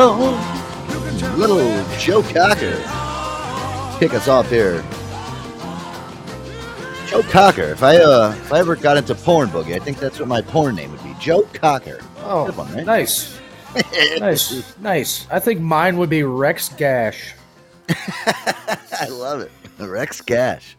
Oh. Little Joe Cocker. Kick us off here. Joe Cocker. If I uh, if I ever got into porn boogie, I think that's what my porn name would be. Joe Cocker. Oh, Good one, right? nice, nice, nice. I think mine would be Rex Gash. I love it. Rex Gash.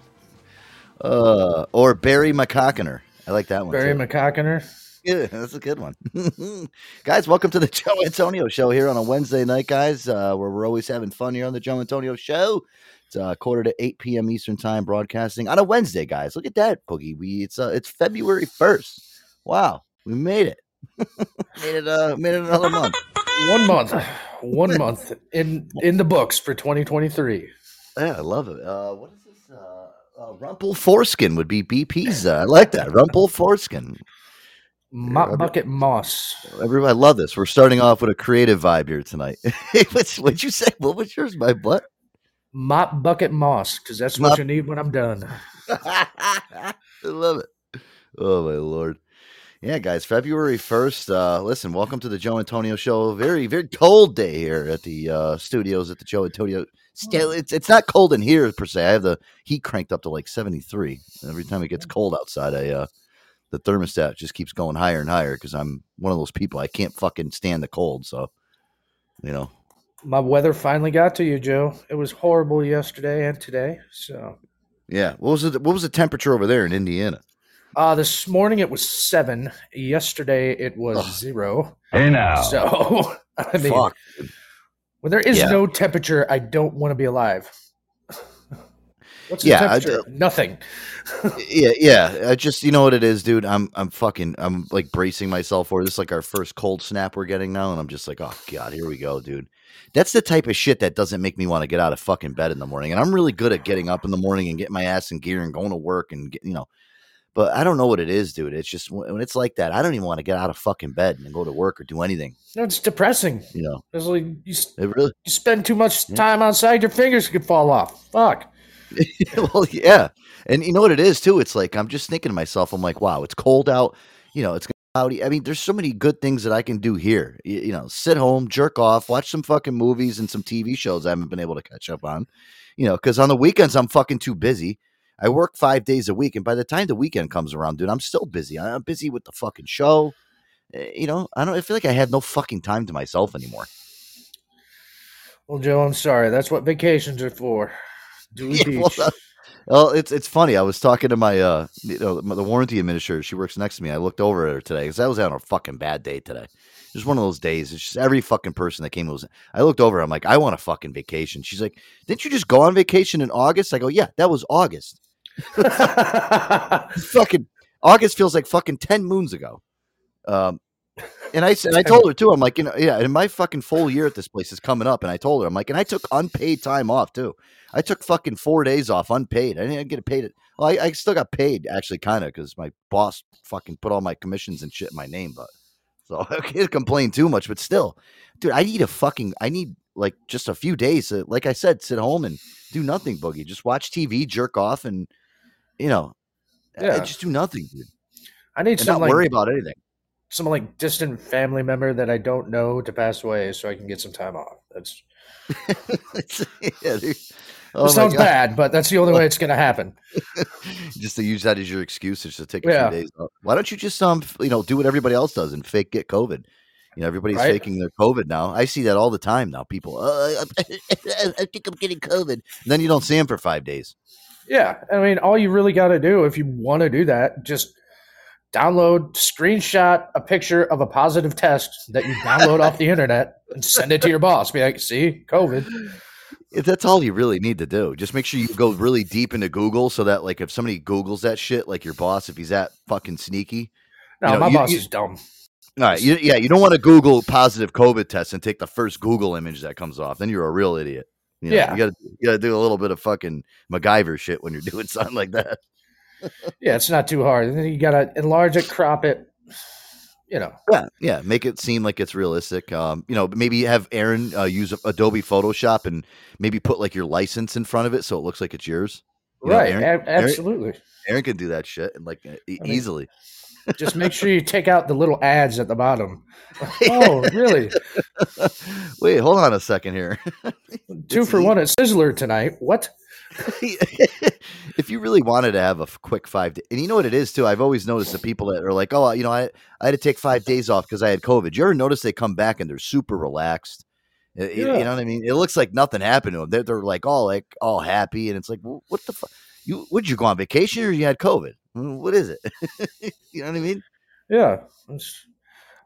Uh, or Barry McCockiner. I like that one. Barry too. McCockiner. Yeah, that's a good one. guys, welcome to the Joe Antonio Show here on a Wednesday night, guys, uh, where we're always having fun here on the Joe Antonio Show. It's uh, quarter to 8 p.m. Eastern Time broadcasting on a Wednesday, guys. Look at that, Boogie. We it's uh, it's February 1st. Wow, we made it. made it uh made it another month. One month, one month in in the books for 2023. Yeah, I love it. Uh, what is this? Uh, uh, Rumple Foreskin would be BP's. Uh, I like that. Rumple Foreskin. Mop every- bucket moss. Everybody, I love this. We're starting off with a creative vibe here tonight. What's, what'd you say? What was yours? My butt? Mop bucket moss, because that's what Mop- you need when I'm done. I love it. Oh my lord. Yeah, guys, February 1st. Uh, listen, welcome to the Joe Antonio show. Very, very cold day here at the uh, studios at the Joe Antonio. Still, it's it's not cold in here per se. I have the heat cranked up to like 73. Every time it gets cold outside, I uh the thermostat just keeps going higher and higher because I'm one of those people I can't fucking stand the cold. So, you know, My weather finally got to you, Joe. It was horrible yesterday and today. So, yeah. What was it? What was the temperature over there in Indiana? uh, this morning it was seven. Yesterday it was Ugh. zero. Hey now. So, I mean, Fuck. when there is Yeah. no temperature, I don't want to be alive. What's the Yeah, I? Nothing. yeah, yeah. I just you know what it is, dude. I'm I'm fucking I'm like bracing myself for this. is like our first cold snap we're getting now, and I'm just like, oh god, here we go, dude. That's the type of shit that doesn't make me want to get out of fucking bed in the morning. And I'm really good at getting up in the morning and getting my ass in gear and going to work and get, you know. But I don't know what it is, dude. It's just when it's like that, I don't even want to get out of fucking bed and go to work or do anything. No, it's depressing. You know, It's like you, it really. you spend too much time outside, your fingers could fall off. Fuck. well, yeah, and you know what it is too. It's like I'm just thinking to myself. I'm like, wow, it's cold out. You know, it's cloudy. I mean, there's so many good things that I can do here. You, you know, sit home, jerk off, watch some fucking movies and some TV shows I haven't been able to catch up on. You know, because on the weekends I'm fucking too busy. I work five days a week, and by the time the weekend comes around, dude, I'm still busy. I'm busy with the fucking show. Eh, You know, I don't. I feel like I have no fucking time to myself anymore. Well, Joe, I'm sorry. That's what vacations are for. Dewey Yeah, well, uh, Well, it's it's funny. I was talking to my uh, you know, the warranty administrator. She works next to me. I looked over at her today because I was on a fucking bad day today. Just one of those days. It's just every fucking person that came was. I looked over. I'm like, I want a fucking vacation. She's like, Didn't you just go on vacation in August? I go, Yeah, that was August. fucking August feels like fucking ten moons ago. Um, and I said, I told her too. I'm like, you know, yeah. And my fucking full year at this place is coming up, and I told her, I'm like, and I took unpaid time off too. I took fucking four days off unpaid. I didn't get paid. It. Well, I, I still got paid actually, kind of, because my boss fucking put all my commissions and shit in my name. But so I can't complain too much. But still, dude, I need a fucking. I need like just a few days. To, like I said, sit home and do nothing, boogie. Just watch TV, jerk off, and you know, I- I Yeah. just do nothing, dude, I need and some not like worry about anything. Some like distant family member that I don't know to pass away, so I can get some time off. That's yeah, dude. it Oh my sounds God. bad, but that's the only way it's gonna happen. just to use that as your excuse just to take a Yeah. few days off. Why don't you just um you know do what everybody else does and fake get COVID? You know, everybody's Right. faking their COVID now. I see that all the time now. People, uh, I, I think I'm getting COVID. And then you don't see them for five days. Yeah, I mean, all you really got to do if you want to do that, just download, screenshot a picture of a positive test that you download off the internet and send it to your boss. Be like, see, COVID. If that's all you really need to do. Just make sure you go really deep into Google so that like if somebody Googles that shit, like your boss, if he's that fucking sneaky. No, You know, my you- boss you- is dumb. All right, you, yeah, you don't want to Google positive COVID test and take the first Google image that comes off. Then you're a real idiot. You know, Yeah. you gotta you gotta do a little bit of fucking MacGyver shit when you're doing something like that. Yeah, it's not too hard. And then you got to enlarge it, crop it. You know, Yeah, yeah. Make it seem like it's realistic. Um, you know, maybe have Aaron uh, use Adobe Photoshop and maybe put like your license in front of it so it looks like it's yours. You know, right? Aaron, a- absolutely. Aaron can do that shit and like e- I mean, easily. Just make sure you take out the little ads at the bottom. Oh, really? Wait, hold on a second here. Two It's for e- one at Sizzler tonight. What? if you really wanted to have a quick five, day, and you know what it is too. I've always noticed the people that are like, "Oh, you know, I I had to take five days off because I had COVID." You ever notice they come back and they're super relaxed? Uh, You, you know what I mean? It looks like nothing happened to them. They're, they're like all like all happy, and it's like, "Wh- what the fuck? You would you go on vacation or you had COVID? Mm, What is it? you know what I mean? Yeah. It's-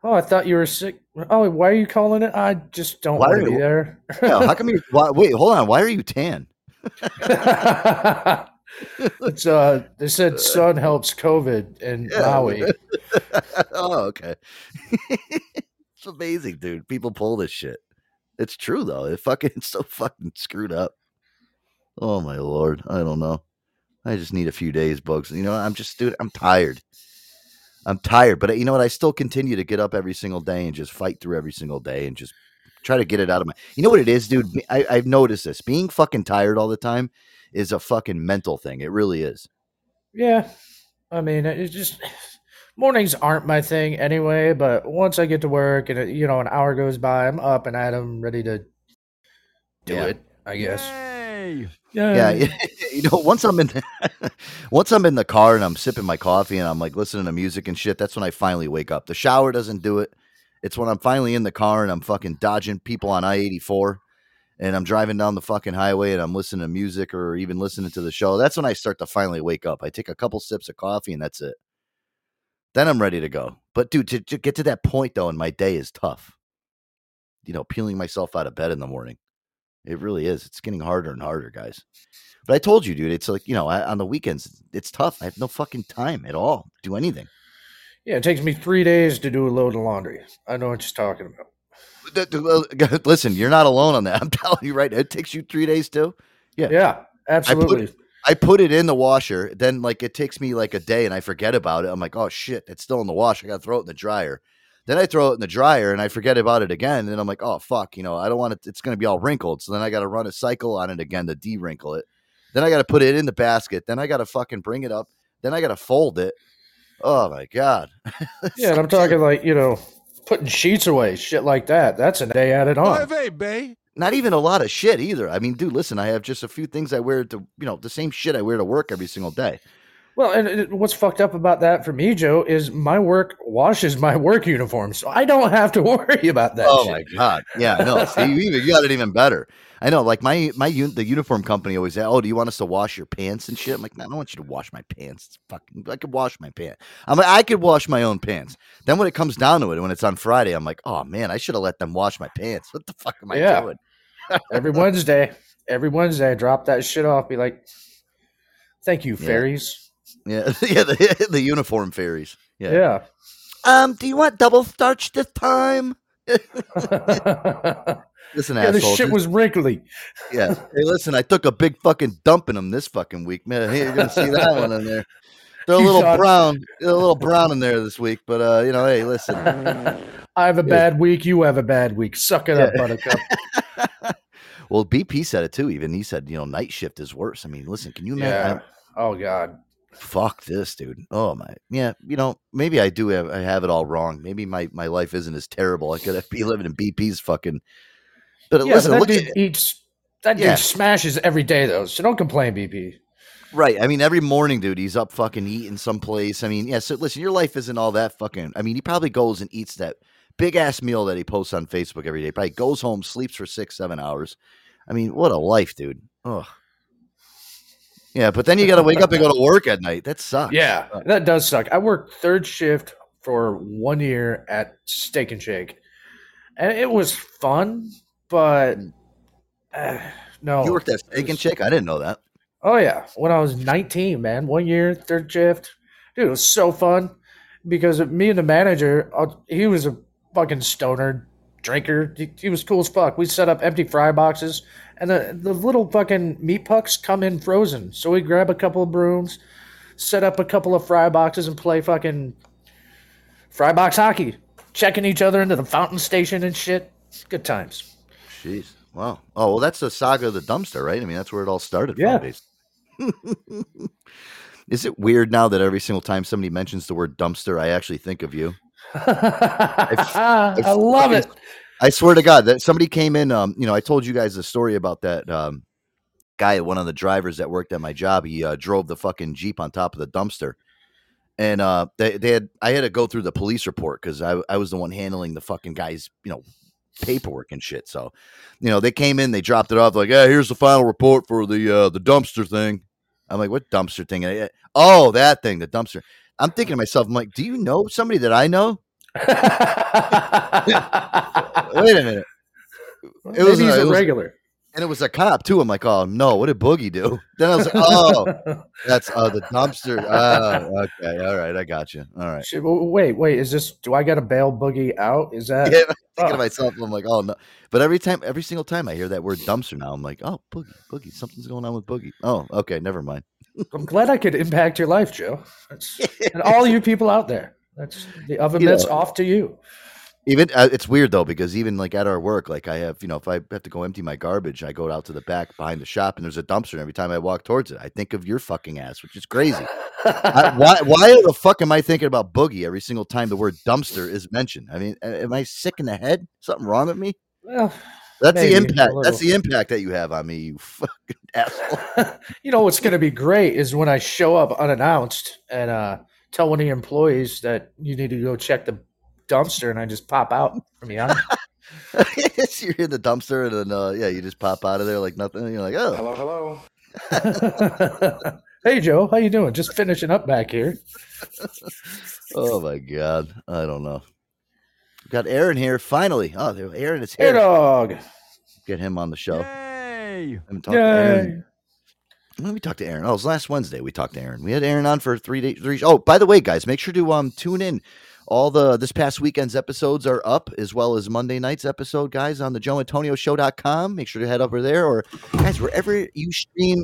oh, I thought you were sick. Oh, why are you calling it? I just don't Why want to be you- there. Yeah, how come you? Why, wait, hold on. Why are you tan? It's uh they said sun helps COVID in Yeah. Maui. oh, okay. it's amazing, dude. People pull this shit. It's true though. It fucking it's so fucking screwed up. Oh my lord. I don't know. I just need a few days, bugs. You know, I'm just dude, I'm tired. I'm tired, but you know what? I still continue to get up every single day and just fight through every single day and just try to get it out of my. You know what it is, dude? I, I've noticed this. Being fucking tired all the time is a fucking mental thing. It really is. Yeah. I mean, it's just mornings aren't my thing anyway, but once I get to work and, you know, an hour goes by, I'm up and at 'em, ready to do Yeah. it, I guess. Yeah, you know, once I'm in, the, once I'm in the car and I'm sipping my coffee and I'm like listening to music and shit, that's when I finally wake up. The shower doesn't do it. It's when I'm finally in the car and I'm fucking dodging people on I-84 and I'm driving down the fucking highway and I'm listening to music or even listening to the show. That's when I start to finally wake up. I take a couple sips of coffee and that's it. Then I'm ready to go. But dude, to, to get to that point though, and my day is tough. You know, peeling myself out of bed in the morning. It really is. It's getting harder and harder, guys. But I told you, dude, it's like, you know, I, on the weekends, it's tough. I have no fucking time at all to do anything. Yeah, it takes me three days to do a load of laundry. I know what you're talking about. Th- th- well, Listen, you're not alone on that. I'm telling you right now. It takes you three days too. Yeah. Yeah, absolutely. I put it in the washer. Then, like, it takes me like a day and I forget about it. I'm like, oh shit, it's still in the wash. I got to throw it in the dryer. Then I throw it in the dryer and I forget about it again. And then I'm like, oh fuck, you know, I don't want it. It's going to be all wrinkled. So then I got to run a cycle on it again to de wrinkle it. Then I got to put it in the basket. Then I got to fucking bring it up. Then I got to fold it. Oh my god. yeah, and I'm talking like, you know, putting sheets away, shit like that. That's a day added on. not even a lot of shit either. I mean, dude, listen, I have just a few things I wear to, you know, the same shit I wear to work every single day. Well, and what's fucked up about that for me, Joe, is my work washes my work uniform, so I don't have to worry about that. Oh shit. my god, yeah, no, see, you, even, you got it even better. I know, like my my un- the uniform company always say, "Oh, do you want us to wash your pants and shit?" I'm like, "No, I don't want you to wash my pants. It's fucking, I could wash my pants. I'm like, I could wash my own pants. Then when it comes down to it, when it's on Friday, I'm like, oh man, I should have let them wash my pants. What the fuck am I Yeah. doing? Every Wednesday, every Wednesday, I drop that shit off. Be like, "Thank you, Yeah. fairies." Yeah, yeah, the, the uniform fairies. Yeah. Yeah. Um, do you want double starch this time? Yeah, Listen, this shit was wrinkly. Yeah. Hey, listen, I took a big fucking dump in them this fucking week. Man, hey, you're gonna see that one in there. They're a little brown. They're a little brown in there this week, but uh, you know, hey, listen. I have a bad week. You have a bad week. Suck it up, Buttercup. Well, BP said it too. Even he said, you know, night shift is worse. I mean, listen, can you imagine? Yeah. Oh God. Fuck this, dude. Oh my, yeah. You know, maybe I do have I have it all wrong. Maybe my my life isn't as terrible. I could be living in BP's fucking. But Yeah, listen, but that look dude at, eats. That Yeah. dude smashes every day though. So don't complain, BP. Right. I mean, every morning, dude, he's up fucking eating someplace. I mean, yeah. So listen, your life isn't all that fucking. I mean, he probably goes and eats that big ass meal that he posts on Facebook every day. Probably goes home, sleeps for six, seven hours. I mean, what a life, dude. Ugh. Yeah, but then you got to wake up and go to work at night. That sucks. Yeah, that does suck. I worked third shift for one year at Steak and Shake, and it was fun, but uh, no. You worked at Steak and Shake? I didn't know that. Oh yeah, when I was 19, man, one year, third shift, dude, it was so fun because me and the manager, uh, he was a fucking stoner drinker. He, he was cool as fuck. We set up empty fry boxes, and the the little fucking meat pucks come in frozen. So we grab a couple of brooms, set up a couple of fry boxes, and play fucking fry box hockey, checking each other into the fountain station and shit. Good times. Jeez. Wow. Oh, well, that's the saga of the dumpster, right? I mean, that's where it all started Yeah. from. basically. Is it weird now that every single time somebody mentions the word dumpster, I actually think of you? I love it. I swear to God that somebody came in. Um, you know, I told you guys the story about that. Um, guy, one of the drivers that worked at my job, he uh, drove the fucking jeep on top of the dumpster, and uh, they they had I had to go through the police report because I I was the one handling the fucking guy's you know paperwork and shit. So, you know, they came in, they dropped it off like, "Yeah, here's the final report for the uh, the dumpster thing." I'm like, "What dumpster thing?" I- oh, that thing, the dumpster. I'm thinking to myself, I'm like, "Do you know somebody that I know?" Wait a minute. It was, he's uh, a regular. And it was a cop too. I'm like, "Oh no, what did Boogie do?" Then I was like, "Oh, that's uh, the dumpster." Oh, okay, all right, I got you. All right. Wait, wait. Is this? Do I got to bail Boogie out? Is that? Yeah, I'm thinking Oh. to myself, I'm like, "Oh no!" But every time, every single time I hear that word dumpster now, I'm like, "Oh, Boogie, Boogie, something's going on with Boogie." Oh, okay, never mind. I'm glad I could impact your life, Joe. That's, and all you people out there. That's the oven mitts off to you. Even uh, it's weird though because even like at our work, like I have, you know, if I have to go empty my garbage, I go out to the back behind the shop, and there's a dumpster. And every time I walk towards it, I think of your fucking ass, which is crazy. I, why? Why the fuck am I thinking about Boogie every single time the word dumpster is mentioned? I mean, am I sick in the head? Something wrong with me? Well, That's the impact. That's the impact that you have on me, you fucking asshole. you know what's going to be great is when I show up unannounced and uh, tell one of the employees that you need to go check the dumpster, and I just pop out from behind. You're in the dumpster, and then uh, yeah, you just pop out of there like nothing. And you're like, oh, Hello, hello. hey Joe, how you doing? Just finishing up back here. oh my god, I don't know. Got Aaron here finally. Oh, there, Aaron is Hey here. dog. Get him on the show. Yay! Haven't talked to Aaron. Yay. When we talked to Aaron, oh, it was last Wednesday. We talked to Aaron. We had Aaron on for three days. Three. Oh, by the way, guys, make sure to um tune in. All the this past weekend's episodes are up, as well as Monday night's episode, guys, on the JoeAntonioShow.com. Make sure to head over there, or guys, wherever you stream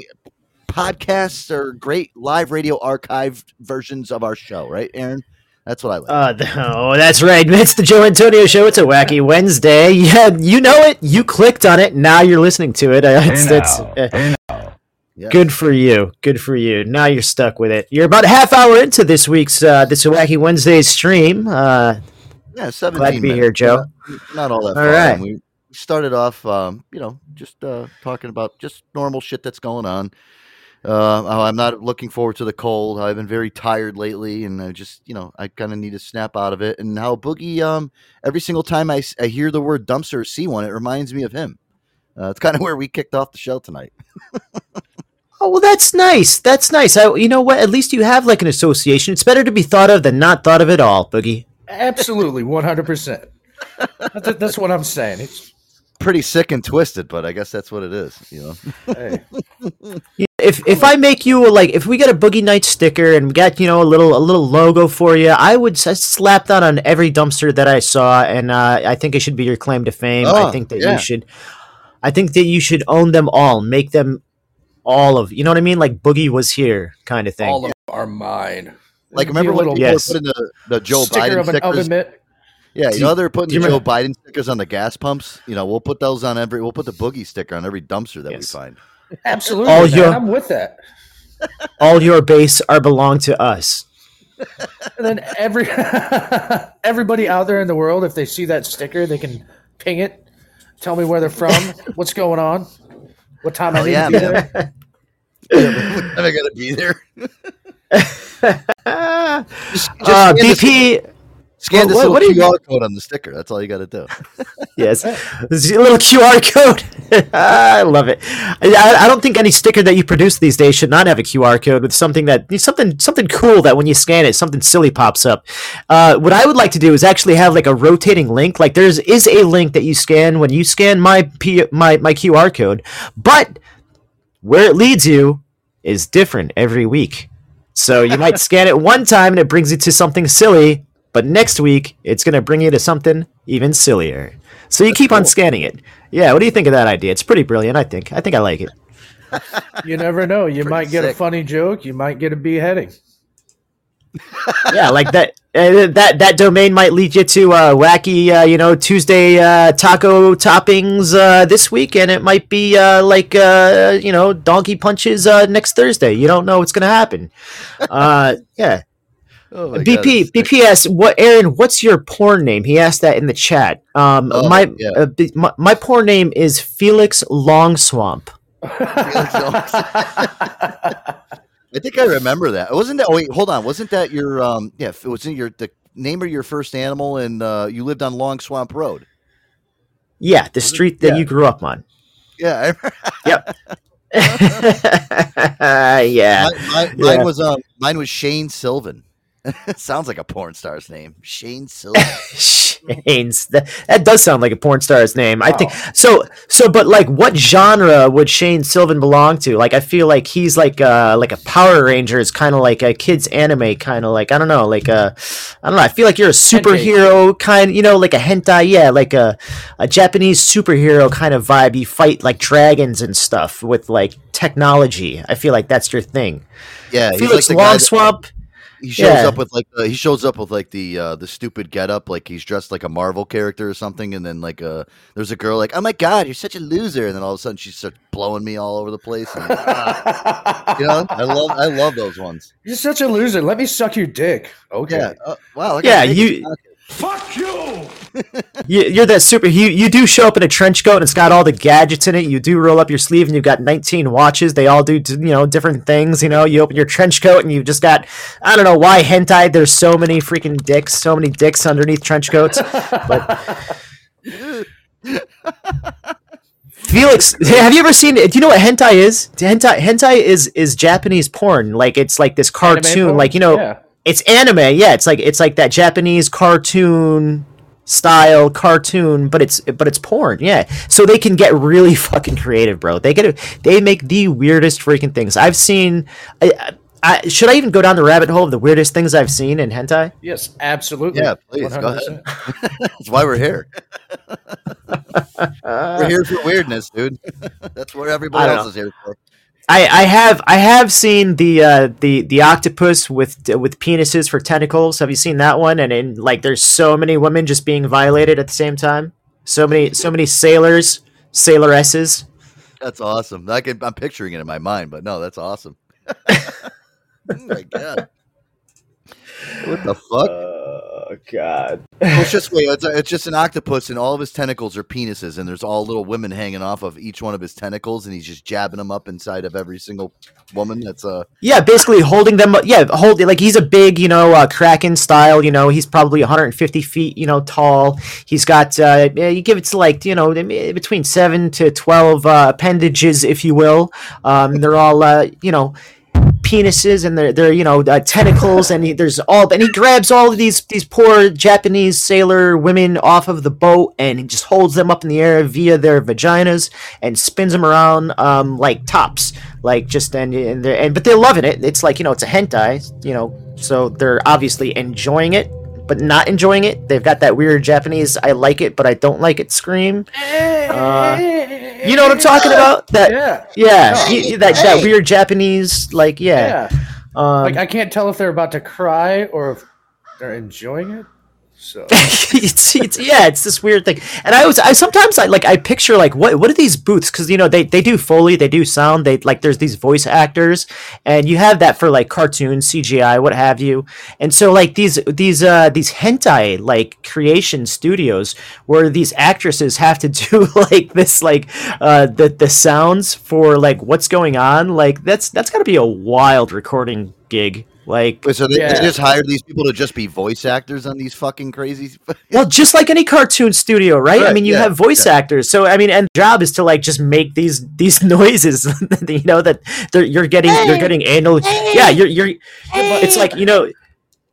podcasts or great live radio archived versions of our show. Right, Aaron? That's what I like. Uh, oh, that's right. It's the Joe Antonio Show. It's a wacky Wednesday. Yeah, you know it. You clicked on it. Now you're listening to it. Uh, it's, it's, uh, Yeah. Good for you. Good for you. Now you're stuck with it. You're about a half hour into this week's uh, this wacky Wednesday stream. Uh, Yeah, 17 glad to be minutes. here, Joe. Not, not all that All far. right. We started off, um, you know, just uh, talking about just normal shit that's going on. Uh, I'm not looking forward to the cold. I've been very tired lately, and I just, you know, I kind of need to snap out of it. And how Boogie, um, every single time I, I hear the word dumpster or see one, it reminds me of him. Uh, it's kind of where we kicked off the show tonight. oh well, that's nice. That's nice. I, you know what? At least you have like an association. It's better to be thought of than not thought of at all, Boogie. Absolutely, one hundred percent. That's what I'm saying. It's Pretty sick and twisted, but I guess that's what it is. You know, hey, If if I make you like if we get a Boogie Night sticker and we got you know a little a little logo for you, I would s- slap that on every dumpster that I saw, and uh, I think it should be your claim to fame. I Oh, think that yeah. you should, I think that you should own them all, make them all of you know what I mean, like Boogie was here kind of thing. all of are mine. like remember when little people Yes. were putting the, the Joe sticker Biden of an stickers? oven mitt. Yeah, you know they're putting the Joe Biden stickers on the gas pumps. You know, we'll put those on every. We'll put the boogie sticker on every dumpster that Yes. we find. Absolutely, All man, your- I'm with that. all your base are belong to us. And then every everybody out there in the world, if they see that sticker, they can ping it, tell me where they're from, what's going on, what time I Oh, need yeah, to be man. there. Am I gotta be there? uh, scan this- BP, Scan this What- little what QR code on the sticker. That's all you got to do. yes, this little QR code. I love it. I, I don't think any sticker that you produce these days should not have a QR code with something that something something cool that when you scan it, something silly pops up. Uh, what I would like to do is actually have like a rotating link. Like there's is a link that you scan when you scan my P, my my QR code, but where it leads you is different every week. So you might scan it one time and it brings you to something silly, but next week it's going to bring you to something even sillier. So you keep on scanning it. Yeah, what do you think of that idea? It's pretty brilliant, I think. I think I like it. You never know. You Pretty might get a funny joke. You might get a beheading. yeah, like that. Uh, that that domain might lead you to uh, wacky, uh, you know, Tuesday uh, taco toppings uh, this week, and it might be uh, like uh, you know, donkey punches uh, next Thursday. You don't know what's going to happen. Uh, yeah, Oh God, BP it's sick. BP asked what Aaron, what's your porn name? He asked that in the chat. Um, Oh, my, yeah. uh, B- my my porn name is Felix Longswamp. Felix Owens. I think I remember that. Wasn't that? Oh wait, hold on. Wasn't that your? Um, yeah, it wasn't your the name of your first animal, and uh, you lived on Long Swamp Road. Yeah, the street that Yeah. you grew up on. Yeah, Yep. yeah. mine, mine, Yeah. mine was um, mine was Shane Sylvan. Sounds like a porn star's name, Shane Sylvan. Shane's that, that does sound like a porn star's name. I think so. So, but like, what genre would Shane Sylvan belong to? Like, I feel like he's like uh like a Power Rangers kind of like a kids anime kind of like I don't know like a I don't know. I feel like you're a superhero kind, you know, like a hentai, yeah, like a a Japanese superhero kind of vibe. You fight like dragons and stuff with like technology. I feel like that's your thing. Yeah, like Felix guy Long that- Swamp. He shows Yeah. up with like uh, he shows up with like the uh, the stupid getup, like he's dressed like a Marvel character or something, and then like uh, there's a girl like, "Oh my god, you're such a loser," and then all of a sudden she starts blowing me all over the place. And, ah, you know, I love I love those ones. You're such a loser. Let me suck your dick. Okay. Yeah, uh, wow. Yeah, you- his cock is. Fuck you! You, you're that super. You you do show up in a trench coat and it's got all the gadgets in it. You do roll up your sleeve and you've got 19 watches. They all do you know different things. You know, you open your trench coat and you've just got I don't know why hentai. There's so many freaking dicks, so many dicks underneath trench coats. But Felix, have you ever seen? Do you know what hentai is? Hentai hentai is is Japanese porn. Like it's like this cartoon. Like you know, Yeah. It's anime yeah it's like it's like that japanese cartoon style cartoon but it's but it's porn yeah so they can get really fucking creative bro they get they make the weirdest freaking things i've seen I, I, should i even go down the rabbit hole of the weirdest things i've seen in hentai Yes, absolutely. Yeah, please, go ahead. That's why we're here. we're here for weirdness, dude. That's what everybody else know. is here for. I, I have I have seen the uh, the the octopus with with penises for tentacles. Have you seen that one? And in like, there's so many women just being violated at the same time. So many so many sailors, sailoresses. That's awesome. I can, I'm picturing it in my mind, but no, that's awesome. oh my god. What the fuck? Oh God! Well, it's just wait. It's, it's just an octopus, and all of his tentacles are penises, and there's all little women hanging off of each one of his tentacles, and he's just jabbing them up inside of every single woman. That's uh, Yeah, basically holding them. Yeah, holding like he's a big, you know, uh, kraken style. You know, he's probably 150 feet, you know, tall. He's got. Uh, yeah, you give it to like you know between seven to 12 uh, appendages, if you will. Um, they're all uh, you know penises and they're, they're you know uh, tentacles and he, there's all and he grabs all of these these poor Japanese sailor women off of the boat and he just holds them up in the air via their vaginas and spins them around um, like tops like just and and, they're, and but they're loving it. It's like you know it's a hentai you know so they're obviously enjoying it but not enjoying it. They've got that weird Japanese I like it but I don't like it scream. Uh, you know what I'm talking about that Yeah. yeah, you- that that weird Japanese, like yeah. Yeah. Um, Like I can't tell if they're about to cry or if they're enjoying it. So it's, it's yeah, it's this weird thing. And I was I sometimes I like I picture like what what are these booths? Because you know they they do foley, they do sound, they like there's these voice actors, and you have that for like cartoons, CGI, what have you. And so like these these uh these hentai like creation studios where these actresses have to do like this like uh the the sounds for like what's going on. Like that's that's got to be a wild recording gig. Like wait, so they, Yeah. they just hired these people to just be voice actors on these fucking crazy. Well, just like any cartoon studio, right? I mean, you yeah, have voice actors, so I mean, and the job is to like just make these these noises. you know that you're getting you're getting anal. Yeah, you're you're. It's like you know,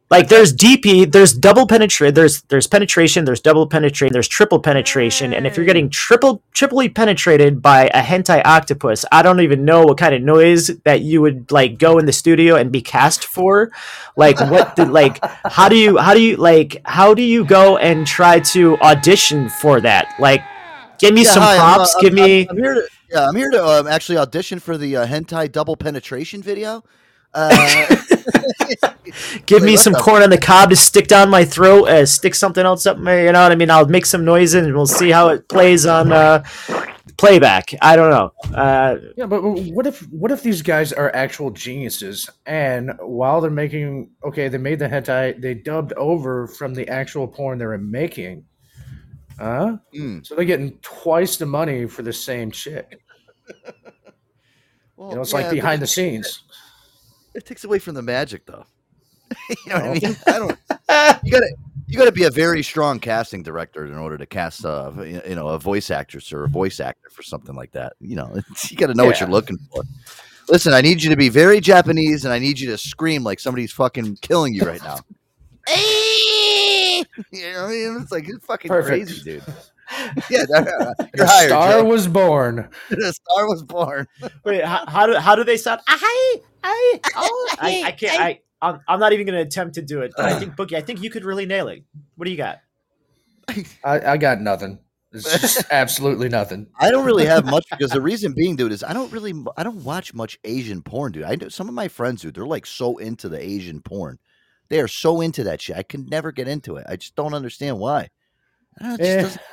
like there's DP, there's double penetration, there's there's penetration, there's double penetration, there's triple penetration, and if you're getting triple triply penetrated by a hentai octopus, I don't even know what kind of noise that you would like go in the studio and be cast for. Like what? The, like how do you how do you like how do you go and try to audition for that? Like, give me Yeah, some hi, I'm, uh, props. I'm- give me. I'm, I'm here to. Yeah, I'm here to um, actually audition for the uh, hentai double penetration video. Uh, give me some corn on the cob to stick down my throat, uh, stick something else up my, you know what I mean? I'll make some noise and we'll see how it plays on uh, playback. I don't know. Uh, yeah, but what if what if these guys are actual geniuses and while they're making okay, they made the hentai, they dubbed over from the actual porn they were making. Huh? Hmm. So they're getting twice the money for the same chick. Well, You know, it's yeah, like behind the it- scenes. It takes away from the magic, though. you know what I mean? I don't. You gotta you gotta be a very strong casting director in order to cast uh, a you know a voice actress or a voice actor for something like that. You know, you got to know what you're looking for. Listen, I need you to be very Japanese, and I need you to scream like somebody's fucking killing you right now. you know, what I mean? it's like it's fucking Perfect. crazy, dude. Yeah, no, no, no. The you're hired. star Joe. was born. the star was born. Wait, how, how do how do they sound? I, I, oh, I, I can't. I, I'm, I'm not even going to attempt to do it. But I think Boogie, I think you could really nail it. What do you got? I, I got nothing. It's just absolutely nothing. I don't really have much because the reason being, dude, is I don't really I don't watch much Asian porn, dude. I know some of my friends, dude, they're like so into the Asian porn. They are so into that shit. I can never get into it. I just don't understand why. I don't know, it, just Eh. doesn't- I-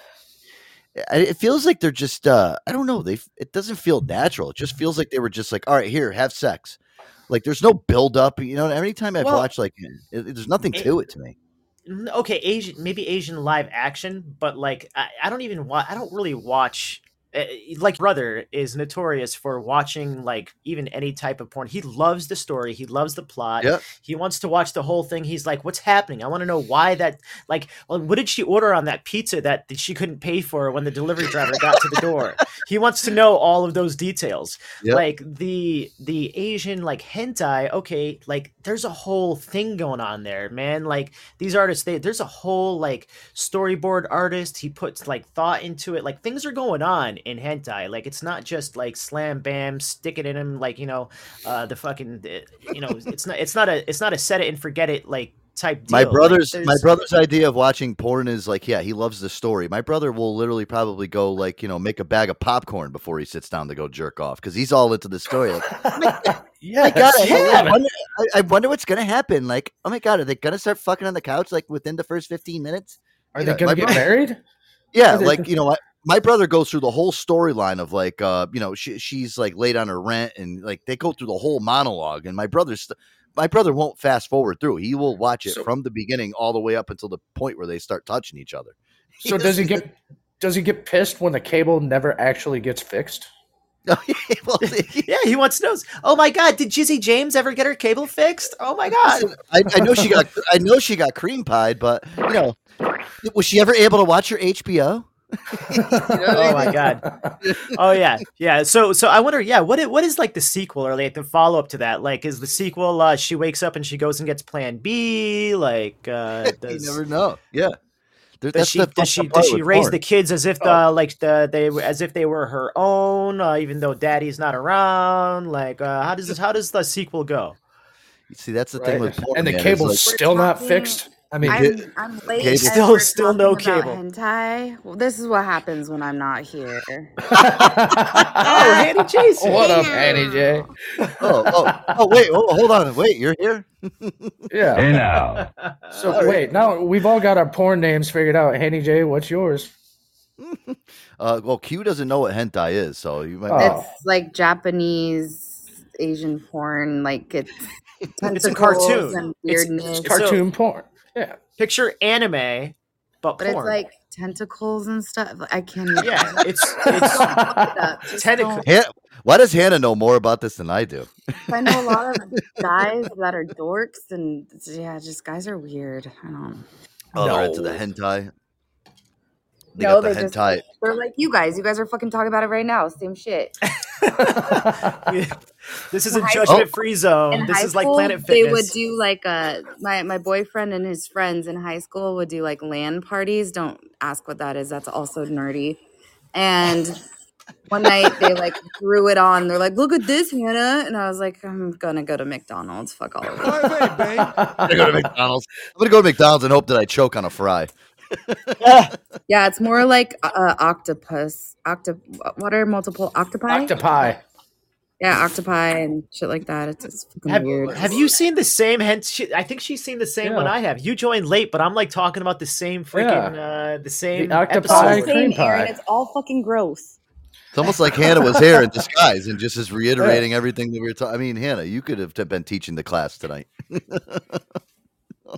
it feels like they're just uh I don't know. They it doesn't feel natural. It just feels like they were just like, all right, here, have sex. Like there's no build up. You know, every time I've Well, watched like it, there's nothing it- to it to me. Okay, Asian, maybe Asian live action, but like I, I don't even watch. I don't really watch. Uh, like brother is notorious for watching like even any type of porn. He loves the story. He loves the plot. Yep. He wants to watch the whole thing. He's like, "What's happening? I want to know why that. Like, what did she order on that pizza that, that she couldn't pay for when the delivery driver got to the door?" He wants to know all of those details. Yep. Like the the Asian like hentai. Okay, like there's a whole thing going on there, man. Like these artists, they there's a whole like storyboard artist. He puts like thought into it. Like things are going on in hentai. Like it's not just like slam bam, stick it in him. Like you know, uh, the fucking you know, it's not it's not a it's not a set it and forget it like type. Deal. My Like, brother's my brother's idea of watching porn is like, yeah, he loves the story. My brother will literally probably go like, you know, make a bag of popcorn before he sits down to go jerk off because he's all into the story. Like, Yeah, God, I, yeah. I wonder, I, I wonder what's gonna happen. Like, oh my God, are they gonna start fucking on the couch like within the first fifteen minutes? Are You they know, gonna get brother- married? Yeah, like you know, my, my brother goes through the whole storyline of like, uh, you know, she, she's like late on her rent, and like they go through the whole monologue. And my brother's, st- my brother won't fast forward through. He will watch it So- from the beginning all the way up until the point where they start touching each other. So does he get does he get pissed when the cable never actually gets fixed? well, Yeah, he wants to know. Oh my god, did Jizzy James ever get her cable fixed? Oh my god. I, I know she got I know she got cream pied, but you know, was she ever able to watch her HBO? Oh my god. Oh yeah, yeah. So so I wonder, yeah, What, what is like the sequel or like the follow up to that? Like, is the sequel uh, she wakes up and she goes and gets Plan B? Like, uh, you never know. Yeah, There- does that's she the does she does she raise porn. the kids as if the Oh. like the they were- as if they were her own, uh, even though daddy's not around? Like, uh, how does this, how does the sequel go? See, that's the thing with porn, and the man, is cable's like- still not talking- fixed. I mean, Ga- I'm, I'm late. cable- as Still- we're still no talking about cable. Hentai. Well, this is what happens when I'm not here. Oh, Handy Jason. what up, Hannah J? oh, oh, oh, wait, oh, hold on, wait, you're here. Yeah. Hey now. So wait, now we've all got our porn names figured out. Handy J, what's yours? Uh, well, Q doesn't know what hentai is, so you might. Oh. It's like Japanese Asian porn. Like it's It's a tentacles cartoon. and It's- weirdness. it's Cartoon porn. Yeah. Picture anime, but, but porn. it's like tentacles and stuff. I can't. Even yeah, it's it's Just Han- why does Hannah know more about this than I do? I know a lot of guys that are dorks, and yeah, just guys are weird. I don't. Oh, they're into the hentai. They no, got the they're just hentai. they're like you guys. You guys are fucking talking about it right now. Same shit. this is In a judgment free zone. in This high is like school, Planet They would do like uh my my boyfriend and his friends in high school would do like LAN parties. Don't ask what that is. That's also nerdy. And one night they like threw it on. They're like, "Look at this, Hannah," and I was like, "I'm gonna go to McDonald's. Fuck all of it." I'm gonna go to McDonald's. I'm gonna go to McDonald's and hope that I choke on a fry. Yeah, it's more like uh, octopus. Octo. What are multiple octopi? Octopi. yeah, octopi and shit like that. It's, it's fucking have, weird. have you seen the same? Hence, she, I think she's seen the same one I have. You joined late, but I'm like talking about the same freaking uh, the same octopi It's all the episode. cream same, Aaron. pie. It's all fucking gross. It's almost like Hannah was here in disguise and just is reiterating everything that we were talking. I mean, Hannah, you could have been teaching the class tonight.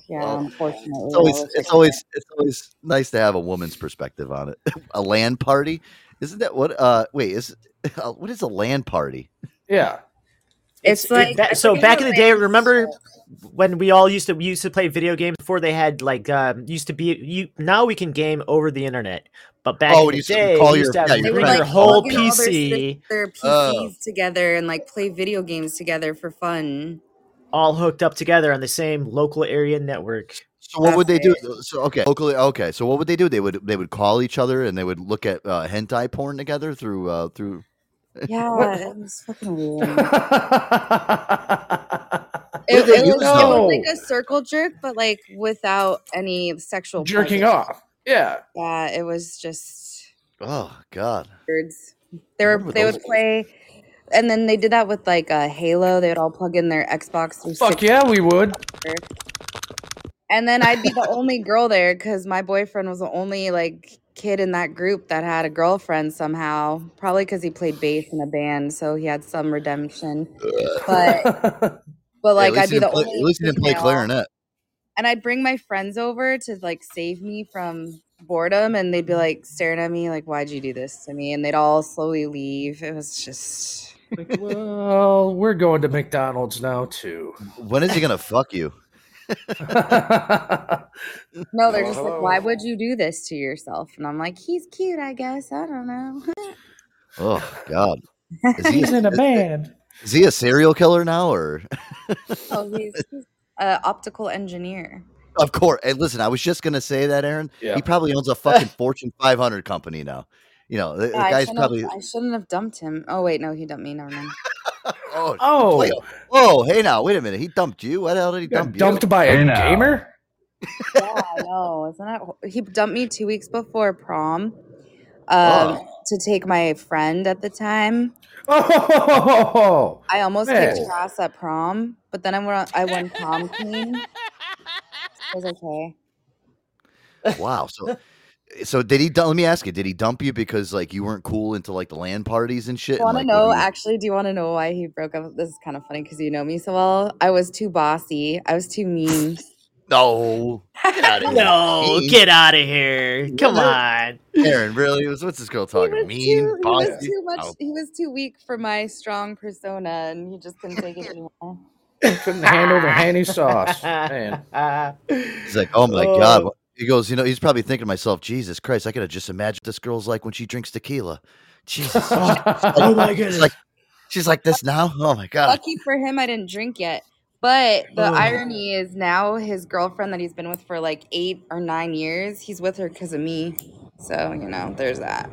Yeah, unfortunately. It's always, it's always, it's always nice to have a woman's perspective on it. a LAN party, isn't that what? Uh, wait, is what is a LAN party? Yeah. It's like That- so back in the day, it is. remember when we all used to we used to play video games before they had like um, used to be you now we can game over the internet, but back Oh, in when the you used to day, call you used to your- have yeah, your would bring friends your whole plug in all their, PC their Oh. PCs together and like play video games together for fun. All hooked up together on the same local area network. So what would they do? So okay, locally, okay. So what would they do? They would they would call each other and they would look at uh, hentai porn together through uh, through. Yeah, it was fucking weird. What It, it use was, it was like a circle jerk, but like without any sexual Jerking pleasure. off. Yeah. Yeah, it was just Oh God! birds. They were they would play, and then they did that with like uh, Halo. They would all plug in their Xbox. Fuck yeah, we would. And then I'd be the only girl there because my boyfriend was the only like kid in that group that had a girlfriend somehow. Probably because he played bass in a band, so he had some redemption. But but like at least I'd be the didn't play, only at least he didn't play clarinet. and I'd bring my friends over to like save me from boredom, and they'd be like staring at me like, "Why'd you do this to me?" And they'd all slowly leave. It was just Like, well, we're going to McDonald's now too. When is he gonna fuck you? no, they're just like, "Why would oh. you do this to yourself?" And I'm like, "He's cute, I guess. I don't know." Oh God! Is he, He's in a band. is he a serial killer now, or? oh, he's, he's an optical engineer. Of course. Hey, listen, I was just gonna say that, Aaron. Yeah. He probably owns a fucking Fortune 500 company now. You know, the, the Yeah, I, guy's shouldn't probably. have, I shouldn't have dumped him. Oh wait, no, he dumped me. Never mind. Oh, Oh, wait, oh, hey now, wait a minute. He dumped you. What the hell did he got dump dumped you? by a Hey, gamer? yeah, I know. Isn't that? He dumped me two weeks before prom. Um, Oh. to take my friend at the time. Oh, I almost Man. kicked her ass at prom, but then I went. I won prom queen. It was okay. Wow. So, so did he? Let me ask you. Did he dump you because like you weren't cool into like the LAN parties and shit? and, Want to like, know? when he- Actually, do you want to know why he broke up? This is kind of funny because you know me so well. I was too bossy. I was too mean. No. Get out of here. No, Mean. get out of here! Come on. Aaron, really? What's what's this girl talking? was, Mean, too, he was too much. Oh. He was too weak for my strong persona, and he just couldn't take it anymore. couldn't handle the handy sauce. Man. He's like, oh my god. Oh. He goes, you know, he's probably thinking to myself, Jesus Christ, I could have just imagined this girl's like when she drinks tequila. Jesus. oh my goodness. She's like, she's like this now. Oh my god. Lucky for him, I didn't drink yet. But the Oh. irony is now his girlfriend that he's been with for like eight or nine years, he's with her because of me. So you know, there's that.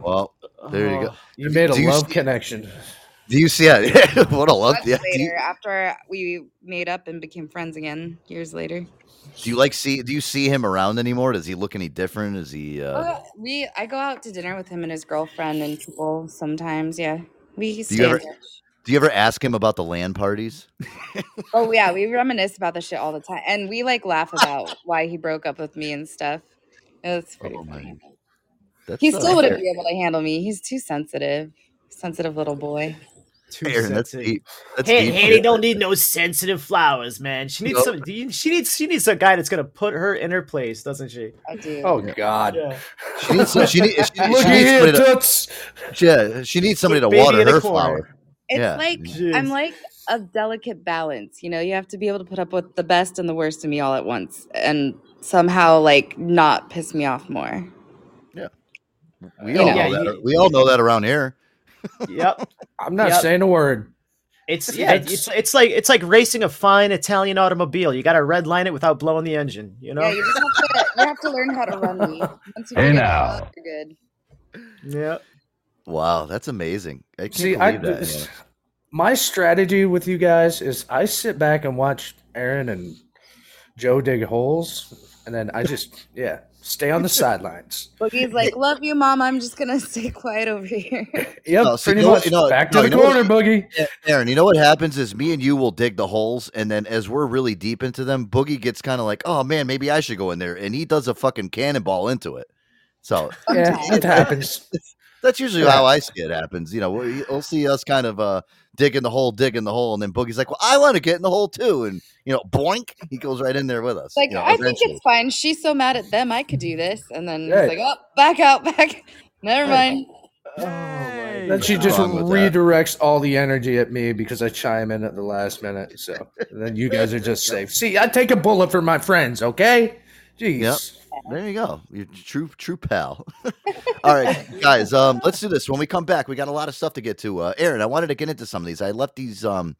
Well, there you go. Oh, You made a Do you love see- connection. Do you see? Yeah, what a love. Much Yeah. Do you, later, after we made up and became friends again, years later. Do you like see? Do you see him around anymore? Does he look any different? Is he? Uh, Uh, we I go out to dinner with him and his girlfriend and people sometimes. Yeah, we stay. you ever- do you ever ask him about the LAN parties? Oh yeah, we reminisce about the shit all the time, and we like laugh about why he broke up with me and stuff. It's pretty Oh, funny. That's He still wouldn't be able to handle me. He's too sensitive, sensitive little boy. Too Aaron, that's deep. That's Hey, deep. Haney don't need no sensitive flowers, man. She needs Nope. some. She needs. She needs a guy that's gonna put her in her place, doesn't she? I do. Oh God. Yeah. She needs. She, she, needs- she, Look she needs here, somebody to, toots. yeah, she needs somebody to water her corner. flower. It's Yeah. like Jeez. I'm like a delicate balance. You know, you have to be able to put up with the best and the worst of me all at once, and somehow like not piss me off more. We all know. know Yeah, that. you- we all know that around here. Yep. I'm not Yep. saying a word. It's Yeah, yeah. it's- It's it's like it's like racing a fine Italian automobile. You got to red line it without blowing the engine. You know. Yeah, you just have to you have to learn how to run me. Once you Hey, figure now. out, you're good. Yeah. Wow, that's amazing. I can't See, I, that. you know. my strategy with you guys is I sit back and watch Aaron and Joe dig holes, and then I just yeah stay on the sidelines. Boogie's like, "Love you, mom. I'm just gonna stay quiet over here." Yep, No, see, pretty you know what- much. you know- back to no, the you know what- corner, Boogie. Yeah, Aaron, you know what happens is me and you will dig the holes, and then as we're really deep into them, Boogie gets kind of like, "Oh man, maybe I should go in there," and he does a fucking cannonball into it. So Yeah, it happens. that's usually Yeah. how I see it happens. You know, we- you'll see us kind of uh, digging the hole, digging the hole, and then Boogie's like, "Well, I want to get in the hole too," and you know, boink, he goes right in there with us. Like, you know, I think it's fine. She's so mad at them. I could do this, and then Yeah. he's like, "Oh, back out, back. Never mind." Oh my Then she just wrong with that? redirects all the energy at me because I chime in at the last minute. So then you guys are just safe. See, I take a bullet for my friends, okay? Jeez. Yep. There you go. You're true, true pal. All right, guys. Um, let's do this. When we come back, we got a lot of stuff to get to. Uh, Aaron, I wanted to get into some of these. I left these um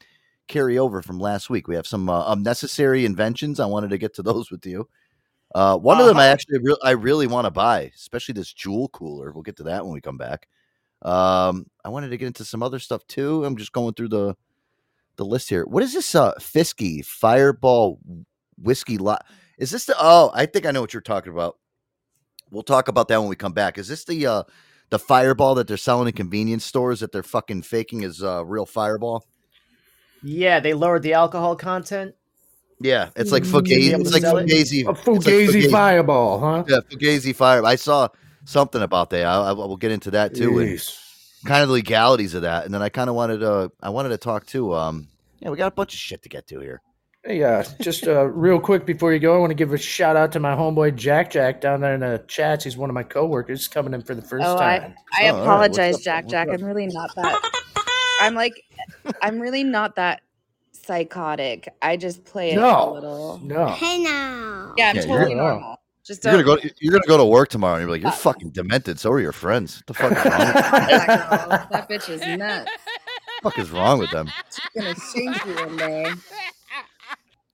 carry over from last week. We have some uh, unnecessary inventions. I wanted to get to those with you. Uh, one of them I Uh-huh. actually re- I really want to buy, especially this jewel cooler. We'll get to that when we come back. Um, I wanted to get into some other stuff too. I'm just going through the the list here. What is this? Uh, Fhiskey Fireball Whiskey Lot. Is this the? Oh, I think I know what you're talking about. We'll talk about that when we come back. Is this the uh the Fireball that they're selling in convenience stores that they're fucking faking as uh, real Fireball? Yeah, they lowered the alcohol content. Yeah, it's like Mm, Fugazi. It's like sell it? Fugazi. A it's like Fugazi fireball, huh? Yeah, Fugazi Fire. I saw something about that. I, I will get into that too, and kind of the legalities of that. And then I kind of wanted to. I wanted to talk to. Um, yeah, we got a bunch of shit to get to here. Hey, uh, just uh, real quick before you go, I want to give a shout out to my homeboy Jack Jack down there in the chats. He's one of my coworkers coming in for the first Oh, time. I, I Oh, apologize, What's up? Jack. Jack. I'm really not that. I'm like, I'm really not that psychotic. I just play it a No. little. No. Hey now. Yeah, I'm Yeah, totally normal. Just You're don't. gonna go. You're gonna go to work tomorrow, and you're like, you're Uh, fucking demented. So are your friends. What the fuck is wrong? with- that, that bitch is nuts. What the fuck is wrong with them? She's gonna shank you one day.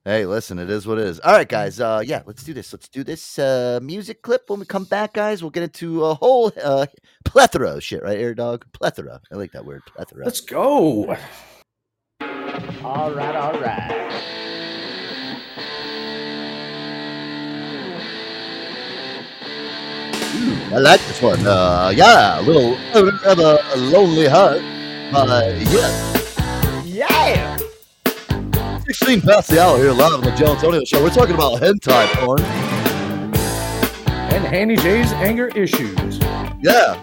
Hey, listen, it is what it is. All right, guys. Uh, yeah, let's do this. Let's do this uh music clip. When we come back, guys, we'll get into a whole uh plethora of shit, right, Air Dog? Plethora. I like that word, plethora. Let's go. All right, all right. I like this one. Uh, yeah, a little of a lonely heart. Uh, yeah. Yeah. 16 past the hour here live on the Joe Antonio Show. We're talking about hentai porn. And Handy J's anger issues. Yeah.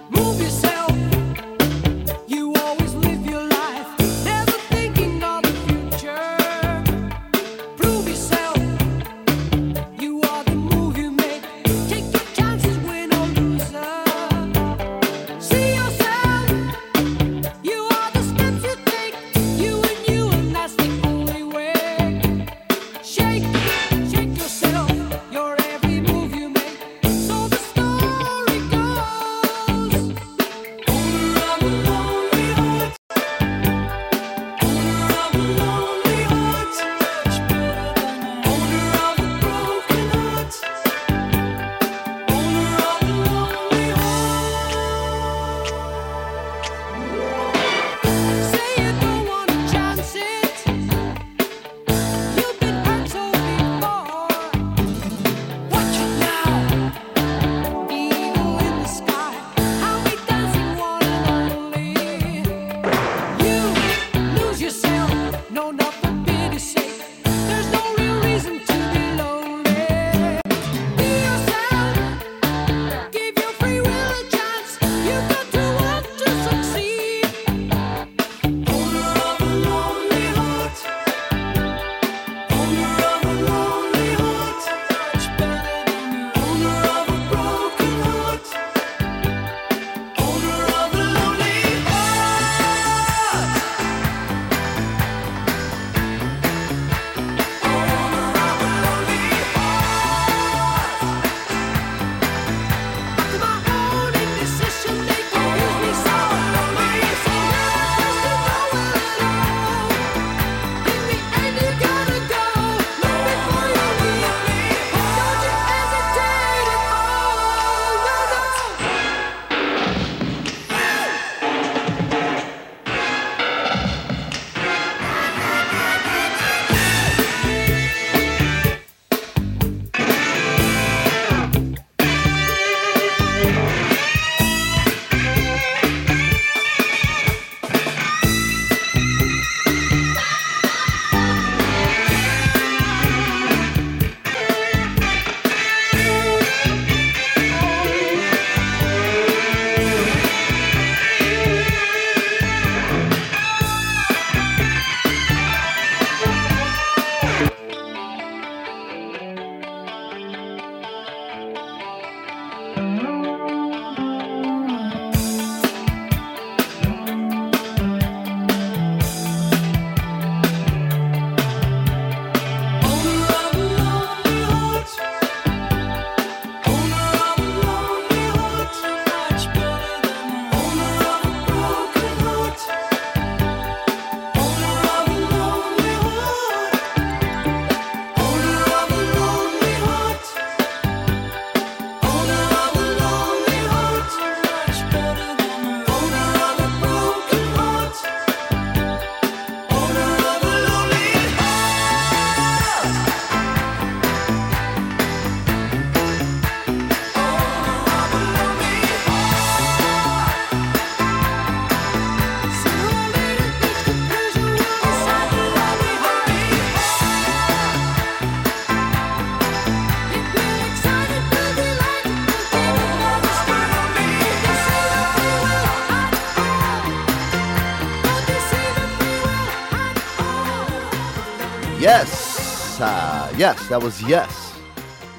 Yes, that was yes.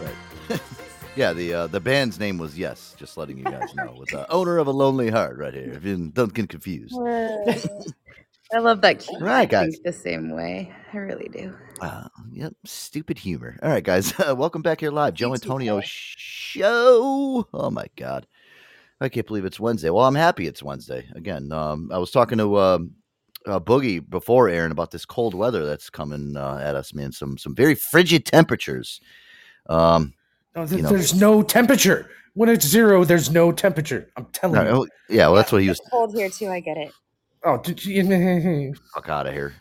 Right. yeah, the uh, the band's name was Yes. Just letting you guys know. With the owner of a lonely heart, right here. If you don't get confused. I love that. Keith Right, guys. the same way. I really do. Uh, yep, stupid humor. All right, guys, welcome back here live, Joe Thank Antonio show. Oh my god, I can't believe it's Wednesday. Well, I'm happy it's Wednesday again. Um, I was talking to um, uh, Boogie before Aaron about this cold weather that's coming uh, at us, man. Some some very frigid temperatures. Um, No, th- You know- there's no temperature. When it's zero, there's no temperature. I'm telling no, you. oh, yeah, well, that's what he was. It's cold here too. I get it. Oh, did you, Fuck out of here.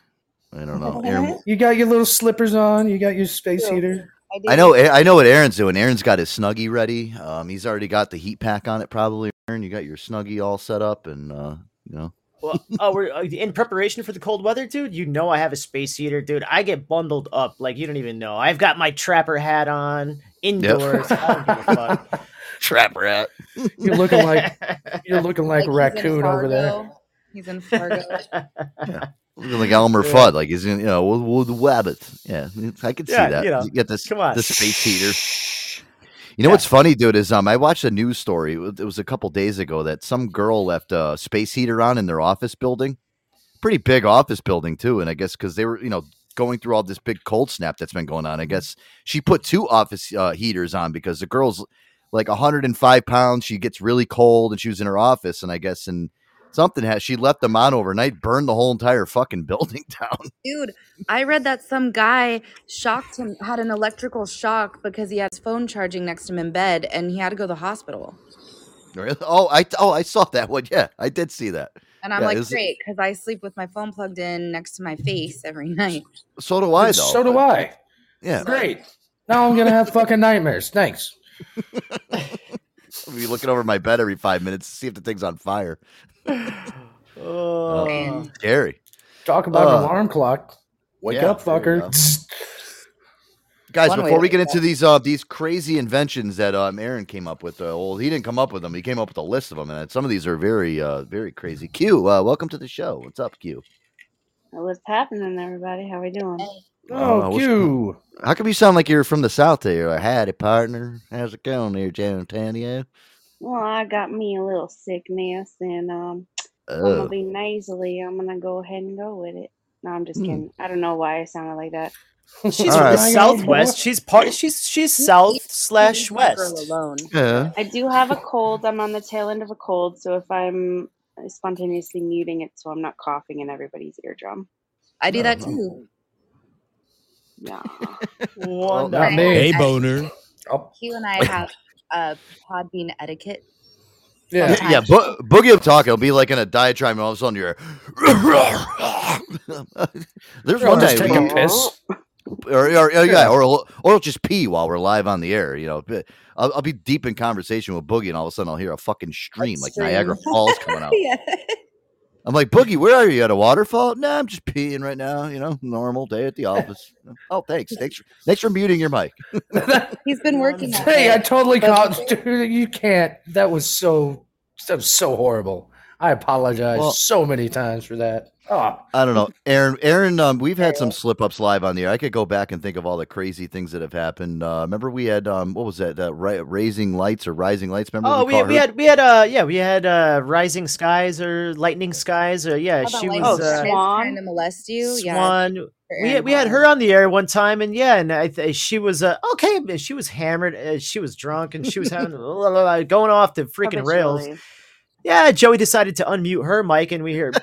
I don't know. Aaron, you got your little slippers on. You got your space heater. I. I know. I know what Aaron's doing. Aaron's got his snuggie ready. Um, he's already got the heat pack on it. Probably, Aaron. You got your snuggie all set up, and uh, you know. Well, oh, we're uh, in preparation for the cold weather, dude. You know I have a space heater, dude. I get bundled up like you don't even know. I've got my trapper hat on indoors. I don't give a fuck. Trap rat. You're looking like you're looking like, Like he's raccoon over there. He's in Fargo. yeah. Looking like Elmer Yeah. Fudd, like he's in, you know, with, with Wabbit. Yeah, I could see Yeah, that. you know, you get this, come on. the space heater. You know Yeah. what's funny, dude? Is um, I watched a news story. It was- a couple days ago that some girl left a space heater on in their office building, pretty big office building too. And I guess because they were, you know, going through all this big cold snap that's been going on, I Mm-hmm. guess she put two office uh, heaters on because the girl's like 105 pounds. She gets really cold, and she was in her office, and I guess and something has she left them on overnight, burned the whole entire fucking building down. Dude, I read that some guy shocked him, had an electrical shock because he had his phone charging next to him in bed and he had to go to the hospital. Really? Oh, I oh I saw that one. Yeah, I did see that. And I'm Yeah, like, is great, because I sleep with my phone plugged in next to my face every night. So do I, though. so do I. Yeah, Great. Now I'm gonna have fucking nightmares. Thanks. I'll be looking over my bed every five minutes to see if the thing's on fire. Oh. Scary, Talk about Uh, an alarm clock. Wake yeah, up, there you go. fucker. guys. One before we get into these uh these crazy inventions that um Aaron came up with, uh, well, he didn't come up with them. He came up with a list of them, and some of these are very uh very crazy. Q, uh, welcome to the show. What's up, Q? What's happening, everybody? How are we doing? Uh, Oh, what's- Q. How come you sound like you're from the south? There, I had a howdy partner. How's it going there, Jan Antonio? Well, I got me a little sickness, and um, I'm gonna be nasally. I'm gonna go ahead and go with it. No, I'm just Hmm. kidding. I don't know why I sounded like that. She's All from right. the southwest. She's part. She's she's south slash Leave my girl west. alone. yeah. I do have a cold. I'm on the tail end of a cold, so if I'm spontaneously muting it, so I'm not coughing in everybody's eardrum. I do that too. Yeah. One not me. Hey, boner. Hugh and I have uh, Podbean etiquette. yeah. Sometimes. Yeah, bo- Boogie will talk. It'll be like in a diatribe, and all of a sudden you're. There's I'll one just night, take we- a piss. or, or, or yeah, Yeah. or or it'll just pee while we're live on the air. You know, I'll, I'll be deep in conversation with Boogie, and all of a sudden I'll hear a fucking stream like stream. Niagara Falls coming out. yeah. I'm like, Boogie, where are you at a waterfall? Nah, I'm just peeing right now. You know, normal day at the office. oh, thanks, thanks, for, thanks for muting your mic. He's been working on Hey, I totally caught. Dude, you can't. That was so. That was so horrible. I apologize Well- so many times for that. Oh, I don't know, Aaron. Aaron, um, we've had some slip ups live on the air. I could go back and think of all the crazy things that have happened. Uh, remember, we had um, what was that? That ra- raising lights or rising lights? Remember? Oh, we, called we had we had uh yeah we had uh rising skies or lightning skies or yeah How about she was Oh, uh, Swan? trying to molest you? Yeah. Swan. for We had, we had her on the air one time and yeah and I th- she was uh, okay she was hammered uh, she was drunk and she was having going off the freaking rails. Habitually. Yeah, Joey decided to unmute her mic and we hear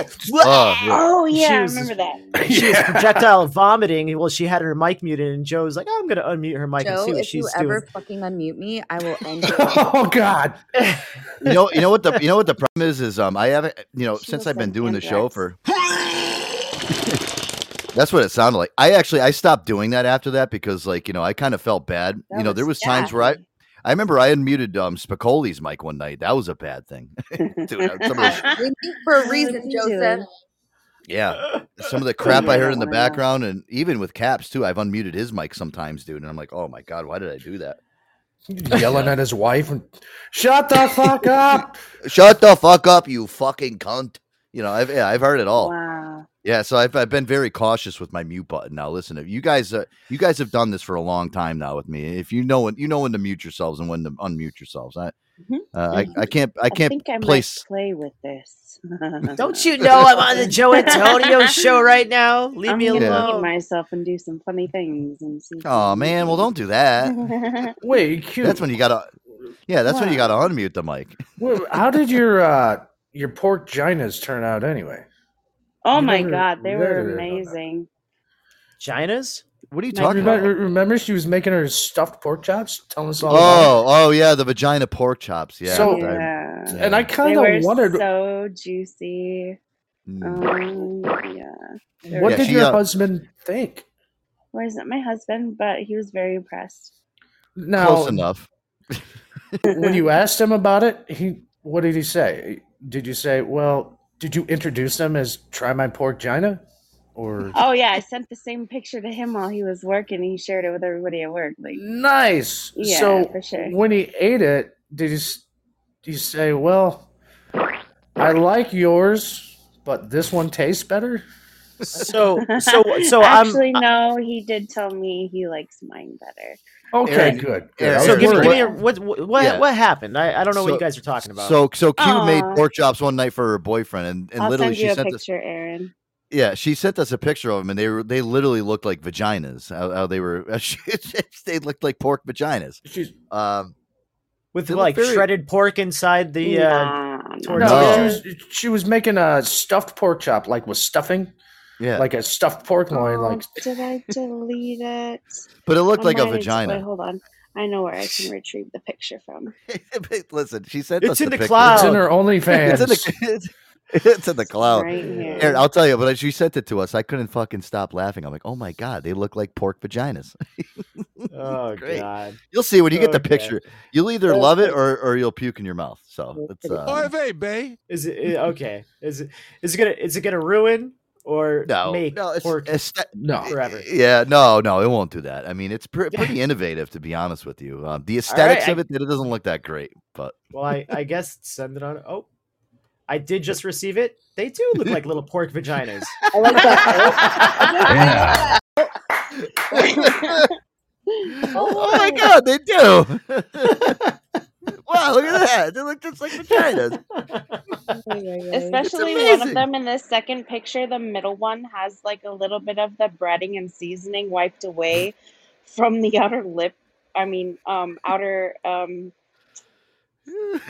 Oh, yeah. Oh yeah, I remember that. she was projectile vomiting. Well, she had her mic muted, and Joe was like, "Oh, "I'm going to unmute her mic and see what if you she's ever fucking unmute me, I will end you. oh God. you know, you know what the you know what the problem is is um, I haven't you know She since I've been doing the show for. That's what it sounded like. I actually I stopped doing that after that because like you know I kind of felt bad. That you know there was- was times where I I remember I unmuted um Spicoli's mic one night. That was a bad thing. Dude, some the, We mute for a reason, is? Joseph. yeah, some of the crap I heard in the background, and even with Caps too. I've unmuted his mic sometimes, dude, and I'm like, oh my god, why did I do that? Yelling at his wife and shut the fuck up. Shut the fuck up, you fucking cunt. You know, I've yeah, I've heard it all. Wow. Yeah, so I've I've been very cautious with my mute button. Now, listen, if you guys uh, you guys have done this for a long time now with me. If you know when you know when to mute yourselves and when to unmute yourselves, I Mhm. uh, I, I can't I can't think I place. might play with this. Don't you know I'm on the Joe Antonio show right now? Leave I'm me gonna Yeah. alone. myself and do some funny things and see. Oh man, well don't do that. Wait, cute. That's when you gotta. Yeah, that's when you gotta unmute the mic. Well, how did your uh your pork ginas turn out anyway? oh You my never god, they were read it about that. amazing. Ginas? What are you My talking about? Remember, remember she was making her stuffed pork chops? Telling us all about Oh, oh yeah, the vagina pork chops. Yeah. So- Yeah. it. And I kind of wondered so juicy. Mm. Um, yeah. What Yeah, did your uh, husband think? Well, he's not my husband, but he was very impressed. Now, Close enough. when you asked him about it, he what did he say? Did you say, "Well, did you introduce them as try my pork gina?" Or Oh yeah, I sent the same picture to him while he was working. He shared it with everybody at work. Like, nice. Yeah, so for sure. when he ate it, did you did you say, "Well, I like yours, but this one tastes better"? So so so I'm actually no, he did tell me he likes mine better. Okay, Aaron- good. good. So was give me, worried. give me a, what what what, Yeah. what happened? I, I don't know what you guys are talking about. So so Q made pork chops one night for her boyfriend, and, and I'll literally send she you a sent us. picture, Aaron. Yeah, she sent us a picture of them, and they were they literally looked like vaginas. How, how they were, they looked like pork vaginas. She's- Um, with like very- shredded pork inside the uh, Nah, nah. tortilla. no, No. she was she was making a stuffed pork chop, like with stuffing, yeah, like a stuffed pork loin, like Oh, did I delete it? but it looked Oh, like a mine is- Wait, vagina. hold on. I know where I can retrieve the picture from. Listen, she sent It's us in the picture. cloud. it's in her OnlyFans. It's in the it's in the cloud. Right here. Aaron, I'll tell you, but she sent it to us. I couldn't fucking stop laughing. I'm like, oh my god, they look like pork vaginas. Oh Great. god. You'll see when you get the Okay. picture. You'll either love it or, or you'll puke in your mouth. So it's uh, Is it okay? Is it is it gonna is it gonna ruin or no, make no, it's, pork it's no. forever? Yeah, no, no, it won't do that. I mean, it's pre- pretty innovative, to be honest with you. Um, the aesthetics I- of it, it doesn't look that great, but Well, I I guess send it on. Oh, I did just receive it. They do look like little pork vaginas. I like that. oh my god, they do! Wow, look at that! They look just like vaginas. Especially one of them in the second picture, the middle one has like a little bit of the breading and seasoning wiped away from the outer lip. I mean, um, outer um,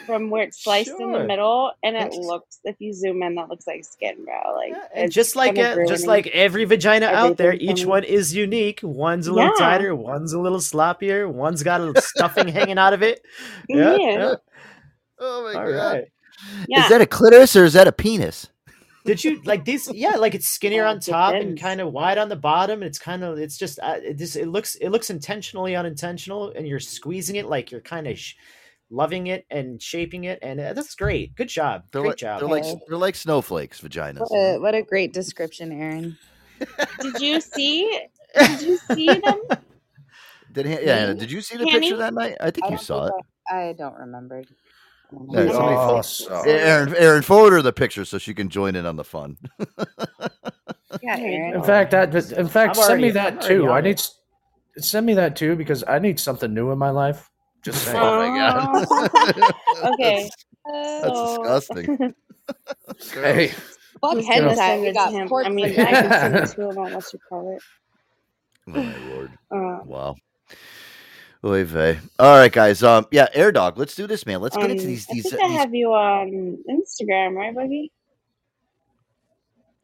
from where it's sliced in the middle, and it It's- looks if you zoom in, that looks like skin, bro. Like And just like kind of uh, just like every vagina out there, each for one is unique. One's a little Yeah. tighter, one's a little sloppier, one's got a little stuffing hanging out of it. Yeah, Yeah. yeah. Oh my All god! right. Yeah. Is that a clitoris or is that a penis? Did you like these? Yeah, like it's skinnier Uh, on top and kind of wide on the bottom. It's kind of it's just uh, it just it looks it looks intentionally unintentional, and you're squeezing it like you're kind of sh- loving it and shaping it, and uh, that's great. Good job, They're great like, job. They're like they're like snowflakes, vaginas. What a, what a great description, Aaron. Did you see? Did you see them? Did Han- yeah, Hannah, did you see the Hanny? picture that night? I think I you don't saw it. I, I don't remember. Yeah, somebody Oh, so- Aaron, Aaron, forward her the picture so she can join in on the fun. Yeah, Aaron. In fact, that in fact, I'm send me already- I'm that too. I need s- send me that too because I need something new in my life. Just saying. Oh my god. Okay. That's So- disgusting. Hey, Fuck I'm just gonna hentai. send We got to him. pork I mean, I vagina. can send it to him on what you call it. Oh my lord. Uh, Wow. Oy vey. All right, guys. Um, yeah, Air Dog. Let's do this, man. Let's get into um, these. I These. think uh, I these have you on Instagram, right, Boogie?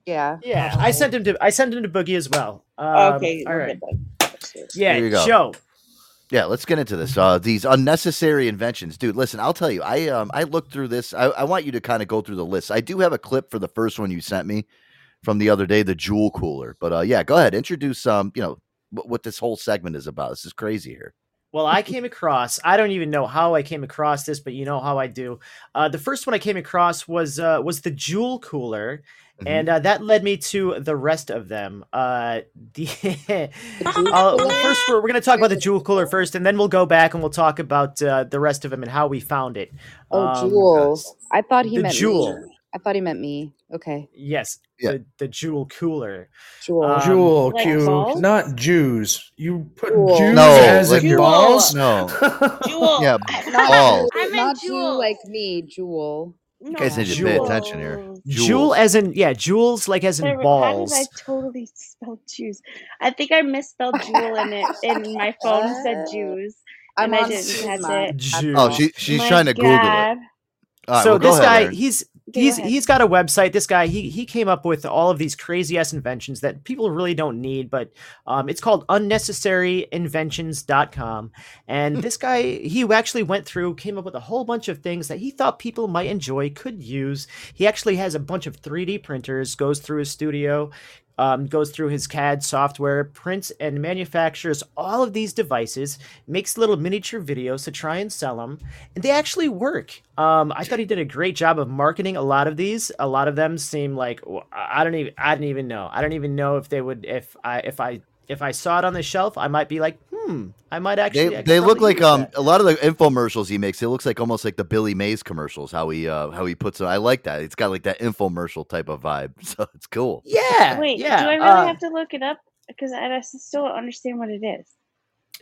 Yeah. yeah, I sent him to I sent him to Boogie as well. Um, okay, all good. Yeah, Here. Joe. Yeah, let's get into this. Uh, these unnecessary inventions, dude. Listen, I'll tell you. I um, I looked through this. I, I want you to kind of go through the list. I do have a clip for the first one you sent me from the other day, the Jewel Cooler. But uh, yeah, go ahead. Introduce um, you know, what, what this whole segment is about. This is crazy here. Well, I came across. I don't even know how I came across this, but you know how I do. Uh, the first one I came across was uh, was the Jewel Cooler, Mhm. and uh, that led me to the rest of them. Uh, the uh, first, we're, we're going to talk about the Jewel Cooler first, and then we'll go back and we'll talk about uh, the rest of them and how we found it. Oh, Um, jewels. I thought he the meant jewel. me. I thought he meant me. Okay. Yes, Yeah. the the jewel cooler. Jewel. Um, Jewel Like Q, balls? not Jews. You put Jewel. Jews No, as like in your- balls? No. Jewel. Yeah, I- not balls. I meant not you like me, Jewel. No, You guys need to pay attention here. Jewel as in yeah, jewels like as in There- How balls. did I totally spell Jews? I think I misspelled jewel in it, and my phone said uh, Jews. I'm And I on didn't Steve's catch it. Jew. Oh, she she's My trying to Google it. God. All right, so well, go this ahead, guy, Aaron. he's Go he's ahead. he's got a website. This guy, he he came up with all of these crazy ass inventions that people really don't need, but um, it's called unnecessaryinventions.com. And this guy, he actually went through, came up with a whole bunch of things that he thought people might enjoy, could use. He actually has a bunch of 3D printers, goes through his studio, um, goes through his CAD software, prints and manufactures all of these devices, makes little miniature videos to try and sell them, and they actually work. Um, I thought he did a great job of marketing a lot of these. A lot of them seem like I don't even I don't even know. I don't even know if they would if I if I if I saw it on the shelf, I might be like, hmm, I might actually. They, they look like um that. a lot of the infomercials he makes. It looks like almost like the Billy Mays commercials. How he uh how he puts it. I like that. It's got like that infomercial type of vibe. So it's cool. Yeah. Wait, yeah. do I really uh, have to look it up? Because I still don't understand what it is.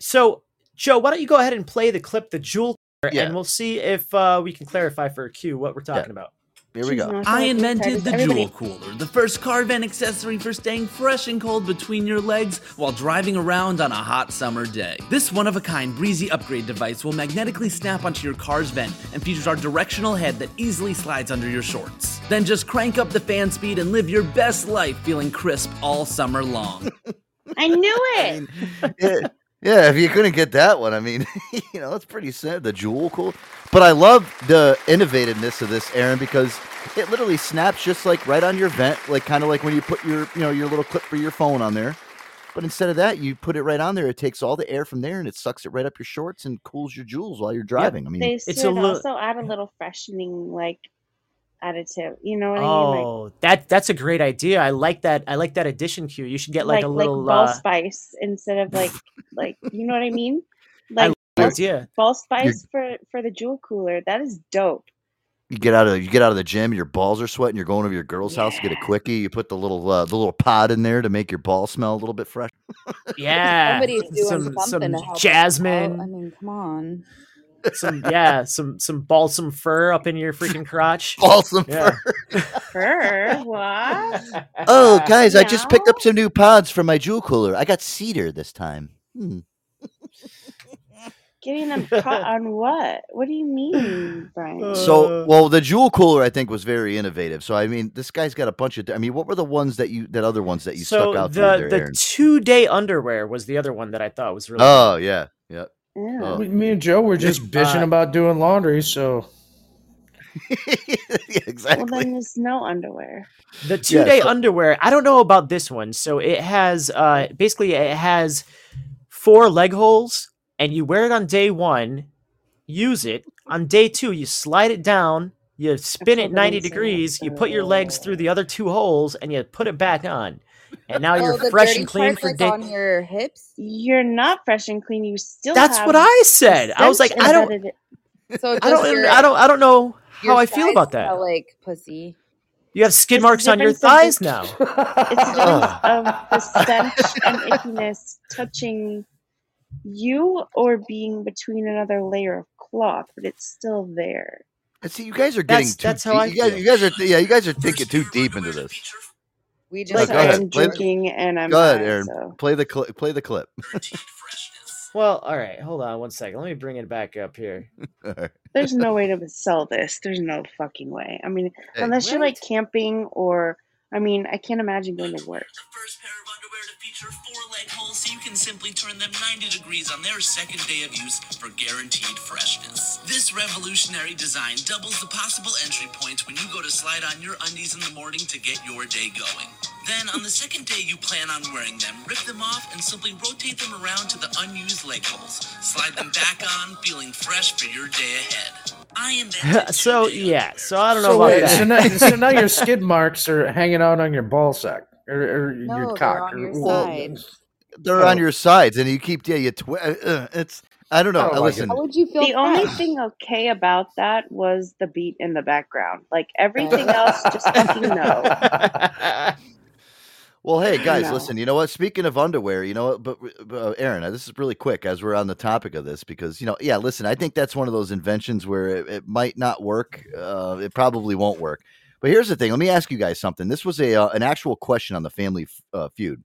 So, Joe, why don't you go ahead and play the clip, the jewel, Yeah. and we'll see if uh, we can clarify for Q what we're talking about. Here we go. I invented the Everybody- Jewel Cooler, the first car van accessory for staying fresh and cold between your legs while driving around on a hot summer day. This one of a kind breezy upgrade device will magnetically snap onto your car's vent and features our directional head that easily slides under your shorts. Then just crank up the fan speed and live your best life feeling crisp all summer long. I knew it. yeah, yeah, if you couldn't get that one, I mean, you know, it's pretty sad. The jewel cool, but I love the innovativeness of this, Aaron, because it literally snaps just like right on your vent, like kind of like when you put your, you know, your little clip for your phone on there. But instead of that, you put it right on there. It takes all the air from there and it sucks it right up your shorts and cools your jewels while you're driving. I mean, They It's a should also add a little freshening like additive. You know what I mean? Like Oh, that that's a great idea. I like that. I like that addition cue. You should get like, like a little like uh, spice instead of like like you know what I mean? I Like like the ball, idea. ball spice for for the jewel cooler. That is dope. you get out of you get out of the gym, your balls are sweating. You're going over your girl's house to get a quickie. You put the little uh, the little pod in there to make your ball smell a little bit fresh. Yeah, Somebody's doing some something some to help jasmine, I mean, come on. Some yeah, some some balsam fur up in your freaking crotch. Balsam Yeah. fur. Fur? What? Oh, guys, I just picked up some new pods for my jewel cooler. I got cedar this time. Hmm. Getting them caught on what? What do you mean, Brian? So, Uh. well, the jewel cooler I think was very innovative. So, I mean, this guy's got a bunch of. I mean, what were the ones that you that other ones that you so stuck out the through there, the two day underwear was the other one that I thought was really. Oh yeah, yeah. Yeah. Oh. Me and Joe were just bitching Uh, about doing laundry, so yeah, Well, then there's no underwear. The two day so- underwear, I don't know about this one. So it has uh basically it has four leg holes and you wear it on day 1, use it. On day 2 you slide it down, you spin it 90 didn't say that, degrees, you put your legs through the other two holes and you put it back on. And now Oh, you're the fresh and clean for like day on your hips. You're not fresh and clean. You still. That's have what I said. I was like I don't So I don't your, I don't I don't know how I feel about that. smell like pussy. You have skid It's marks on your difference of thighs the- now. It's the difference of the stench and ickiness touching you or being between another layer of cloth, but it's still there. And see, you guys are getting That's- too. that's how deep. I you guys, feel. you guys are. Yeah, you guys are thinking too deep into this. We just go Like. I'm Play the- drinking and I'm Go ahead, high, Aaron. so. Play the cli play the clip. Well, all right, hold on one second. Let me bring it back up here. There's no way to sell this. There's no fucking way. I mean, Hey, unless you're like camping or, I mean, I can't imagine going to work. The first pair of underwear to feature four leg holes so you can simply turn them 90 degrees on their second day of use for guaranteed freshness. This revolutionary design doubles the possible entry points when you go to slide on your undies in the morning to get your day going. Then, on the second day you plan on wearing them, rip them off and simply rotate them around to the unused leg holes. Slide them back on, feeling fresh for your day ahead. I invented so yeah, so I don't know so about wait, that. so now, so now your skid marks are hanging out on your ball sack or, or No, your they're cock. on or- your well, side. They're on Oh. your sides, and you keep. Yeah, you. Twi- uh, uh, it's. I don't know. I Listen, How would you feel? The only thing okay about that was the beat in the background. Like everything else, just fucking no. Well, hey guys, No. listen. You know what? Speaking of underwear, you know what? But, but uh, Aaron, uh, this is really quick as we're on the topic of this because you know, yeah. Listen, I think that's one of those inventions where it, it might not work. Uh, it probably won't work. But here's the thing. Let me ask you guys something. This was a uh, an actual question on the Family uh, Feud.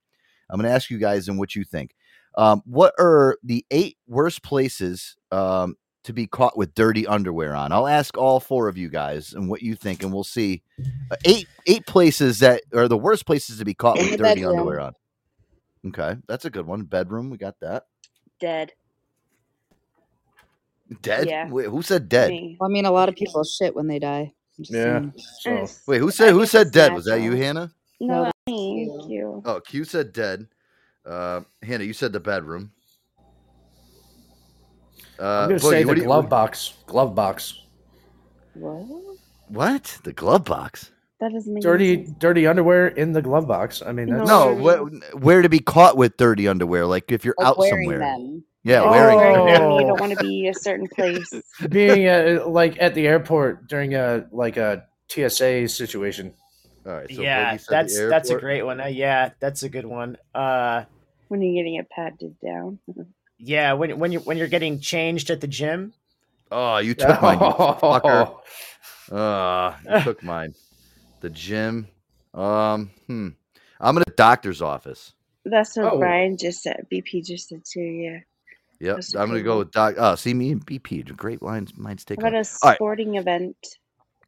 I'm going to ask you guys and what you think. Um, what are the eight worst places um, to be caught with dirty underwear on? I'll ask all four of you guys and what you think, and we'll see. Uh, eight eight places that are the worst places to be caught with dirty bedroom. underwear on. Okay, that's a good one. Bedroom, we got that. Dead. Dead? Yeah. Wait, who said dead? Me. Well, I mean, a lot of people shit when they die. I'm just Yeah. So Wait, who said who said dead? Was that you. Hannah? No, No, that's that's you. Oh, Q said dead. Uh, Hannah, you said the bedroom. Uh, I'm gonna Boogie, say what the do you- glove box. Glove box. What? What? The glove box? That doesn't make Dirty, sense. dirty underwear in the glove box. I mean, that's No, No. where, where to be caught with dirty underwear? Like if you're Like out somewhere. them. Yeah, Oh. wearing. Wearing them. them, you don't want to be a certain place. being at, like at the airport during a like a TSA situation. All right. So yeah, Boogie said the that's that's a great one. Uh, yeah, that's a good one. Uh, when you're getting it patted down. yeah, when when you when you're getting changed at the gym. Oh, you took mine, you fucker. Uh, you took mine. The gym. Um, hmm. I'm in a doctor's office. That's what Oh. Brian just said. BP just said too. Yeah. Yep. I'm gonna go with doc. Oh, see me and BP. Great lines. Mine's taken. about a All right. sporting event?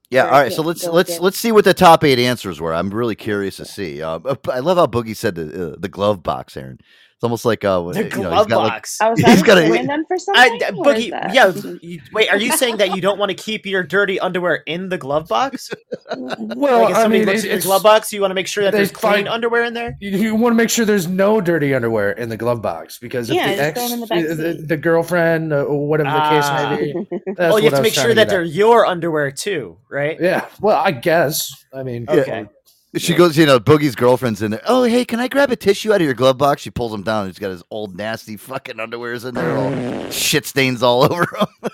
Yeah. All right. So let's let's let's see what the top eight answers were. I'm really curious to see. Uh, I love how Boogie said the uh, the glove box, Aaron. It's almost like uh, The you know, glove he's got like box. I was He's asking got to win them for I, something. or is Boogie, yeah. You, wait, are you saying that you don't want to keep your dirty underwear in the glove box? Well, like if I somebody mean, looks it- at your glove box, you want to make sure that there's clean find- underwear in there. You, you want to make sure there's no dirty underwear in the glove box because if Yeah, the ex, throw 'em the the, the girlfriend, uh, or whatever the case Ah. may be. That's oh, you have to make sure that they're your underwear too, right? Yeah. Well, I guess. I mean, Okay. She goes, you know, Boogie's girlfriend's in there. Oh, hey, can I grab a tissue out of your glove box? She pulls him down. He's got his old nasty fucking underwears in there, all shit stains all over him.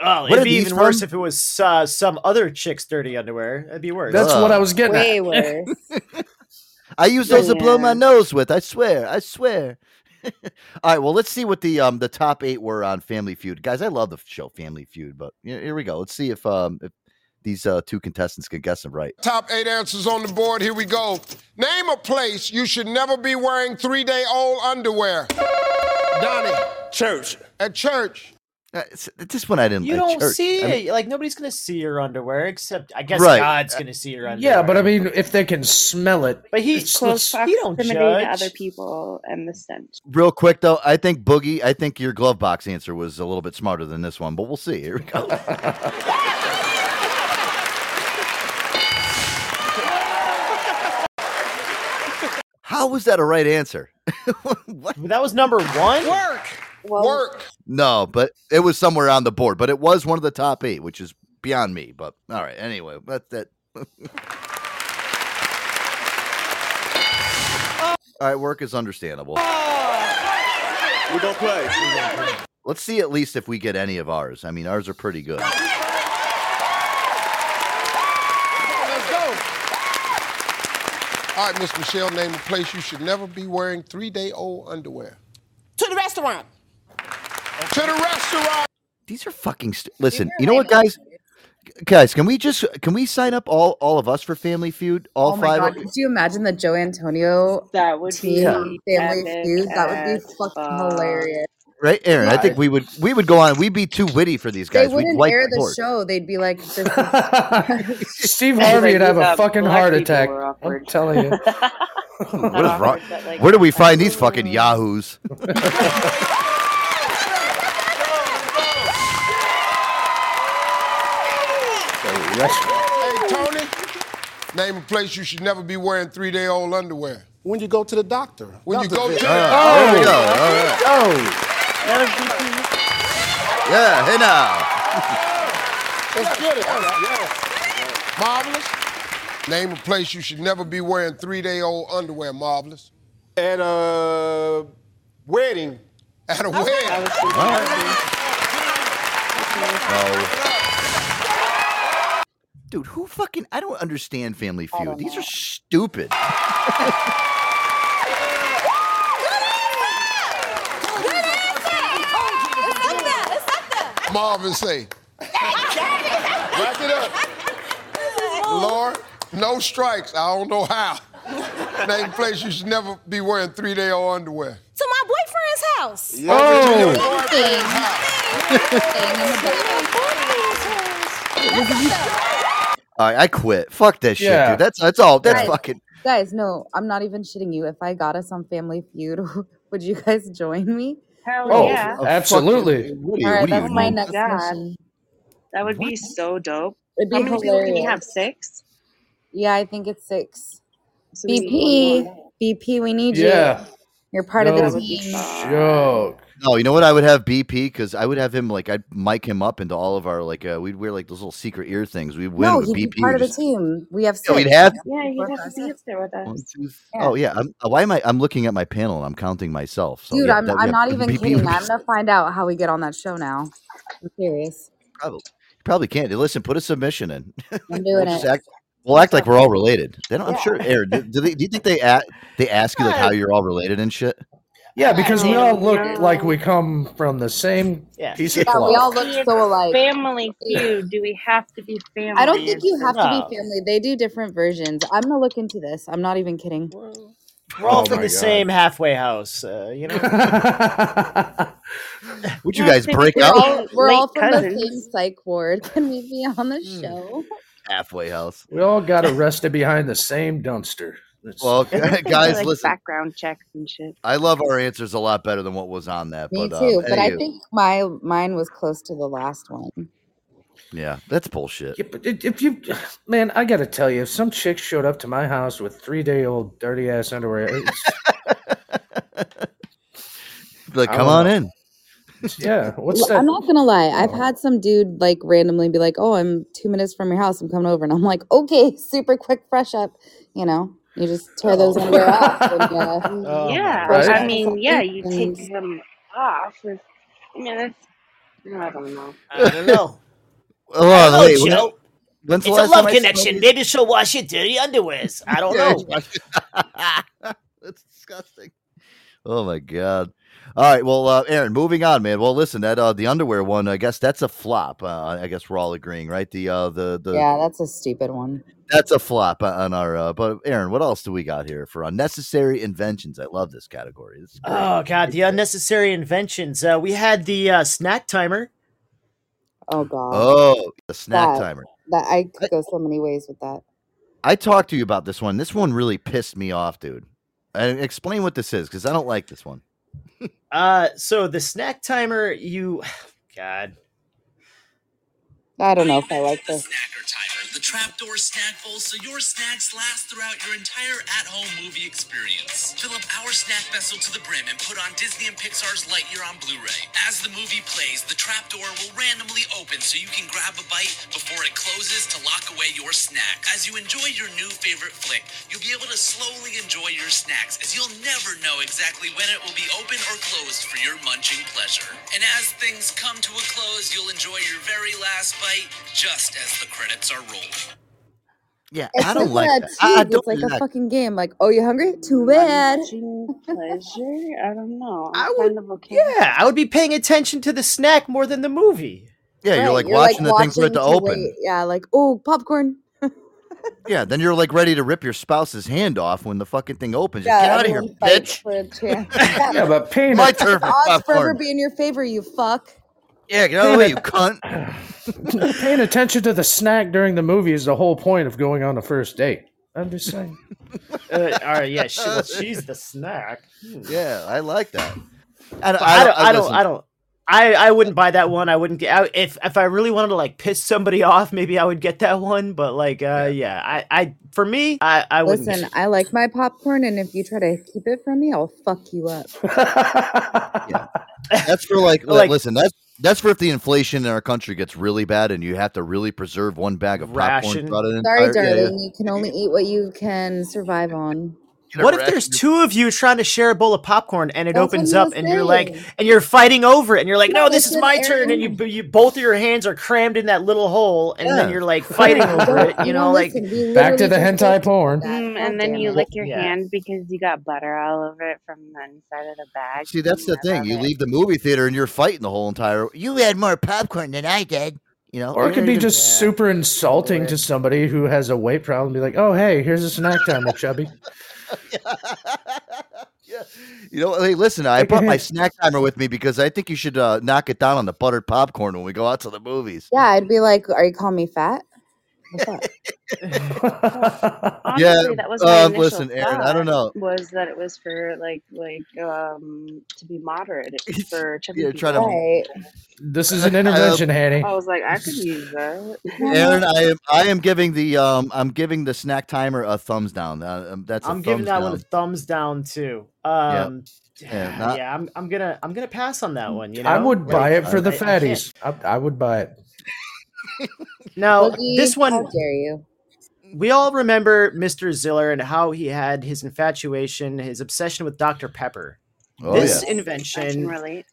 Oh, it'd be these even worse if it was uh, some other chick's dirty underwear. That'd be worse. That's what I was getting Way at. worse. I use those to blow my nose with. I swear. I swear. all right, well, let's see what the um the top eight were on Family Feud, guys. I love the show Family Feud, but here here we go. Let's see if um if these uh, two contestants can guess them right. Top eight answers on the board. Here we go. Name a place you should never be wearing three day old underwear. Donnie. Church. At church. Uh, this one I didn't. you like don't church. see I mean, it. like nobody's gonna see your underwear except I guess Right. God's gonna see your underwear. Yeah, but I mean, if they can smell it, but he it's- Close he don't proximity judge. to other people and the stench. real quick though, I think Boogie. I think your glove box answer was a little bit smarter than this one, but we'll see. Here we go. How was that a right answer? what? That was number one. Work. Well, Work. No, but it was somewhere on the board. But it was one of the top eight, which is beyond me. But all right, anyway, that's that. all right, work is understandable. We don't play. Let's see at least if we get any of ours. I mean, ours are pretty good. Let's go. All right, Miss Michelle, name a place you should never be wearing three day old underwear. To the restaurant. To the restaurant. These are fucking. St- Listen, you know what, guys? Guys, can we just can we sign up all all of us for Family Feud? All oh my five. god! Could you imagine the Joe Antonio That would be team family epic feud? That would be fucking fuck. hilarious. Right, Aaron. I think we would we would go on. We'd be too witty for these guys. We'd wouldn't wipe air the the board. show. They'd be like, this is- Steve Harvey would have a fucking black heart people attack. were I'm awkward. telling you. What is wrong? But, like, Where do we find these fucking yahoos? Hey, Tony, name a place you should never be wearing three day old underwear. When you go to the doctor. When you go to All the ah, right, there we go. All right. Oh, That would be Yeah, hey now. Let's get it. Marvelous. Name a place you should never be wearing three day old underwear, Marvelous. At a wedding At a wedding. was super All creepy. No. Dude, who fucking? I don't understand Family Feud. These are stupid. Marvin say. Wrap it up. Lord, no strikes. I don't know how. Name place you should never be wearing three day old underwear. To my boyfriend's house. Oh. All right, I quit. Fuck that shit, Yeah. dude. That's that's all. That's Guys, fucking. guys, no, I'm not even shitting you. If I got us on Family Feud, would you guys join me? Hell Oh, yeah. absolutely. you. What are you? All right, what are that's you? my Oh next God. That would be so dope. It'd How be many people can you have? Six? Yeah, I think it's six. So we need one BP. BP, we need Yeah. you. You're part No of the team. joke. No, you know what? I would have BP because I would have him like I'd mic him up into all of our like uh, we'd wear like those little secret ear things. We'd win No, with he'd BP. be part of the just- team. We have Yeah, six. we'd have. Yeah, you'd have to be up there with One, us. two, Yeah. Oh yeah. I'm, why am I? I'm looking at my panel and I'm counting myself. So, Dude, yeah, I'm, that- I'm yeah, not even BP kidding. would I'm gonna find out how we get on that show now. I'm serious. Probably, probably can't. Listen, put a submission in. I'm we'll doing it. act. We'll act like we're all related. Then I'm sure. Aaron, do, do they? Do you think they a- they ask you like how you're all related and shit? Yeah, because we all look know. like we come from the same Yeah. piece of Yeah, we all look so alike. Family feud. Do we have to be family? I don't think you have to be family. They do different versions. I'm gonna look into this. I'm not even kidding. We're all Oh from the God. same halfway house, uh, you know. Would you guys break were We're up? all we're all Late from the same psych ward. Can we be on the Hmm. show? Halfway house. we all got arrested behind the same dumpster. It's- Well, guys, like listen. background checks and shit. I love our answers a lot better than what was on that. Me but, too. Um, but I anywho, think my mine was close to the last one. yeah, that's bullshit. Yeah, but if you, man, I gotta tell you, if some chick showed up to my house with three day old dirty ass underwear, it's, Like, come on know. in. yeah, what's L- that? I'm not gonna lie. I've had some dude like randomly be like, "Oh, I'm two minutes from your house. I'm coming over," and I'm like, "Okay, super quick, fresh up." You know, you just tear those underwear off. And, uh, Oh, yeah, Right. I mean, yeah, you And- take them off. With, I mean, that's. I don't know. I don't know. Hold I on, wait. Joe. When's It's a love connection. Maybe she'll wash your dirty underwears. I don't know. That's disgusting. Oh my god. All right, well, uh, Aaron, moving on, man. Well, listen, that uh, the underwear one, I guess that's a flop. Uh, I guess we're all agreeing, right? The uh, the the yeah, that's a stupid one. that's a flop on our. Uh, but Aaron, what else do we got here for unnecessary inventions? I love this category. This. Oh god, the unnecessary inventions. Uh, we had the uh, snack timer. Oh god, oh, the snack That- timer. that I could go so many ways with that. I talked to you about this one. This one really pissed me off, dude. And explain what this is because I don't like this one. Uh, so the snack timer, you, God, I don't know if I like this. Snacker Timer, the trapdoor snack bowl so your snacks last throughout your entire at-home movie experience. Fill up our snack vessel to the brim and put on Disney and Pixar's Lightyear on Blu-ray. As the movie plays, the trapdoor will randomly open so you can grab a bite before it closes to lock away your snack. As you enjoy your new favorite flick, you'll be able to slowly enjoy your snacks as you'll never know exactly when it will be open or closed for your munching pleasure. And as things come to a close, you'll enjoy your very last bite just as the credits are rolling. Yeah, It's I don't like, like a that. I, I tease. don't It's like a like- fucking game. Like, oh, you hungry? Too bad. Pleasure? I don't know. I'm I would- kind of okay. yeah, I would be paying attention to the snack more than the movie. Yeah, you're Right, like watching the thing for it watching to open. wait. Yeah, like, oh, popcorn. Yeah, then you're like ready to rip your spouse's hand off when the fucking thing opens. Yeah, Get out of here, bitch. For a yeah, but paying My turn for Odds forever popcorn. be in your favor, you fuck. Yeah, get out of the way, you cunt. paying attention to the snack during the movie is the whole point of going on a first date. I'm just saying. Uh, all right, yeah, she, well, she's the snack. Hmm. Yeah, I like that. I, But I don't. I don't. I don't. I, I wouldn't buy that one. I wouldn't get I, if if I really wanted to like piss somebody off. Maybe I would get that one. But like, uh, yeah, I, I for me, I, I wouldn't. Listen, I like my popcorn, and if you try to keep it from me, I'll fuck you up. Yeah. That's for like, li- Like- listen, that's that's for if the inflation in our country gets really bad and you have to really preserve one bag of popcorn Ration. throughout Sorry, entire- yeah, yeah. darling. You can only eat what you can survive on. Get What if there's two of you trying to share a bowl of popcorn and it That's opens up was and you're like and you're fighting over it and you're like no No, this is listen, my turn and you, you both of your hands are crammed in that little hole and then you're like fighting over it you know like listen, we Back to the hentai porn. Mm, and then you lick your Yeah. hand because you got butter all over it from the inside of the bag. See, that's the Mm, thing. You it. leave the movie theater and you're fighting the whole entire. You had more popcorn than I did. You know, Or it could be just Yeah. super insulting to somebody who has a weight problem. Be like, "Oh, hey, here's a snack timer, chubby." yeah. You know, hey, listen, I brought my snack timer with me because I think you should uh, knock it down on the buttered popcorn when we go out to the movies. Yeah, I'd be like, "Are you calling me fat?" What's up? Honestly, Yeah, that was my um, initial listen, Aaron, I don't know. Was that it was for like like um to be moderate it's for chubby Yeah, try to- Right. this is an intervention, Hanny. I was like, I could use that. Aaron, I am I am giving the um I'm giving the snack timer a thumbs down. Uh, um, that's a I'm giving that down. one a thumbs down too um Yeah, yeah, not- I'm, I'm gonna I'm gonna pass on that one you know I would buy Like, it for the I- I fatties. I, I would buy it. Now Boogie, this one How dare you? we all remember Mr. Ziller and how he had his infatuation, his obsession with Dr. Pepper. Oh, this yeah. Invention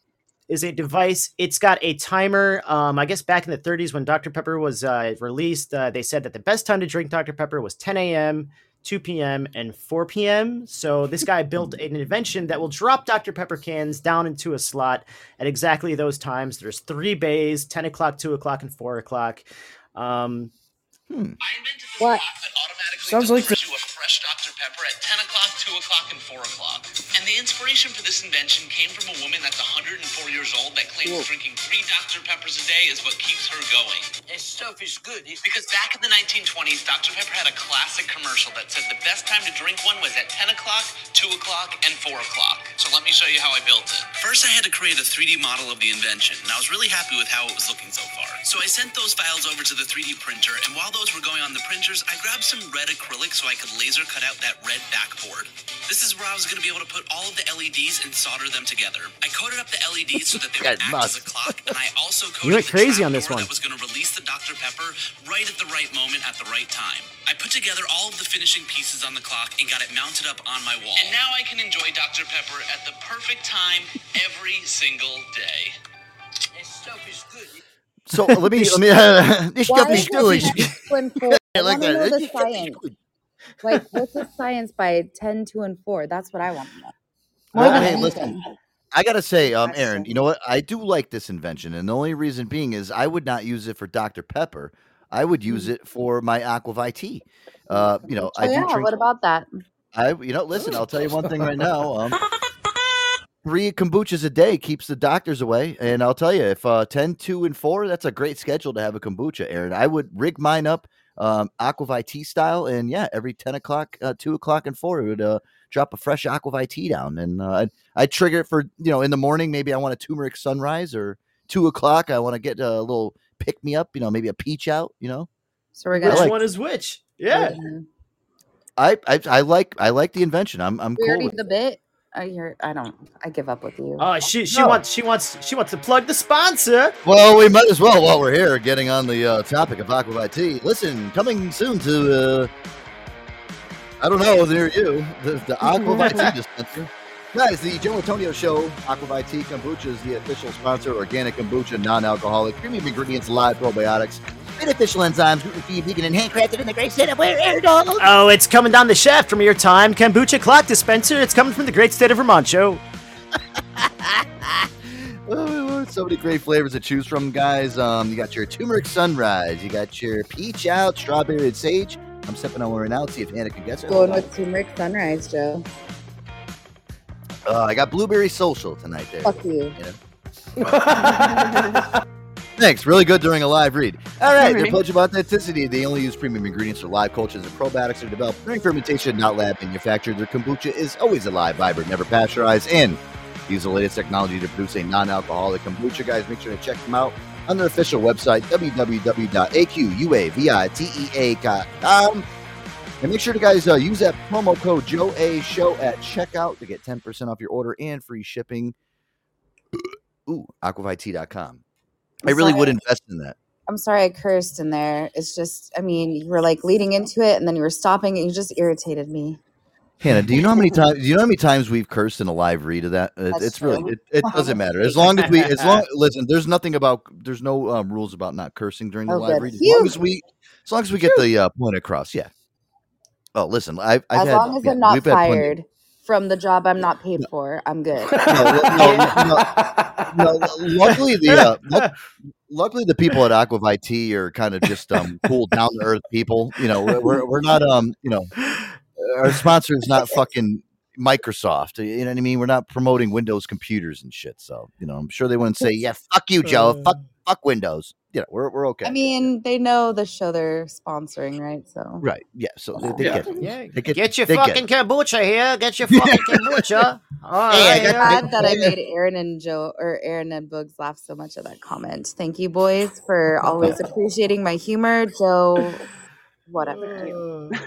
is a device. It's got a timer. Um, I guess back in the 30s when Dr. Pepper was uh, released, uh, they said that the best time to drink Dr. Pepper was 10 a.m., 2 p.m., and 4 p.m. So this guy built an invention that will drop Dr. Pepper cans down into a slot at exactly those times. There's three bays: 10 o'clock, 2 o'clock, and 4 o'clock. Um, What? Sounds like the you a fresh Dr. Pepper at 10 o'clock, 2 o'clock, and 4 o'clock. And the inspiration for this invention came from a woman that's 104 years old that claims drinking three Dr. Peppers a day is what keeps her going. This stuff is good. Because back in the 1920s, Dr. Pepper had a classic commercial that said the best time to drink one was at 10 o'clock, 2 o'clock, and 4 o'clock. So let me show you how I built it. First, I had to create a 3D model of the invention, and I was really happy with how it was looking so far. So I sent those files over to the 3D printer, and while those were going on the printers, I grabbed some red acrylic so I could laser cut out that red backboard. This is where I was going to be able to put all of the LEDs and solder them together. I coated up the LEDs so that they would Guys act as a clock, and I also coated You went the crazy on this trapdoor one. That was going to release the Dr. Pepper right at the right moment at the right time. I put together all of the finishing pieces on the clock and got it mounted up on my wall. And now I can enjoy Dr. Pepper at the perfect time every single day. This stuff is good. So let me let me this Why stuff is is good. it two and four? I I like want to know that. the This stuff is science. Like, what's the science by 10, 2, and 4? That's what I want to know. Well, More than hey, anything. listen. I gotta say, um, Aaron, you know what? I do like this invention, and the only reason being is I would not use it for Dr. Pepper. I would use it for my Aqua ViTea. Uh, you know, Oh, I do yeah. drink. What about that? I, you know, listen. I'll tell you one thing right now. Um, three kombuchas a day keeps the doctors away, and I'll tell you, if uh, 10, 2, and four, that's a great schedule to have a kombucha, Aaron. I would rig mine up um, Aqua ViTea style, and yeah, every ten o'clock, uh, two o'clock, and four, it would uh, drop a fresh Aqua ViTea down, and uh, I'd, I'd trigger it for you know in the morning. Maybe I want a turmeric sunrise, or two o'clock, I want to get a little pick me up. You know, maybe a peach out. You know, So we're which gonna. one is which? Yeah. I I, I like I like the invention. I'm I'm We cool already with. the bit. I hear. I don't. I give up with you. Oh, she she No. wants she wants she wants to plug the sponsor. Well, we might as well while we're here, getting on the uh, topic of Aqua ViTea. Listen, coming soon to uh, I don't know near you, the, the Aquavite dispenser. Guys, the Joe Antonio Show, Aqua ViTea Kombucha is the official sponsor. Organic kombucha, non-alcoholic, premium ingredients, live probiotics, beneficial enzymes, gluten-free, vegan, and handcrafted in the great state of where air dogs. Oh, it's coming down the shaft from your time kombucha clock dispenser. It's coming from the great state of Vermont, Joe. Oh, so many great flavors to choose from, guys. Um, you got your turmeric sunrise, you got your peach out, strawberry and sage. I'm stepping on one right now. See if Hannah can guess it. Going with turmeric sunrise, Joe. Uh, I got blueberry social tonight. There. Fuck you. Thanks. Really good during a live read. All right. Their Alright. pledge of authenticity. They only use premium ingredients for live cultures and probiotics are developed during fermentation, not lab manufactured. Their kombucha is always alive, vibrant, never pasteurized, and use the latest technology to produce a non-alcoholic kombucha. Guys, make sure to check them out on their official website, www.aquavitea.com. And make sure to guys uh, use that promo code Joe A Show at checkout to get 10% off your order and free shipping. Ooh, aquavitea.com. I really would invest in that. I'm sorry I cursed in there. It's just, I mean, you were like leading into it and then you were stopping and you just irritated me. Hannah, do you know how many times? Do you know how many times we've cursed in a live read of that? It, it's really it, it doesn't matter as long as we as long listen. There's nothing about there's no um, rules about not cursing during the Oh, live read. As long as we as long as we get the uh, point across, yeah. Oh, listen, I've, I've As had, long as yeah, I'm not fired from the job I'm not paid for, I'm good. no, no, no, no, luckily the uh, luck- luckily the people at Aqua ViTea are kind of just um cool down to earth people. You know, we're, we're we're not um you know our sponsor is not fucking Microsoft. You know what I mean? We're not promoting Windows computers and shit. So you know, I'm sure they wouldn't say, "Yeah, fuck you, Joe. Hmm. Fuck fuck Windows." You know, we're we're okay. I mean, they know the show they're sponsoring, right? So right? Yeah. So they, they Yeah. get. Yeah. They Get, get your they get fucking it. kombucha here. Get your fucking kombucha. All Hey, I right. got yeah. glad that I made Aaron and Joe or Aaron and Boogs laugh so much at that comment. Thank you, boys, for always appreciating my humor. Joe, whatever. you.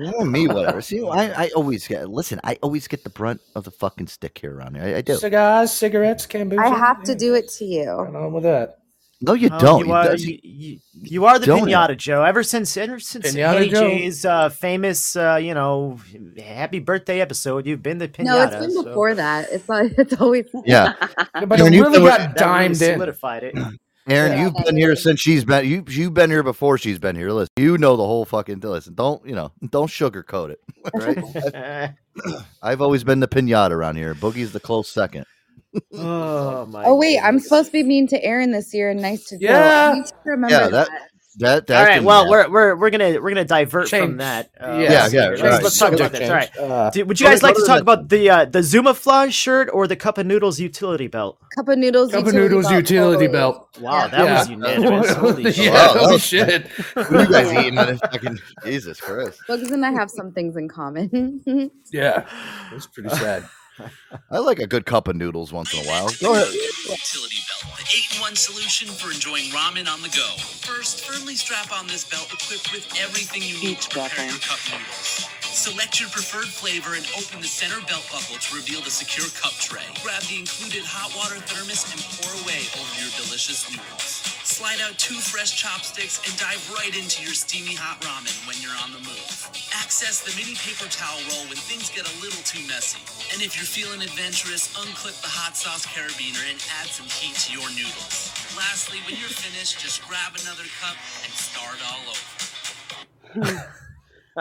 Yeah, me, whatever. See, I, I always get listen. I always get the brunt of the fucking stick here around here. I, I do. Cigars, cigarettes, kombucha. I have to do it to you. Right on with that. No, you Oh, don't. You You are, don't. you, you, you are the Don't. pinata, Joe. Ever since ever since Pinata Eddie Joe. J's uh, famous, uh, you know, happy birthday episode, you've been the pinata. No, it's been so- before that. It's not, it's always Yeah. Yeah, but Aaron, it you've really been with- got that really dimed in. solidified it. Aaron, Yeah. you've been here since she's been you you've been here before she's been here. Listen, you know the whole fucking listen. Don't you know? Don't sugarcoat it. Right? I've always been the pinata around here. Boogie's the close second. oh my! Oh wait, I'm supposed to be mean to Aaron this year and nice to Joe. Yeah. I need to remember Yeah, that. that that that. All right. can- Well, we're we're we're gonna we're gonna divert from that. Uh, Yeah, yeah, let's, right. let's talk about Subject this. All right. Uh, Do- Would you guys like to talk the- about the uh, the Zoomaflage shirt or the Cup of Noodles utility belt? Cup of noodles. Cup of noodles belt, utility totally. belt. Wow, Yeah. that Yeah. was unanimous. Holy yeah, shit! Wow, that holy was- shit. What are you guys eating? on fucking Jesus Christ! Bugs and I have some things in common. Yeah, it's pretty sad. I like a good cup of noodles once in a while. Go ahead. Utility belt, the 8-in-1 solution for enjoying ramen on the go. First, firmly strap on this belt equipped with everything you need to prepare your cup noodles. Select your preferred flavor and open the center belt buckle to reveal the secure cup tray. Grab the included hot water thermos and pour away over your delicious noodles. Slide out two fresh chopsticks and dive right into your steamy hot ramen when you're on the move. Access the mini paper towel roll when things get a little too messy. And if you're feeling adventurous, unclip the hot sauce carabiner and add some heat to your noodles. Lastly, when you're finished, just grab another cup and start all over.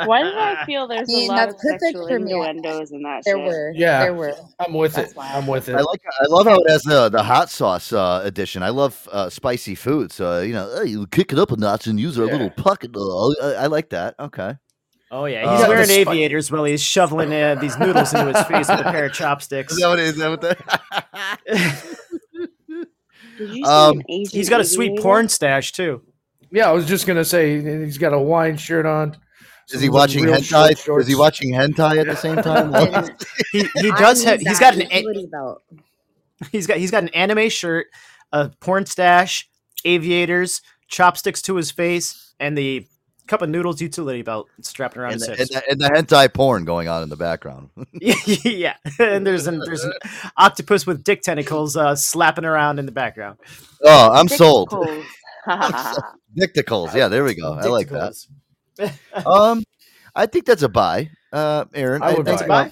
Why did I feel there's I mean, a lot of sexual innuendos in that there shit? were. Yeah. There were. I'm with That's it. why. I'm with it. I like. I love how it has the the hot sauce uh, edition. I love uh, spicy food, so you know, hey, you kick it up a notch and use our Yeah. little pocket. Uh, I, I like that. Okay. Oh yeah, Uh, he's Yeah, wearing the spi- aviators while he's shoveling uh, these noodles into his face with a pair of chopsticks. Is that what it is? Is that what that? Did you say Um, an Asian He's got a sweet aviator? porn stash too. yeah, I was just gonna say he's got a wine shirt on. Is he watching real short hentai? shorts. Is he watching hentai at the same time? He he I does need have he's that got an a- utility belt. he's got he's got an anime shirt, a porn stash, aviators, chopsticks to his face, and the cup of noodles utility belt strapped around and, his the, hips. and, the, and the hentai porn going on in the background. yeah, and there's an there's an octopus with dick tentacles uh, slapping around in the background. oh, I'm sold. Dickicles. Dicticles. Yeah, there we go. I like that. Dicticles. Um, I think that's a buy, uh, Aaron. I would think, buy. Buy?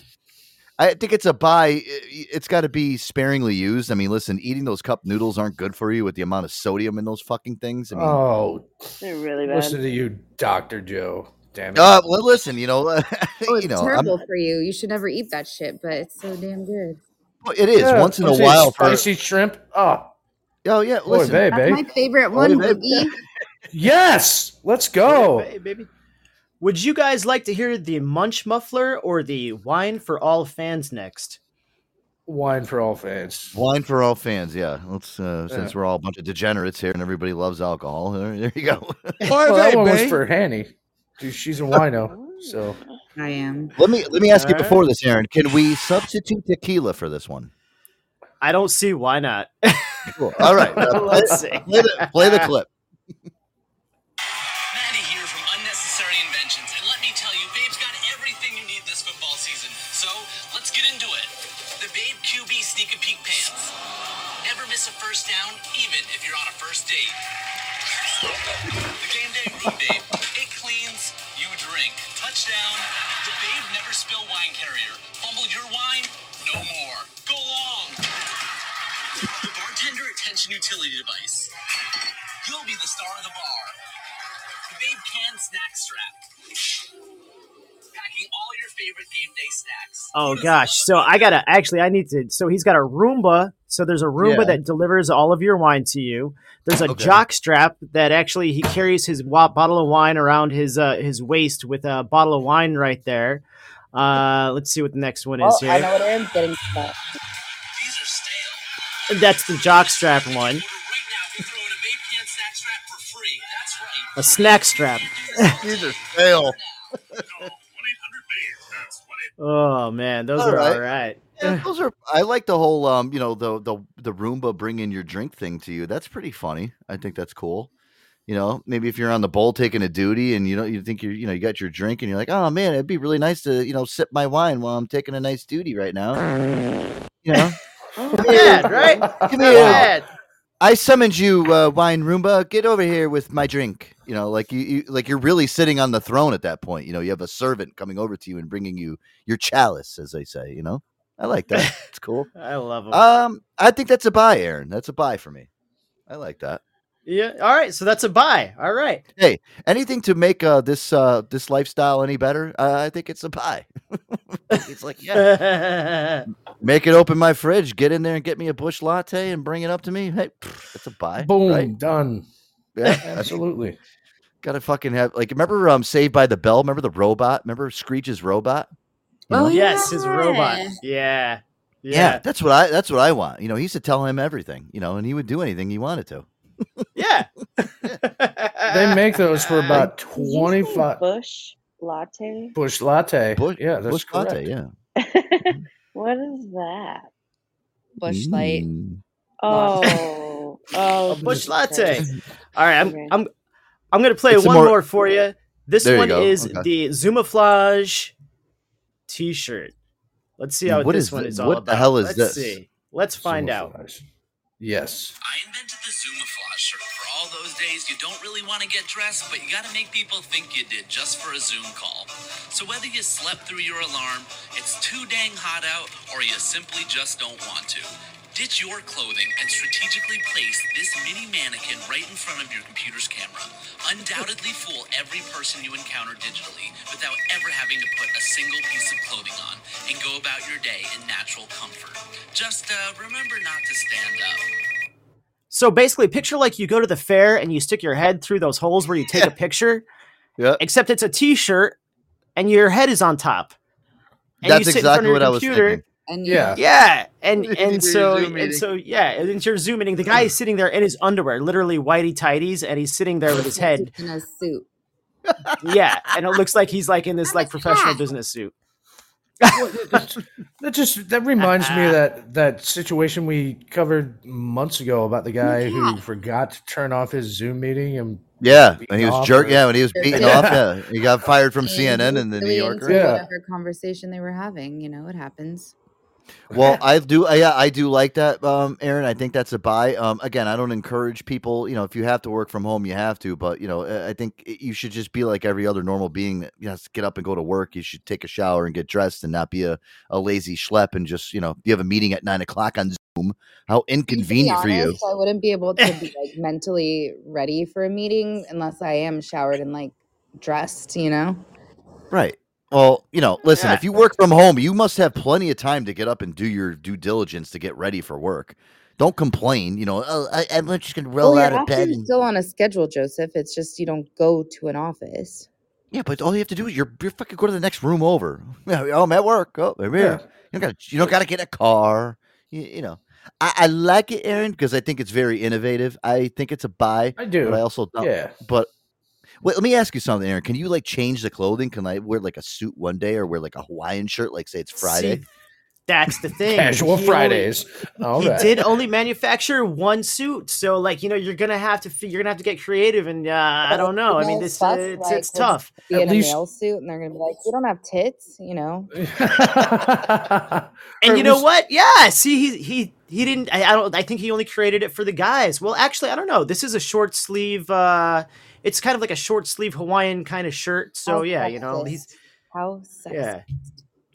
I think it's a buy. It's got to be sparingly used. I mean, listen, eating those cup noodles aren't good for you with the amount of sodium in those fucking things. I mean, Oh, They're really bad. listen to you, Doctor Joe. Damn it. uh, well, listen, you know, Oh, it's you know, I'm- terrible for you. You should never eat that shit, but it's so damn good. well, it is Yeah, once in a let's see, while. For, spicy shrimp. Oh, oh yeah, boy, listen, babe, That's my babe. favorite Oh, one, babe. Yes, let's go. Hey, baby. Would you guys like to hear the Munch Muffler or the Wine for All fans next? Wine for all fans. wine for all fans. Yeah, let's uh, since we're all a bunch of degenerates here and everybody loves alcohol. There, there you go. Well, that one was for Hanny. Dude, she's a wino, so I am. let me let me ask you All right. before this, Aaron. Can we substitute tequila for this one? I don't see why not. Cool. All right, uh, Let's see. play the, play the clip. first date. The Game Day Room Babe. It cleans. You drink. Touchdown. The Babe Never Spill Wine Carrier. Fumble your wine? No more. Go long. The Bartender Attention Utility Device. You'll be the star of the bar. The Babe Can Snack Strap. Packing all your favorite game day snacks. Oh gosh. So I gotta actually I need to so he's got a Roomba. So there's a Roomba Yeah. that delivers all of your wine to you. There's a Okay. jock strap that actually he carries his wa- bottle of wine around his uh, his waist with a bottle of wine right there. Uh, let's see what the next one is Oh, I know here. what I am getting stuff. That's the jock strap one. A snack strap. These are stale. Oh man, those All are right. all right. Yeah, those are. I like the whole, um, you know, the the the Roomba bringing your drink thing to you. That's pretty funny. I think that's cool. You know, maybe if you're on the bowl taking a duty and you know you think you're, you know, you got your drink and you're like, oh man, it'd be really nice to, you know, sip my wine while I'm taking a nice duty right now. You know, Bad, right? Come here. Bad. I summoned you, uh, wine Roomba. Get over here with my drink. You know, like you, you, like you're really sitting on the throne at that point. You know, you have a servant coming over to you and bringing you your chalice, as they say. You know, I like that. It's cool. I love them. Um, I think that's a buy, Aaron. That's a buy for me. I like that. Yeah. All right. So that's a buy. All right. Hey, anything to make uh, this uh, this lifestyle any better? Uh, I think it's a buy. it's like, yeah, make it open my fridge, get in there and get me a Busch Latte and bring it up to me. Hey, it's a buy. Boom, right? done. Yeah, Absolutely. Gotta fucking have like remember um Saved by the Bell? Remember the robot? Remember Screech's robot? You know? yes, his robot. Yeah. yeah. Yeah. that's what I that's what I want. You know, he used to tell him everything, you know, and he would do anything he wanted to. Yeah. They make those for about Did you say 25 Busch Latte. Busch Latte. Bush, yeah, that's bush correct. latte, yeah. What is that? Busch Light. Mm. Oh, oh, A bush latte. All right, I'm Okay. I'm I'm gonna play It's one more- more, for you. This There you one go. is Okay. the Zoomaflage T-shirt. Let's see how What this is one thi- is all what about. the hell is Let's this? see. Let's find out. Yes. I invented the Zoomaflage shirt for all those days you don't really want to get dressed, but you gotta make people think you did just for a Zoom call. So whether you slept through your alarm, it's too dang hot out, or you simply just don't want to, ditch your clothing and strategically place this mini mannequin right in front of your computer's camera. Undoubtedly fool every person you encounter digitally without ever having to put a single piece of clothing on and go about your day in natural comfort. Just uh, remember not to stand up. So basically, picture like you go to the fair and you stick your head through those holes where you take a picture. Yeah. Except it's a T-shirt and your head is on top. And That's you sit in front exactly of what your I was computer. thinking. And Yeah. Yeah, and You and so Zoom and so yeah, and you're Zoom meeting. The guy is sitting there in his underwear, literally whitey tighties, and he's sitting there with his head. in a suit. Yeah, and it looks like he's like in this like professional business suit. That just that reminds me of that that situation we covered months ago about the guy who forgot to turn off his Zoom meeting and Yeah, and he was jerk. or- Yeah, when he was beaten Yeah. off. Yeah, he got fired from And CNN and the New Yorker. Yeah. Whatever conversation they were having, you know, it happens. Well, I do. Yeah, I do like that, um, Aaron. I think that's a buy. Um, again, I don't encourage people. You know, if you have to work from home, you have to. But you know, I I think you should just be like every other normal being. That, you know, get up and go to work. You should take a shower and get dressed, and not be a, a lazy schlep. And just you know, you have a meeting at nine o'clock on Zoom. How inconvenient for you. I wouldn't be able to be like mentally ready for a meeting unless I am showered and like dressed, you know? Right. Well, you know, listen, Yeah. if you work from home, you must have plenty of time to get up and do your due diligence to get ready for work. Don't complain. You know, oh, I, I'm just going to roll well, out of bed. often And, still on a schedule, Joseph. It's just you don't go to an office. yeah, but all you have to do is you're, you're fucking go to the next room over. Yeah, oh, I'm at work. Oh, I'm here. You don't got you don't got to get a car. You, you know, I, I like it, Aaron, because I think it's very innovative. I think it's a buy. I do. But I also don't. Yeah. But wait, let me ask you something, Aaron. Can you like change the clothing? Can I wear like a suit one day or wear like a Hawaiian shirt? Like say it's Friday. See, That's the thing. Casual He Fridays. All he right. did only manufacture one suit, so like you know you're gonna have to you're gonna have to get creative, and uh, I don't know. I mean, this uh, it's, it's tough. Be in a male suit, and they're gonna be like, "You don't have tits," you know. And you know what? Yeah, see, he he he didn't. I, I don't. I think he only created it for the guys. Well, actually, I don't know. This is a short sleeve. uh It's kind of like a short sleeve Hawaiian kind of shirt. So How yeah, you know, he's How sexy. yeah.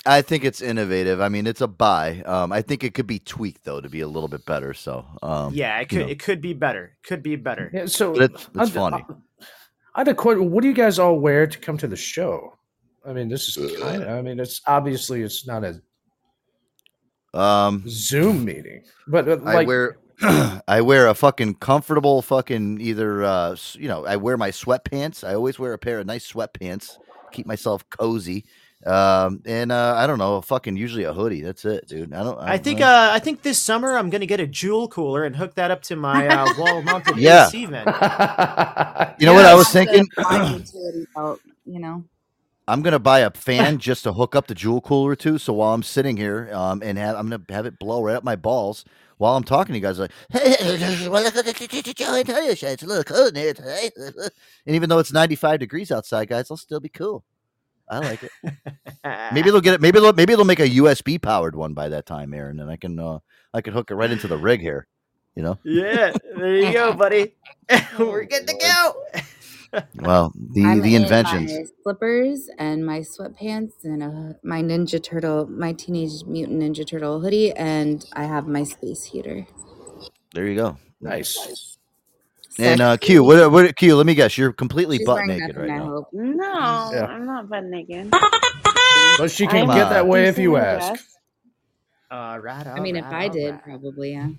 I think it's innovative. I mean, it's a buy. Um, I think it could be tweaked though to be a little bit better. So um, Yeah, it you could know. it could be better. Could be better. Yeah, so But it's, it's I'd- funny. I had a question. What do you guys all wear to come to the show? I mean, this is kind of. I mean, it's obviously it's not a Um, Zoom meeting, but uh, I like, wear I wear a fucking comfortable fucking either uh you know I wear my sweatpants. I always wear a pair of nice sweatpants. Keep myself cozy. Um and uh I don't know, fucking usually a hoodie. That's it, dude. I don't. I think don't- uh I think this summer I'm gonna get a jewel cooler and hook that up to my uh, wall mounted Yeah. AC vent. You know what I was thinking? high you know. I'm gonna buy a fan just to hook up the jewel cooler to. So while I'm sitting here, um, and have, I'm gonna have it blow right up my balls while I'm talking to you guys. Like, hey, well, look at the Joe Antonio show. It's a little cold in here today. And even though it's 95 degrees outside, guys, I'll still be cool. I like it. Maybe they'll get it. Maybe they'll maybe they'll make a USB powered one by that time, Aaron, and I can uh, I can hook it right into the rig here. You know. Yeah, there you go, buddy. We're good to go. Well, the I'm the in inventions. my slippers and my sweatpants and a, my Ninja Turtle, my Teenage Mutant Ninja Turtle hoodie, and I have my space heater. There you go. Nice. And uh, Q, what, what Q? Let me guess. You're completely She's butt naked nothing, right I now. hope. No, Yeah. I'm not butt naked. But she can Come get that way if you ask. dressed. Uh, right. I mean, if I did, probably yeah.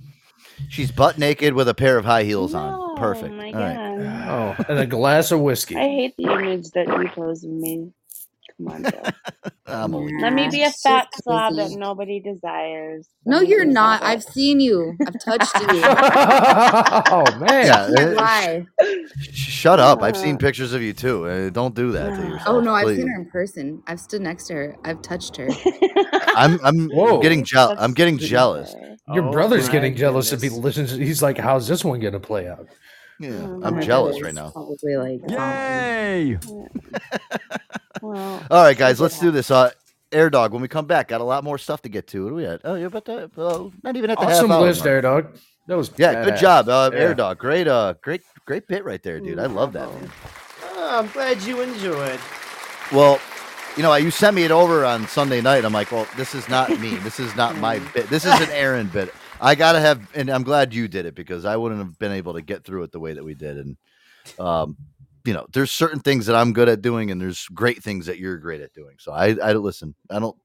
She's butt naked with a pair of high heels on. Oh Perfect. my All right. god. Oh, and a glass of whiskey. I hate the image that you pose of me. Come on, Joe. Let me be a She's fat slob that nobody desires. No, Let me you're not. that. I've seen you. I've touched you. oh man. Yeah, You can't lie. shut up. I've seen pictures of you too. Uh, don't do that to yourself. Oh no, I've please. seen her in person. I've stood next to her. I've touched her. I'm I'm Whoa. getting jealous. I'm getting jealous. Your Oh, brother's my getting jealous if he goodness. listens. He's like, "How's this one going to play out?" Yeah, Oh, I'm jealous right now. Probably like Yay! well, All right, guys, let's do this. Uh, Air Dog. When we come back, got a lot more stuff to get to. What do we at? Oh, you're about to. Well, not even at the Awesome half hour list mark. there, dog. That was Yeah, good job, uh, Yeah. Air Dog. Great, uh, great, great bit right there, dude. I love that. Man. Oh, I'm glad you enjoyed. Well, you know, you sent me it over on Sunday night. I'm like, well, this is not me. This is not my bit. This is an Aaron bit. I gotta have, and I'm glad you did it because I wouldn't have been able to get through it the way that we did. And, um, you know, there's certain things that I'm good at doing, and there's great things that you're great at doing. So I, I listen. I don't.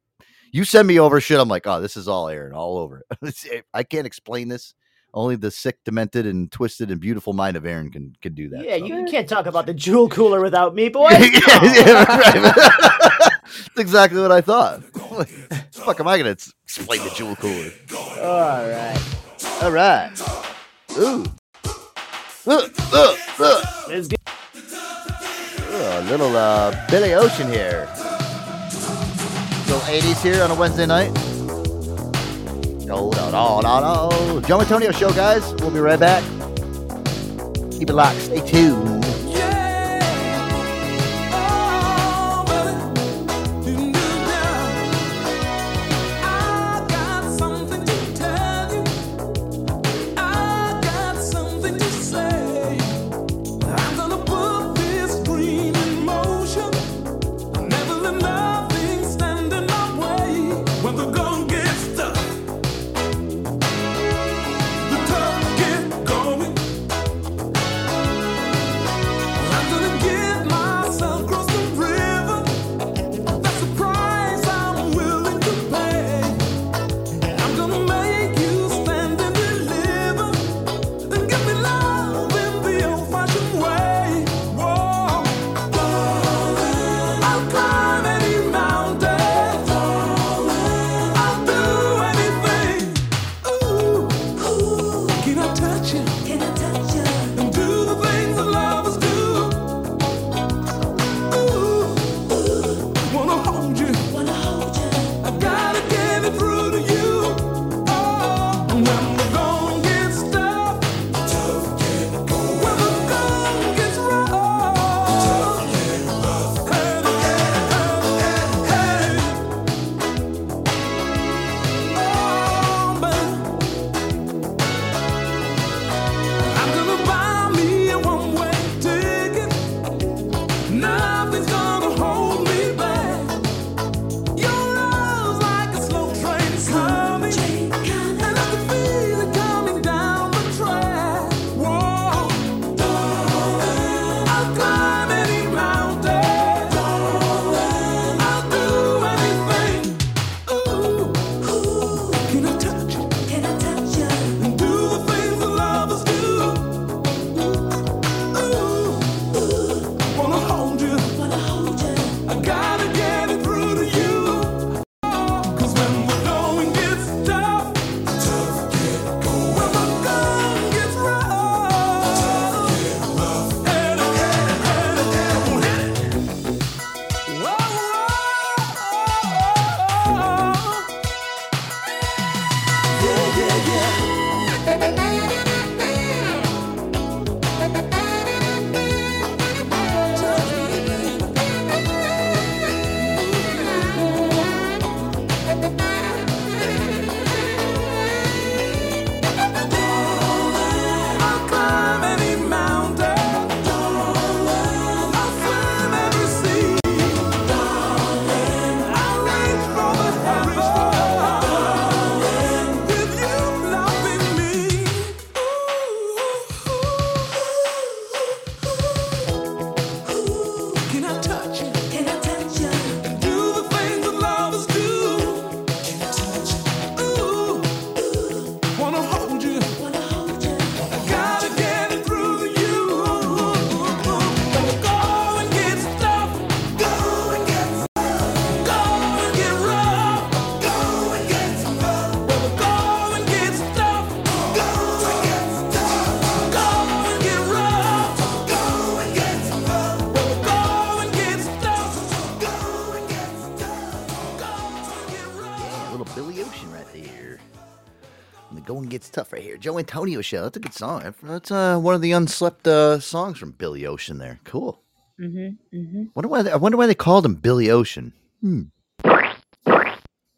You send me over shit. I'm like, oh, this is all Aaron, all over. it. I can't explain this. Only the sick, demented, and twisted and beautiful mind of Aaron can can do that. Yeah, so. you can't talk about the jewel cooler without me, boy. yeah, yeah, right. That's exactly what I thought. Like, fuck am I gonna explain the jewel cooler? All right. All right. Ooh. Uh, uh, uh. Let's get Oh, a little uh, Billy Ocean here. Little 80s here on a Wednesday night. No, no, no, no, no. Joe Antonio Show, guys. We'll be right back. Keep it locked. Stay tuned. Stuff right here. Antonio show. That's a good song. That's uh, one of the unslept uh, songs from Billy Ocean. There, cool. Mm-hmm. Mm-hmm. Wonder why? They, I wonder why they called him Billy Ocean. Hmm.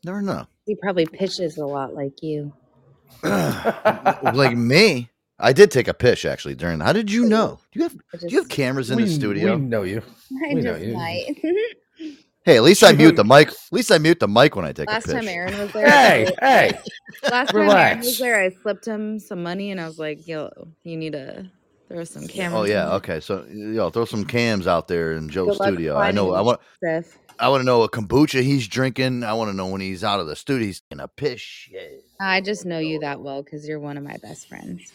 Never know. He probably pitches a lot like you. like me, I did take a pish actually during. How did you know? Do you have do you have cameras in we, the studio? We know you. I We know you. might. Hey, at least I mute the mic. At least I mute the mic when I take Last a pish. time Aaron was there, Hey, hey. last time Aaron was there, I slipped him some money, and I was like, "Yo, you need to throw some cams." Oh yeah, okay. So yo, throw some cams out there in Joe's studio. I know. I want. stuff. I want to know what kombucha he's drinking. I want to know when he's out of the studio. He's in a piss. Yeah, I just know you that well because you're one of my best friends.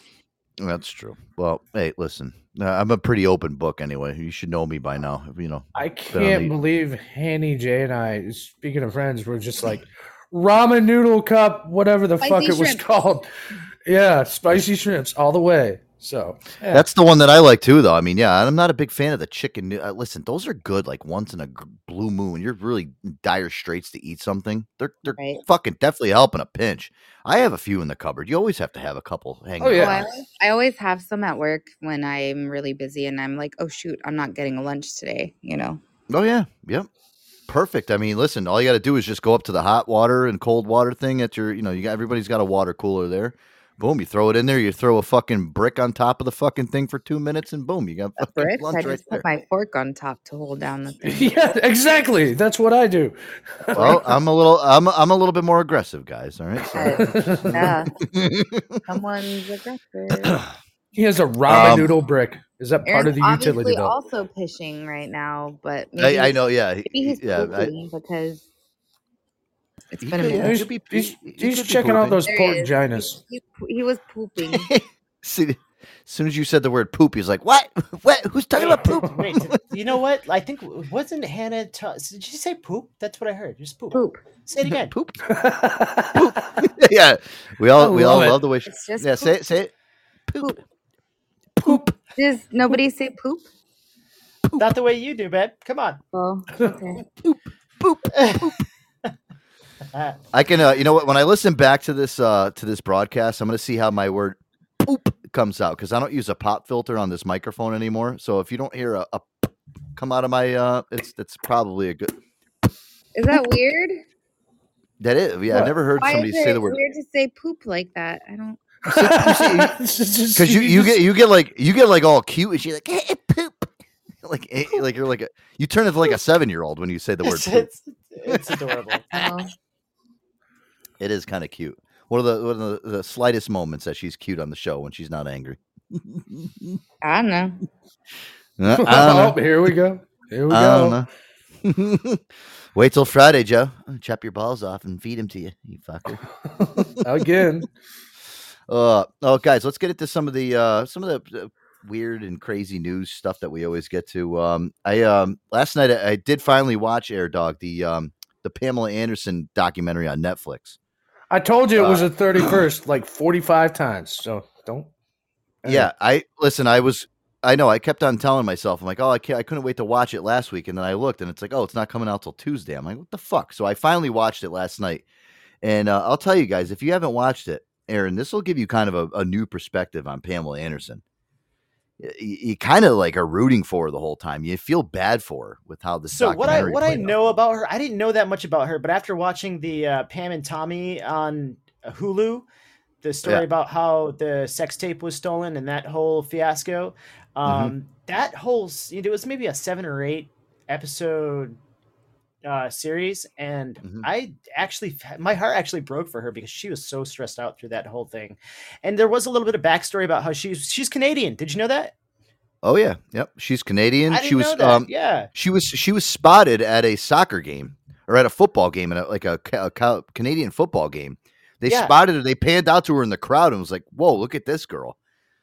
that's true. Well, hey, listen, uh, I'm a pretty open book anyway. You should know me by now. You know. I can't the- believe Hanny J and I, speaking of friends, were just like ramen noodle cup, whatever the fuck Spicy it was called. Yeah, spicy shrimps all the way. So yeah. That's the one that I like too, though. I mean, yeah, I'm not a big fan of the chicken. Uh, listen, those are good, like once in a blue moon. You're really dire straits to eat something. They're they're Right. fucking definitely helping a pinch. I have a few in the cupboard. You always have to have a couple hanging. Oh, Oh, yeah. I, always, I always have some at work when I'm really busy, and I'm like, "Oh shoot, I'm not getting a lunch today." You know. Oh yeah, yep. Perfect. I mean, listen, all you got to do is just go up to the hot water and cold water thing at your, you know, you got everybody's got a water cooler there. Boom, you throw it in there. You throw a fucking brick on top of the fucking thing for two minutes, and boom, you got A fucking brick. I lunch right just there. put my fork on top to hold down the thing. yeah, exactly. That's what I do. Well, I'm a little, I'm, I'm a little bit more aggressive, guys. All right. So. yeah, someone's aggressive. he has a ramen Um, noodle brick. Is that part Aaron's of the utility obviously also pishing right now, but maybe I, I know. Yeah. Maybe he's yeah. I, because it's He been a could- yeah, minute. he He's, could be- he's- he- he he's checking out those There pork he is. vaginas. He, he was pooping. See, as soon as you said the word poop, he's like, "What? What? Who's talking about poop?" Wait, did- you know what? I think wasn't Hannah? Ta- did you say poop? That's what I heard. Just poop. Poop. Say it again. poop. yeah, we all I we all love it. love the way. She, It's just yeah, say poop. it. Say it. Poop. Poop. Does nobody say poop? Not the way you do, babe. Come on. Oh, okay. I can. Uh, you know what? When I listen back to this uh to this broadcast, I'm going to see how my word poop comes out because I don't use a pop filter on this microphone anymore. So if you don't hear a, a p- come out of my uh, it's that's probably a good. Is that weird? That is. Yeah, I've never heard Why somebody is it say the word weird to say poop like that? I don't. because you you get you get like you get like all cute and she's like "Eh, poop like eh, like you're like a you turn into like a seven year old when you say the word It's, poop. it's, it's adorable. It is kind of cute. One of the one of the, the slightest moments that she's cute on the show when she's not angry. I don't know. Uh, I don't oh, know. here we go. Here we I go. don't know. Wait till Friday, Joe. I'll chop your balls off and feed them to you, you fucker. Again. Uh, oh, guys, let's get into some of the uh, some of the uh, weird and crazy news stuff that we always get to. Um, I um, last night I, I did finally watch Air Dog, the um, the Pamela Anderson documentary on Netflix. I told you it was Uh, a 31st like 45 times. So don't. Yeah, I listen. I was, I know. I kept on telling myself, I'm like, oh, I can't, I couldn't wait to watch it last week, and then I looked, and it's like, oh, it's not coming out till Tuesday. I'm like, what the fuck? So I finally watched it last night, and uh, I'll tell you guys, if you haven't watched it, Aaron, this will give you kind of a, a new perspective on Pamela Anderson. You, you kind of like are rooting for the whole time. You feel bad for her with how this. So what I what I played out. know about her, I didn't know that much about her, but after watching the uh, Pam and Tommy on Hulu, the story Yeah. about how the sex tape was stolen and that whole fiasco, Mm-hmm. um, that whole it was maybe a seven or eight episode uh, series, and Mhm. I actually my heart actually broke for her because she was so stressed out through that whole thing, and there was a little bit of backstory about how she's she's Canadian. Did you know that? Oh yeah, yep. She's Canadian. She was um Yeah. she was she was spotted at a soccer game or at a football game in a, like a, a Canadian football game. They Yeah. spotted her. They panned out to her in the crowd and was like, "Whoa, look at this girl!"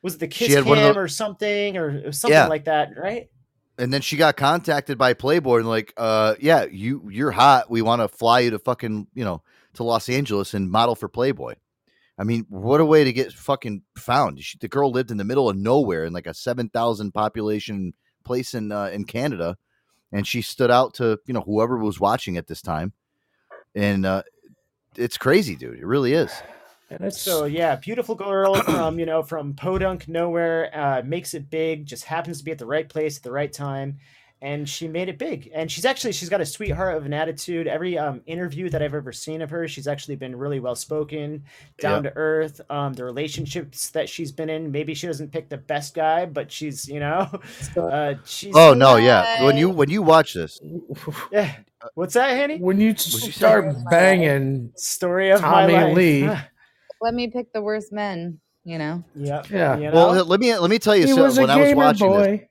Was it the kiss had one of cam tho- or something or something Yeah. like that, right? And then she got contacted by Playboy and like, "Uh, yeah, you you're hot. We want to fly you to fucking you know to Los Angeles and model for Playboy." I mean, what a way to get fucking found. She, the girl lived in the middle of nowhere in like a seven thousand population place in uh, in Canada, and she stood out to you know whoever was watching at this time, and uh, it's crazy, dude. It really is. So yeah, beautiful girl from you know from podunk nowhere, uh, makes it big, just happens to be at the right place at the right time, and she made it big. And she's actually she's got a sweetheart of an attitude. Every um, interview that I've ever seen of her, she's actually been really well spoken, down Yeah. to earth. Um, the relationships that she's been in, maybe she doesn't pick the best guy, but she's you know, uh, she's Oh no, yeah. When you when you watch this, yeah. What's that, Henny? When you start banging Story of Tommy my life. Lee, Let me pick the worst men. You know. Yeah. Yeah. You well, let me let me tell you he so, was a when I was gamer watching boy.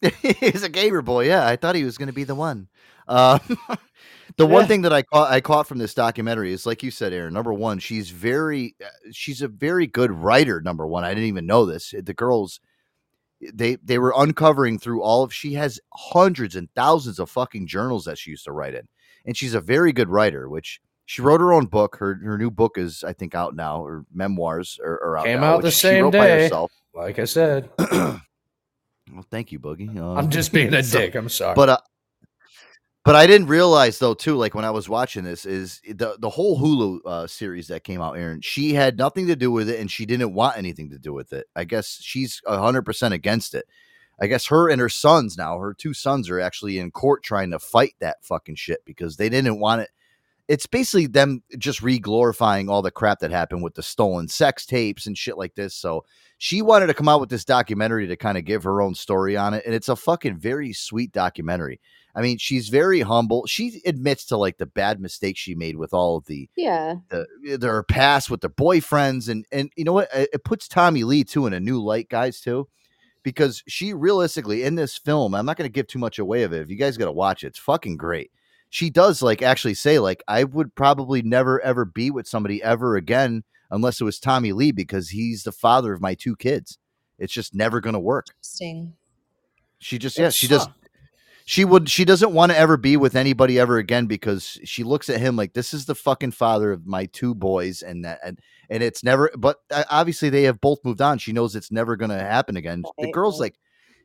this, he's a gamer boy. Yeah, I thought he was going to be the one. Uh, the one thing that I caught I caught from this documentary is, like you said, Aaron. Number one, she's very uh, she's a very good writer. Number one, I didn't even know this. The girls they they were uncovering through all of she has hundreds and thousands of fucking journals that she used to write in, and she's a very good writer. Which she wrote her own book. Her her new book is I think out now. Her memoirs are, are out Came now, out the same day. Like I said, Well, thank you, Boogie. Um, I'm just being a dick. I'm sorry. But uh, but I didn't realize though too, like when I was watching this, is the the whole Hulu uh, series that came out, Aaron. She had nothing to do with it, and she didn't want anything to do with it. I guess she's hundred percent against it. I guess her and her sons now, her two sons are actually in court trying to fight that fucking shit because they didn't want it. It's basically them just re-glorifying all the crap that happened with the stolen sex tapes and shit like this. So she wanted to come out with this documentary to kind of give her own story on it, and it's a fucking very sweet documentary. I mean, she's very humble. She admits to like the bad mistakes she made with all of the Yeah. the their past with their boyfriends, and and you know what? It, it puts Tommy Lee too in a new light, guys, too, because she realistically in this film, I'm not going to give too much away of it. If you guys got to watch it, it's fucking great. She does like actually say like I would probably never ever be with somebody ever again unless it was Tommy Lee because he's the father of my two kids. It's just never going to work. Interesting. She just yeah, It's she does. tough. She would. She doesn't want to ever be with anybody ever again because she looks at him like this is the fucking father of my two boys, and that and and it's never. But uh, obviously they have both moved on. She knows it's never going to happen again. The girl's like,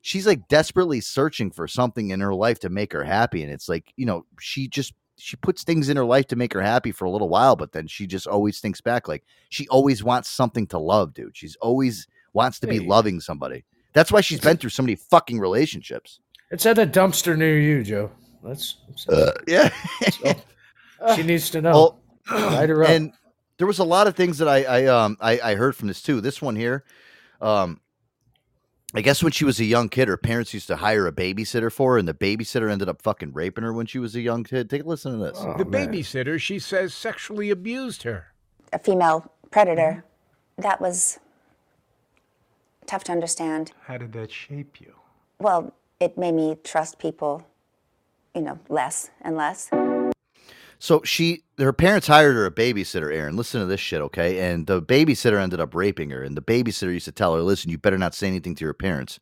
she's like desperately searching for something in her life to make her happy, and it's like you know she just she puts things in her life to make her happy for a little while, but then she just always thinks back like she always wants something to love, dude. She's always wants to be Hey. loving somebody. That's why she's been through so many fucking relationships. it's at a dumpster near you, Joe. That's, yeah. she needs to know. Well, Light her up. and there was a lot of things that I, I um I, I heard from this too. This one here, um, I guess when she was a young kid, her parents used to hire a babysitter for her, and the babysitter ended up fucking raping her when she was a young kid. Take a listen to this. Oh, the babysitter, she says, sexually abused her. a female predator. Mm-hmm. That was tough to understand. How did that shape you? Well, it made me trust people, you know, less and less. So she, her parents hired her a babysitter. Aaron, listen to this shit, okay? And the babysitter ended up raping her, and the babysitter used to tell her, "Listen, you better not say anything to your parents."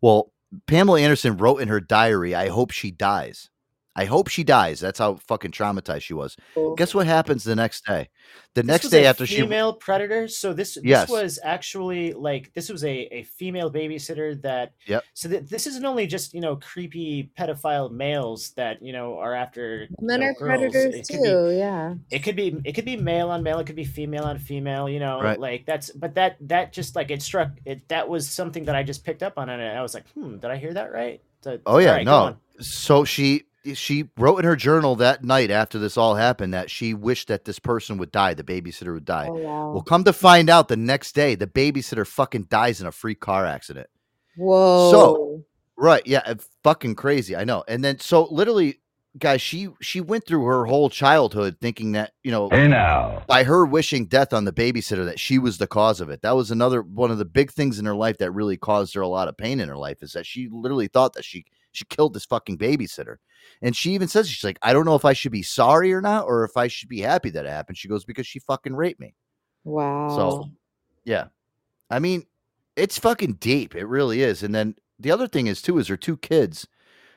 Well, Pamela Anderson wrote in her diary, "I hope she dies." I hope she dies. That's how fucking traumatized she was. Guess what happens the next day? The This next was day a after she female predator. So this Yes. this was actually like this was a, a female babysitter that. Yep. So th- this isn't only just you know creepy pedophile males that you know are after Men know, are girls. predators It could be- too. Yeah. it could be it could be male on male it could be female on female you know Right. like that's but that that just like it struck it that was something that i just picked up on and i was like hmm did i hear that right So- Oh yeah, all right, go no. So she she wrote in her journal that night after this all happened that she wished that this person would die, the babysitter would die. Oh, wow. Well, come to find out the next day, the babysitter fucking dies in a free car accident. Whoa. So right, yeah, fucking crazy. I know. And then so literally, guys, she she went through her whole childhood thinking that you know, Hey now. by her wishing death on the babysitter, that she was the cause of it. That was another one of the big things in her life that really caused her a lot of pain in her life. Is that she literally thought that she she killed this fucking babysitter. And she even says she's like, I don't know if I should be sorry or not, or if I should be happy that it happened. She goes because she fucking raped me. wow. So, yeah. I mean, it's fucking deep. It really is. And then the other thing is too is her two kids,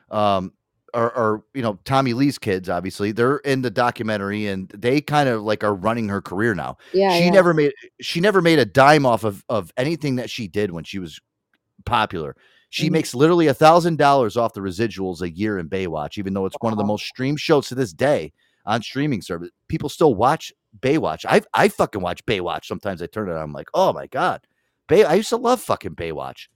um, are, are you know Tommy Lee's kids. Obviously, they're in the documentary, and they kind of like are running her career now. Yeah, she yeah. never made she never made a dime off of of anything that she did when she was popular. She Mhm. makes literally a thousand dollars off the residuals a year in Baywatch, even though it's one of the most streamed shows to this day on streaming service. People still watch Baywatch. I I fucking watch Baywatch. Sometimes I turn it on. I'm like, oh my god, Bay. I used to love fucking Baywatch,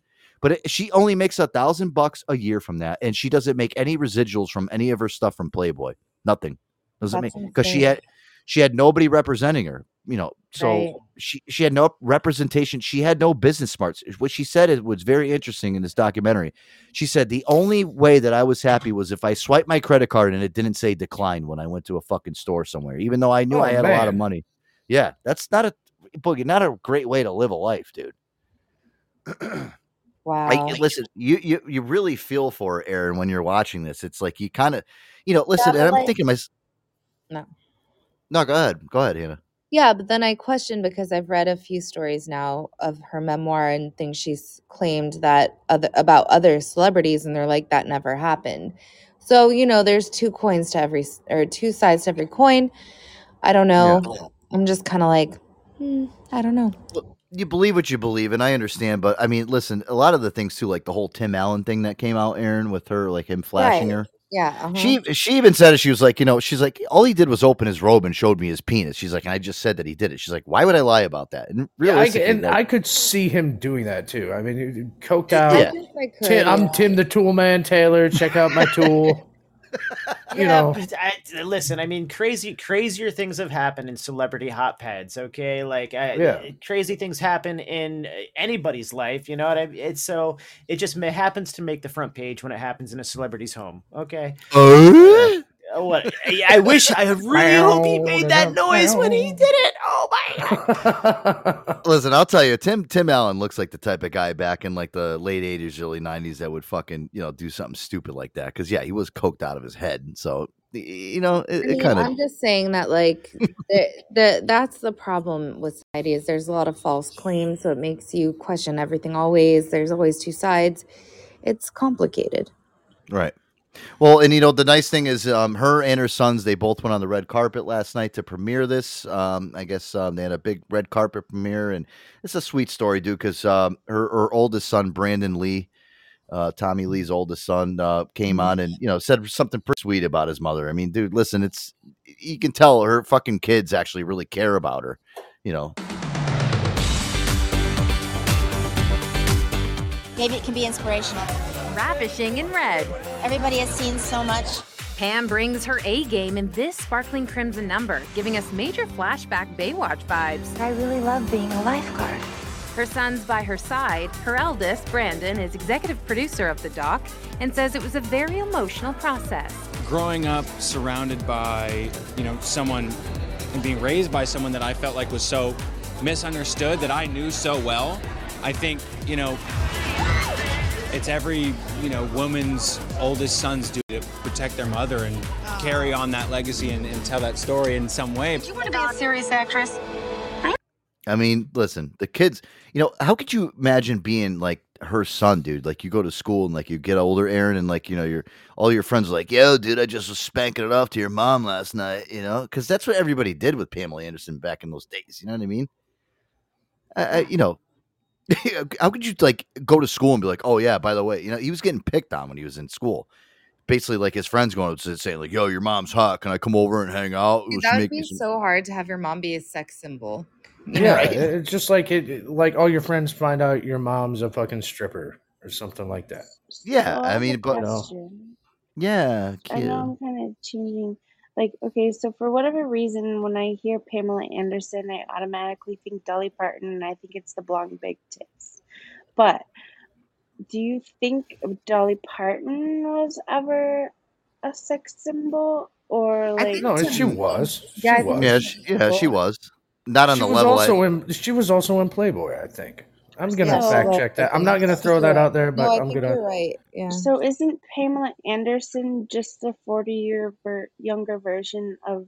but it, she only makes a thousand bucks a year from that, and she doesn't make any residuals from any of her stuff from Playboy. Nothing. Doesn't That's make because she had she had nobody representing her. You know, so Right. she she had no representation. She had no business smarts. What she said it was very interesting in this documentary. She said the only way that I was happy was if I swiped my credit card and it didn't say decline when I went to a fucking store somewhere, even though I knew Oh, I had a lot of money. Yeah, that's not a boogie, not a great way to live a life, dude. Wow. I, listen, you, you you really feel for her, Aaron when you're watching this. It's like you kind of, you know, listen. and I'm like- thinking, my No. no, go ahead, go ahead, Hannah. Yeah, but then I question because I've read a few stories now of her memoir and things she's claimed that other about other celebrities, and they're like that never happened. So you know, there's two coins to every or two sides to every coin. I don't know. I'm just kind of like, hmm, I don't know. you believe what you believe, and I understand, but I mean, listen, a lot of the things too, like the whole Tim Allen thing that came out, Aaron, with her, like him flashing Right. her. Yeah. uh-huh. She she even said it. She was like, you know, she's like, all he did was open his robe and showed me his penis. She's like, and I just said that he did it. She's like, why would I lie about that? And Yeah, I, and like- I could see him doing that too. I mean, he- he coked out. Yeah. I could, Tim, I'm. Tim the Tool Man Taylor. Check out my tool. you yeah, know. but I, listen. I mean, crazy, crazier things have happened in celebrity hotbeds. Okay, like I, Yeah. crazy things happen in uh, anybody's life. You know what I mean? It's so it just happens to make the front page when it happens in a celebrity's home. Okay. Oh? Uh, Oh, what? I, I wish. I really hope he made that noise when he did it. Oh my! Listen, I'll tell you, Tim Tim Allen looks like the type of guy back in like the late '80s, early '90s that would fucking you know do something stupid like that. Because yeah, he was coked out of his head. So you know, it, I it mean, kind of I'm just saying that like the, the that's the problem with society is there's a lot of false claims, so it makes you question everything always. There's always two sides. It's complicated. Right. Well, and you know the nice thing is, um, her and her sons they both went on the red carpet last night to premiere this. Um, I guess um, they had a big red carpet premiere, and it's a sweet story, dude. Because um, her her oldest son, Brandon Lee, uh, Tommy Lee's oldest son, uh, came on and you know said something pretty sweet about his mother. I mean, dude, listen, it's you can tell her fucking kids actually really care about her. You know, Maybe it can be inspirational. Ravishing in red. Everybody has seen so much. Pam brings her A game in this sparkling crimson number, giving us major flashback Baywatch vibes. I really love being a lifeguard. Her son's by her side. Her eldest, Brandon, is executive producer of the doc and says it was a very emotional process. growing up surrounded by you know someone and being raised by someone that I felt like was so misunderstood that I knew so well I think you know it's every you know woman's oldest son's duty to protect their mother and carry on that legacy and, and tell that story in some way You want to be a serious actress? I mean, listen, the kids, you know, how could you imagine being like her son, dude? Like you go to school and like you get older, Aaron, and like, you know, your all your friends are like, yo, dude, I just was spanking it off to your mom last night, you know, because that's what everybody did with Pamela Anderson back in those days. You know what I mean? I, I, you know, how could you like go to school and be like, oh, yeah, by the way, you know, he was getting picked on when he was in school. Basically, like his friends going to saying, like, yo, your mom's hot. Can I come over and hang out? Will she That would be some-" so hard to have your mom be a sex symbol. Yeah, know? it- it's just like it, it- like all your friends find out your mom's a fucking stripper or something like that. Yeah, So I mean, but question. yeah, I know I'm kind of changing. Like, okay, so for whatever reason, when I hear Pamela Anderson, I automatically think Dolly Parton, and I think it's the blonde big tits. But do you think Dolly Parton was ever a sex symbol, or like? No, she was. She Yeah, I was. Yeah, she, yeah, she was not on she the was level. also I, in. She was also in Playboy, I think. I'm gonna Yeah. fact check that. I'm not gonna throw that out there, but No, I I'm think gonna. you're right. Yeah. So isn't Pamela Anderson just a 40 year ver- younger version of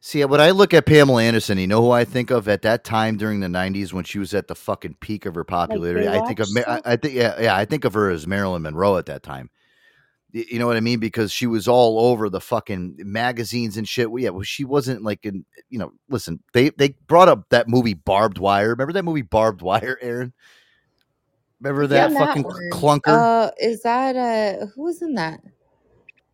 see, when I look at Pamela Anderson, you know who I think of at that time during the '90s when she was at the fucking peak of her popularity. I think of, I. I think, yeah, yeah, I think of her as Marilyn Monroe at that time. Y- You know what I mean? Because she was all over the fucking magazines and shit. Well, yeah, well, she wasn't like in. You know, listen, they they brought up that movie Barb Wire. Remember that movie Barb Wire, Aaron? Remember that Yeah, fucking one. clunker? Uh, is that uh who was in that?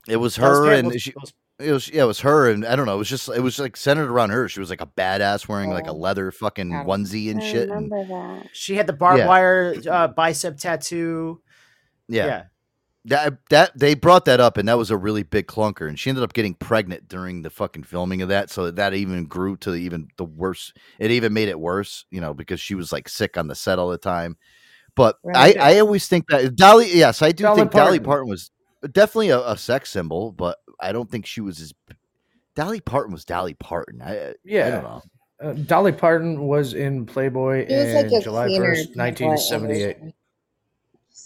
it was That was her and she, those It was yeah, it was her, and I don't know. It was just it was like centered around her. She was like a badass wearing like a leather fucking onesie and shit. and- remember that. She had the barbed Yeah. wire uh, bicep tattoo. yeah. Yeah. That that they brought that up, and that was a really big clunker. And she ended up getting pregnant during the fucking filming of that, so that even grew to even the worse. It even made it worse, you know, because she was like sick on the set all the time. But Right. I, I always think that Dolly, yes, I do Dolly think Dolly Parton. Parton was definitely a, a sex symbol, but I don't think she was as Dolly Parton was Dolly Parton. I, I Yeah. don't know. Uh, Dolly Parton was in Playboy It was like in a July 1st, 1978.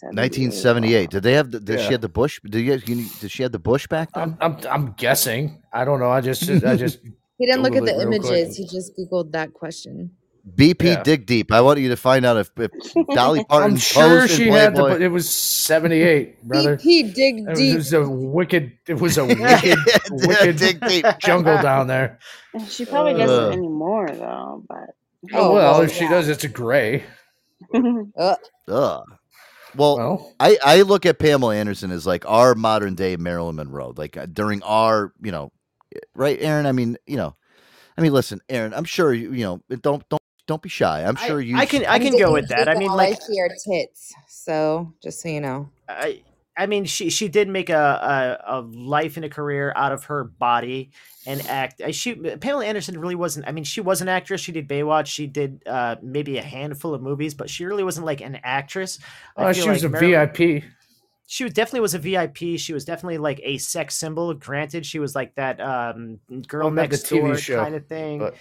1978. Did they have? The, did Yeah. she have the bush? Did you, you did she have the bush back then? I'm, I'm, I'm guessing. I don't know. I just, I just. He didn't look at the it real quick. images. He just googled that question. BP Yeah. dig deep. I want you to find out if, if Dolly Parton I'm sure posed in she had the. Playboy. It was 78, brother. BP dig It was, deep. it was a wicked. It was a wicked, wicked Dig deep. jungle down there. She probably doesn't Ugh. anymore though, but Oh, well, if she does, it's a gray. Uh, Ugh. Well, Well, I, I look at Pamela Anderson as like our modern day Marilyn Monroe. Like uh, during our, you know, right, Aaron. I mean, you know, I mean, listen, Aaron. I'm sure you, you know, don't don't don't be shy. I'm sure you. I can I can go with that. I mean, all like see are tits. So just so you know, I I mean, she she did make a, a a life and a career out of her body and act. uh, She Pamela Anderson really wasn't. I mean, she was an actress. She did Baywatch. She did uh, maybe a handful of movies, but she really wasn't like an actress. I uh, she was like a Marilyn- VIP. She was definitely was a VIP. She was definitely like a sex symbol. Granted, she was like that um, girl Well, the next door show, kind of thing. but-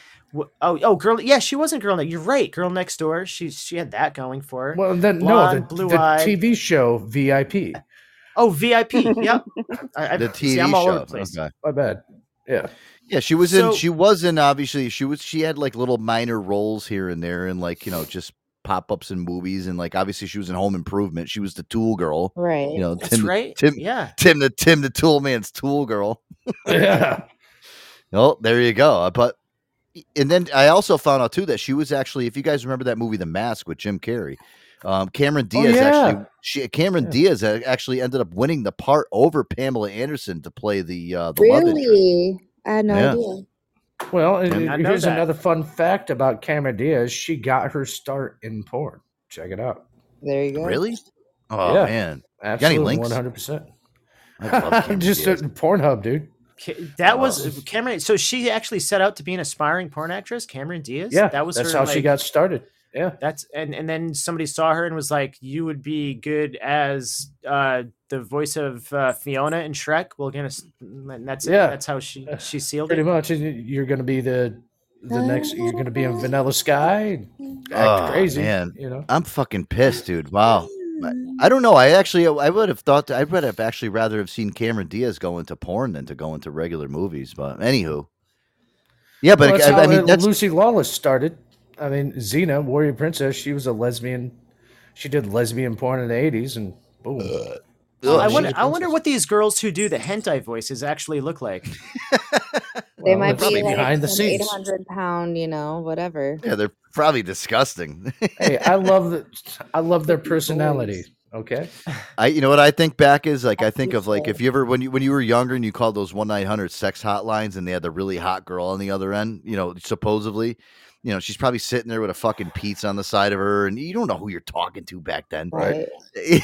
Oh, oh, girl. Yeah, she wasn't girl next. You're right. Girl next door. She she had that going for her. Well, then Blonde, no, the, blue the. TV show VIP. Oh, VIP. Yep. I, I, the TV see, I'm all show. over the place. Okay. My bad. Yeah. Yeah, she was So- in. She was in. Obviously, she was. She had like little minor roles here and there, and like you know, just pop ups in movies, and like obviously she was in Home Improvement. She was the Tool Girl. right? You know, That's Tim, right. Tim, Yeah. Tim the Tim the Tool Man's Tool Girl. Yeah. Oh, there you go. Uh, but and then I also found out too that she was actually, if you guys remember that movie, The Mask with Jim Carrey, um, Cameron Oh, Diaz yeah. actually, she, Cameron Diaz actually ended up winning the part over Pamela Anderson to play the uh, the love. Really? I had no Yeah. idea. Well, and Did here's that. another fun fact about Cameron Diaz. She got her start in porn. Check it out. There you go. Really? Oh Yeah. man, any Absolutely, links? one hundred percent. I love Cameron Just a Diaz. Pornhub, dude. That was Oh. Cameron. So she actually set out to be an aspiring porn actress, Cameron Diaz. Yeah, that was that's her, how she got started. Yeah, That's and and then somebody saw her and was like, "You would be good as uh, the voice of uh, Fiona in Shrek." Well, again, it's- and that's it. Yeah. That's how she she sealed pretty it. much. and You're going to be the the next. You're going to be in Vanilla Sky. Act Oh, crazy, man. You know. I'm fucking pissed, dude. Wow. I- I don't know. I actually, I would have thought, I would have actually rather have seen Cameron Diaz go into porn than to go into regular movies. But anywho, yeah, but Well, that's I, I mean, uh, that's Lucy Lawless started. I mean, Xena, Warrior Princess. She was a lesbian. She did lesbian porn in the '80s, and boom. Uh, oh, I wonder. a I wonder what these girls who do the hentai voices actually look like. They Well, might let's be like behind the scenes. 800 pound, you know, whatever. yeah, they're probably disgusting. hey, I love the, I love their personality. Okay. I, you know what I think back is like I think of like if you ever when you when you were younger and you called those one nine hundred sex hotlines and they had the really hot girl on the other end, you know, supposedly, you know, she's probably sitting there with a fucking pizza on the side of her, and you don't know who you're talking to back then. Right. you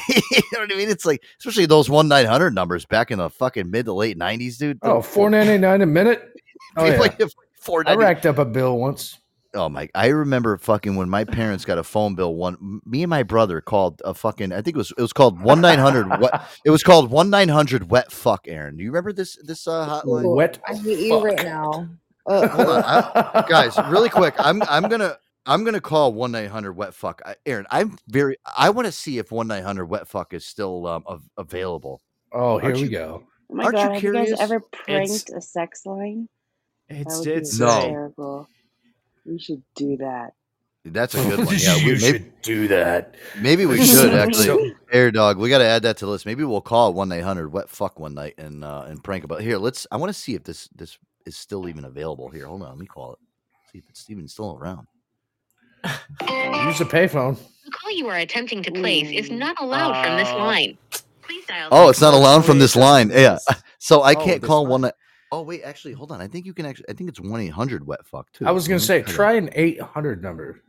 know what I mean? It's like especially those one nine hundred numbers back in the fucking mid to late nineties, dude. Oh, Oh, four ninety nine a minute. Oh yeah. Like, four I racked up a bill once. Oh my! I remember fucking when my parents got a phone bill. One, me and my brother called a fucking. I think it was it was called one nine hundred. What it was called one nine hundred wet fuck. Aaron, do you remember this this uh, hotline? Wet. I hate you right now. Uh, Hold on, I, guys, really quick. I'm I'm gonna I'm gonna call one nine hundred wet fuck. I, Aaron, I'm very. I want to see if one nine hundred wet fuck is still um, av- available. Oh, here Aren't we you- go. Oh my Aren't you god, have you curious? guys ever It's- pranked a sex line? It's that would it's be No. hysterical. We should do that. That's a good one. Yeah, you we, maybe, should do that. maybe we should actually. So- Air dog, we got to add that to the list. Maybe we'll call one nine hundred wet fuck one night and uh, and prank about. Here, let's. I want to see if this this is still even available. Here, hold on. Let me call it. See if it's even still around. Use a payphone. The call you are attempting to place is not hmm. allowed from this Oh. line. Please dial. Oh, it's not allowed from this line. Yeah. So I Oh, can't this call line. one. Oh wait, actually, hold on. I think you can actually. I think it's one eight hundred wet fuck too. I was gonna say try an eight hundred number.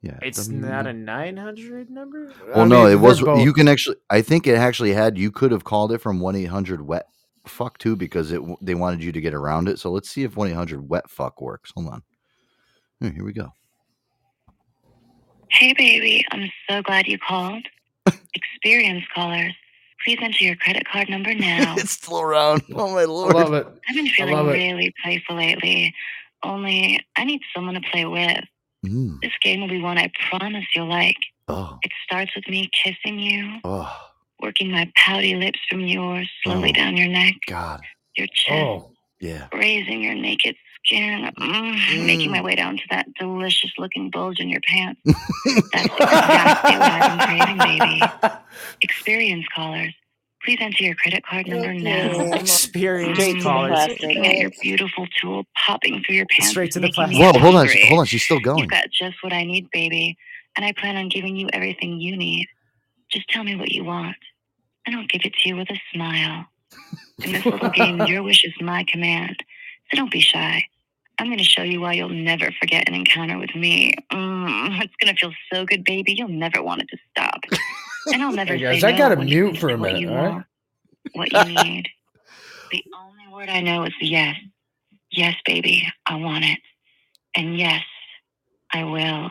Yeah, It's W- not a 900 number? Well, I no, mean, it was. both- You can actually. I think it actually had. You could have called it from one eight hundred wet fuck too because it they wanted you to get around it. So let's see if one eight hundred wet fuck works. Hold on. Here, here we go. Hey, baby, I'm so glad you called. Experience callers, please enter your credit card number now. it's still around. Oh my I lord! love it. I've been feeling love it. really playful lately. Only I need someone to play with. Mm. This game will be one I promise you'll like. Oh, It starts with me kissing you, oh, working my pouty lips from yours slowly Oh. down your neck, God. your chest, Oh, Yeah. raising your naked skin, mm, making my way down to that delicious looking bulge in your pants. That's exactly what I've been craving, baby. Experience callers. Please enter your credit card number now. Experience Mm, callers. Looking at your beautiful tool popping through your pants. Straight to the making me plastic. Whoa, hold on, hold on. She's still going. You've got just what I need, baby. And I plan on giving you everything you need. Just tell me what you want, and I'll give it to you with a smile. In this little game, your wish is my command. So don't be shy. I'm going to show you why you'll never forget an encounter with me. Mm, it's going to feel so good, baby. You'll never want it to stop. And I'll never Hey, guys, say I no gotta mute for a minute, all right? want, what you need. the only word I know is yes. Yes, baby, I want it. And yes, I will.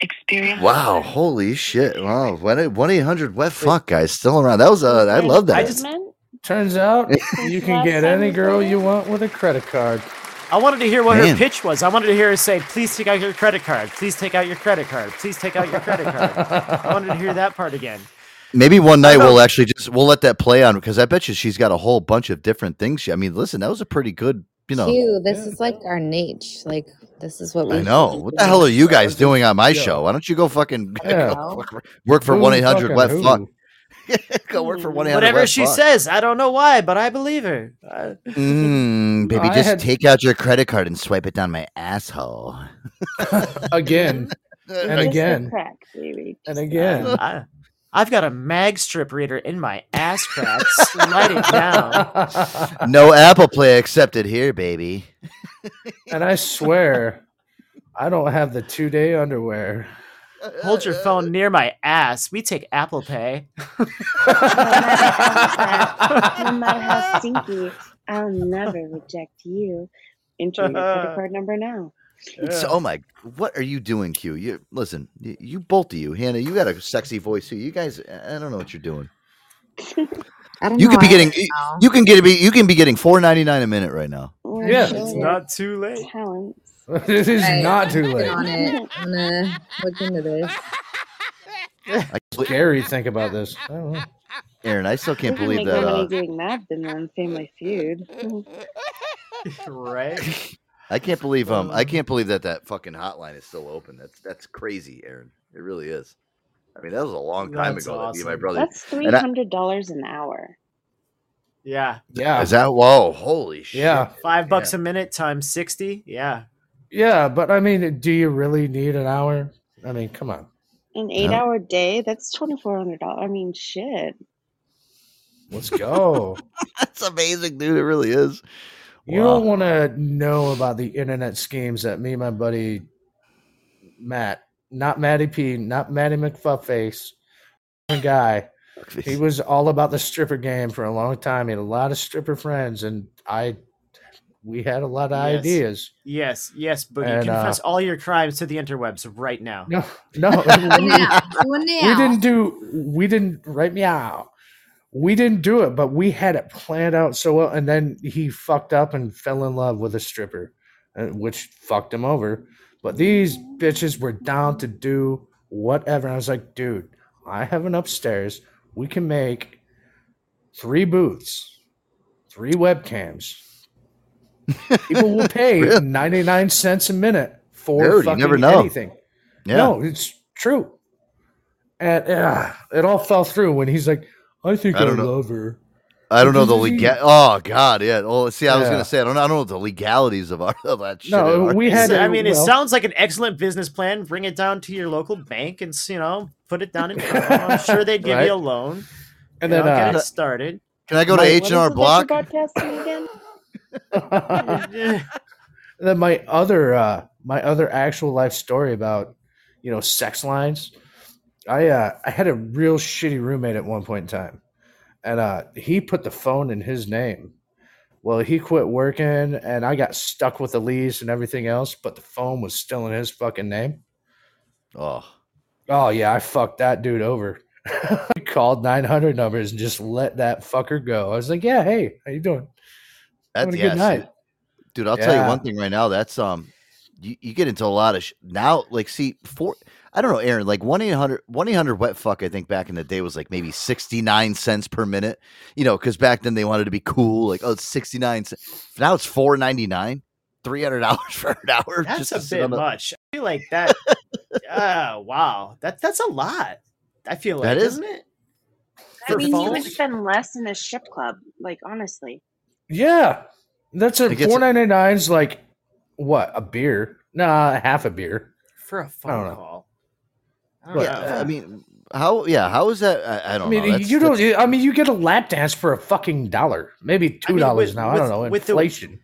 Experience. Wow, holy shit! Wow, one eight hundred wet fuck guys still around. That was uh, I love that. I just Turns out you can get any girl you want with a credit card. I wanted to hear what Man. her pitch was. I wanted to hear her say, "Please take out your credit card. Please take out your credit card. Please take out your credit card." I wanted to hear that part again. Maybe one night we'll actually just we'll let that play on because I bet you she's got a whole bunch of different things. She, I mean, listen, that was a pretty good, you know. Q, this is like our niche. Like this is what we I know. What the hell are you guys doing on my show? Why don't you go fucking Yeah. go work for one eight hundred fucking wet fuck? go work for one eight hundred. Whatever she says, I don't know why, but I believe her. Mm, baby, I just had- take out your credit card and swipe it down my asshole. Again and again crack, and again. I, I've got a mag strip reader in my ass crack. Slide it down. no Apple Play accepted here, baby. and I swear, I don't have the two day underwear. Hold your phone near my ass. We take Apple Pay. No matter how stinky, I'll never reject you. Enter your credit card number now. So, oh my, what are you doing, Q? You listen, you, you both of you, Hannah. You got a sexy voice too. You guys, I don't know what you're doing. I don't You know, could be I getting, know. you can get be you can be getting four ninety nine a minute right now. We're Yeah. showing It's not too late. Talents. This is Right, not too late. on it. I'm gonna look into this. I, Gary, think about this. I don't know. Aaron, I still can't We can believe make that. more money Uh, doing that than on Family Feud. right? I can't believe um, I can't believe that that fucking hotline is still open. That's that's crazy, Aaron. It really is. I mean, that was a long time That's ago. That me my brother. That's three And I- hundred dollars an hour. Yeah. Yeah. Is that whoa? Holy shit! Yeah. Five bucks a minute times 60. Yeah. Yeah, but I mean, do you really need an hour? I mean, come on. An eight-hour day. That's twenty-four hundred dollars. I mean, shit. Let's go. That's amazing, dude. It really is. You Wow. don't want to know about the internet schemes that me and my buddy Matt, not Matty P, not Matty McFuckface, the guy. He was all about the stripper game for a long time. He had a lot of stripper friends, and I, we had a lot of Yes. ideas. Yes. Yes. Boogie. And, uh, Confess all your crimes to the interwebs right now. No, no, Do it now. We didn't do. We didn't right meow. We didn't do it, but we had it planned out so well. And then he fucked up and fell in love with a stripper, uh, which fucked him over. But these bitches were down to do whatever. I was like, dude, I have an upstairs. We can make three booths, three webcams. People will pay Really? 99 cents a minute for Dude, you fucking never know. anything. Yeah. No, it's true. And uh, it all fell through when he's like, I think I I, don't know. love her. I don't know the legal. Oh God, yeah. Well, see, I was Yeah. gonna say I don't. I don't know the legalities of, our, of that shit. No, are. we had I to- mean, it sounds like an excellent business plan. Bring it down to your local bank and you know put it down in. I'm sure they'd give Right. you a loan. And you then know, get uh, it started. Can I go to H and R Block? Butcher broadcasting again? And then my other uh my other actual life story about you know sex lines i uh i had a real shitty roommate at one point in time and uh he put the phone in his name well he quit working and i got stuck with the lease and everything else but the phone was still in his fucking name oh oh yeah i fucked that dude over I called 900 numbers and just let that fucker go i was like yeah hey how you doing That's Having a yeah, good night dude. I'll tell you one thing right now. That's um, you, you get into a lot of sh- now. Like, see, for I don't know, Aaron. Like one 800 one 800 wet fuck. I think back in the day was like maybe sixty nine cents per minute. You know, because back then they wanted to be cool. Like, oh, it's sixty nine. cents. Now it's four ninety nine. Three hundred dollars for an hour. That's just a bit on much. I feel like that. oh wow, that that's a lot. I feel like That is- isn't it? I For mean, you would spend less in a strip club. Like honestly, Yeah, that's a It gets- four ninety nine's like what a beer? Nah, half a beer. for a I don't phone know. call. I don't Yeah. I mean, how? Yeah, how is that? I, I I don't mean, know. That's- you don't. that's- I mean, you get a lap dance for a fucking dollar, maybe two mean, dollars with- now. I don't know. with the- Inflation.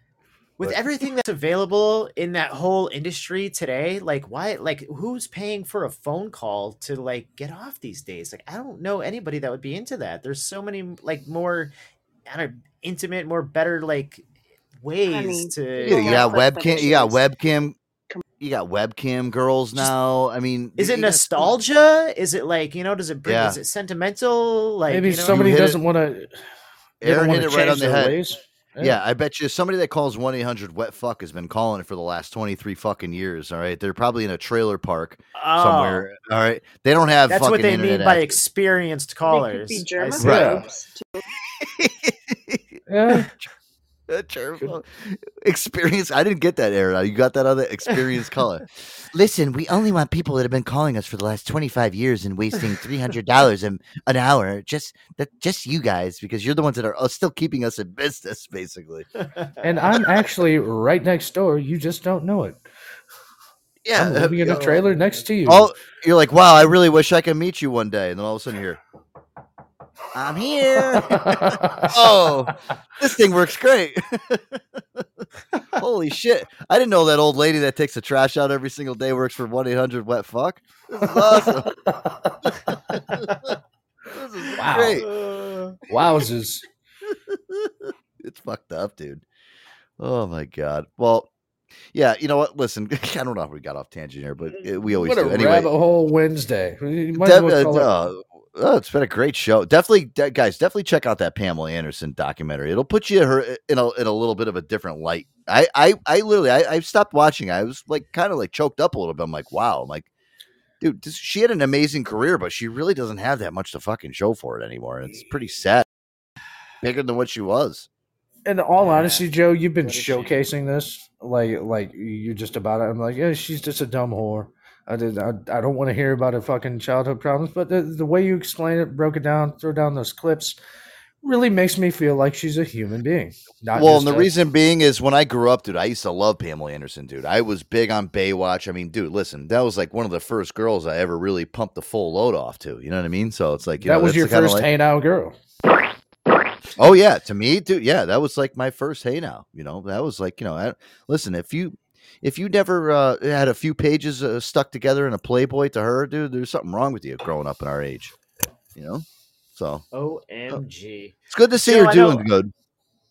with everything that's available in that whole industry today like why like who's paying for a phone call to like get off these days like i don't know anybody that would be into that there's so many like more I don't know, intimate more better like ways mean, to Yeah, you got webcam. You got webcam. You got webcam girls now. I mean, is you it got- nostalgia is it like you know does it bring Yeah. is it sentimental like maybe you know, somebody You doesn't want to. Aaron hit it right on the head. Ways. Yeah. I bet you somebody that calls one eight hundred wet fuck has been calling it for the last twenty three fucking years. All right, they're probably in a trailer park Oh, somewhere. All right, they don't have. that's fucking what they mean by access. experienced they callers could be I see. Yeah. Uh, germ- Experience. I didn't get that, Aaron. You got that other experience color. Listen, we only want people that have been calling us for the last 25 years and wasting $300 an, an hour. Just that, just you guys, because you're the ones that are uh, still keeping us in business, basically. And I'm actually right next door. You just don't know it. Yeah, I'm living in uh, a trailer next to you. Oh, you're like, wow, I really wish I could meet you one day. And then all of a sudden you're, I'm here. oh, this thing works great. Holy shit. I didn't know that old lady that takes the trash out every single day works for 1 800 Wet Fuck. This is awesome. this is Wow. great. Wowzers. It's fucked up, dude. Oh my God. Well, yeah, you know what? Listen, I don't know how we got off tangent here, but we always What a do. Anyway, rabbit hole Wednesday. You might well uh, oh, it's been a great show. Definitely, de- guys, definitely check out that Pamela Anderson documentary. It'll put you her in a in a little bit of a different light. I I, I literally I, I stopped watching. I was like kind of like choked up a little bit. I'm like, wow. I'm like, dude, this, she had an amazing career, but she really doesn't have that much to fucking show for it anymore. It's pretty sad. Bigger than what she was. in all honesty, Joe, you've been showcasing this like like you just about it. I'm like, yeah, she's just a dumb whore. I did. I, I don't want to hear about her fucking childhood problems, but the, the way you explain it, broke it down, throw down those clips, really makes me feel like she's a human being. Not well, and the a- reason being is when I grew up, dude, I used to love Pamela Anderson, dude. I was big on Baywatch. I mean, dude, listen, that was like one of the first girls I ever really pumped the full load off to. You know what I mean? So it's like you that know, was your first like- hey now girl. Oh yeah, to me, dude. Yeah, that was like my first hey now. You know, that was like you know, I, listen, if you if you never uh, had a few pages uh, stuck together in a Playboy to her, dude, there's something wrong with you growing up in our age. You know, so omg it's good to see Joe, her I know- doing good.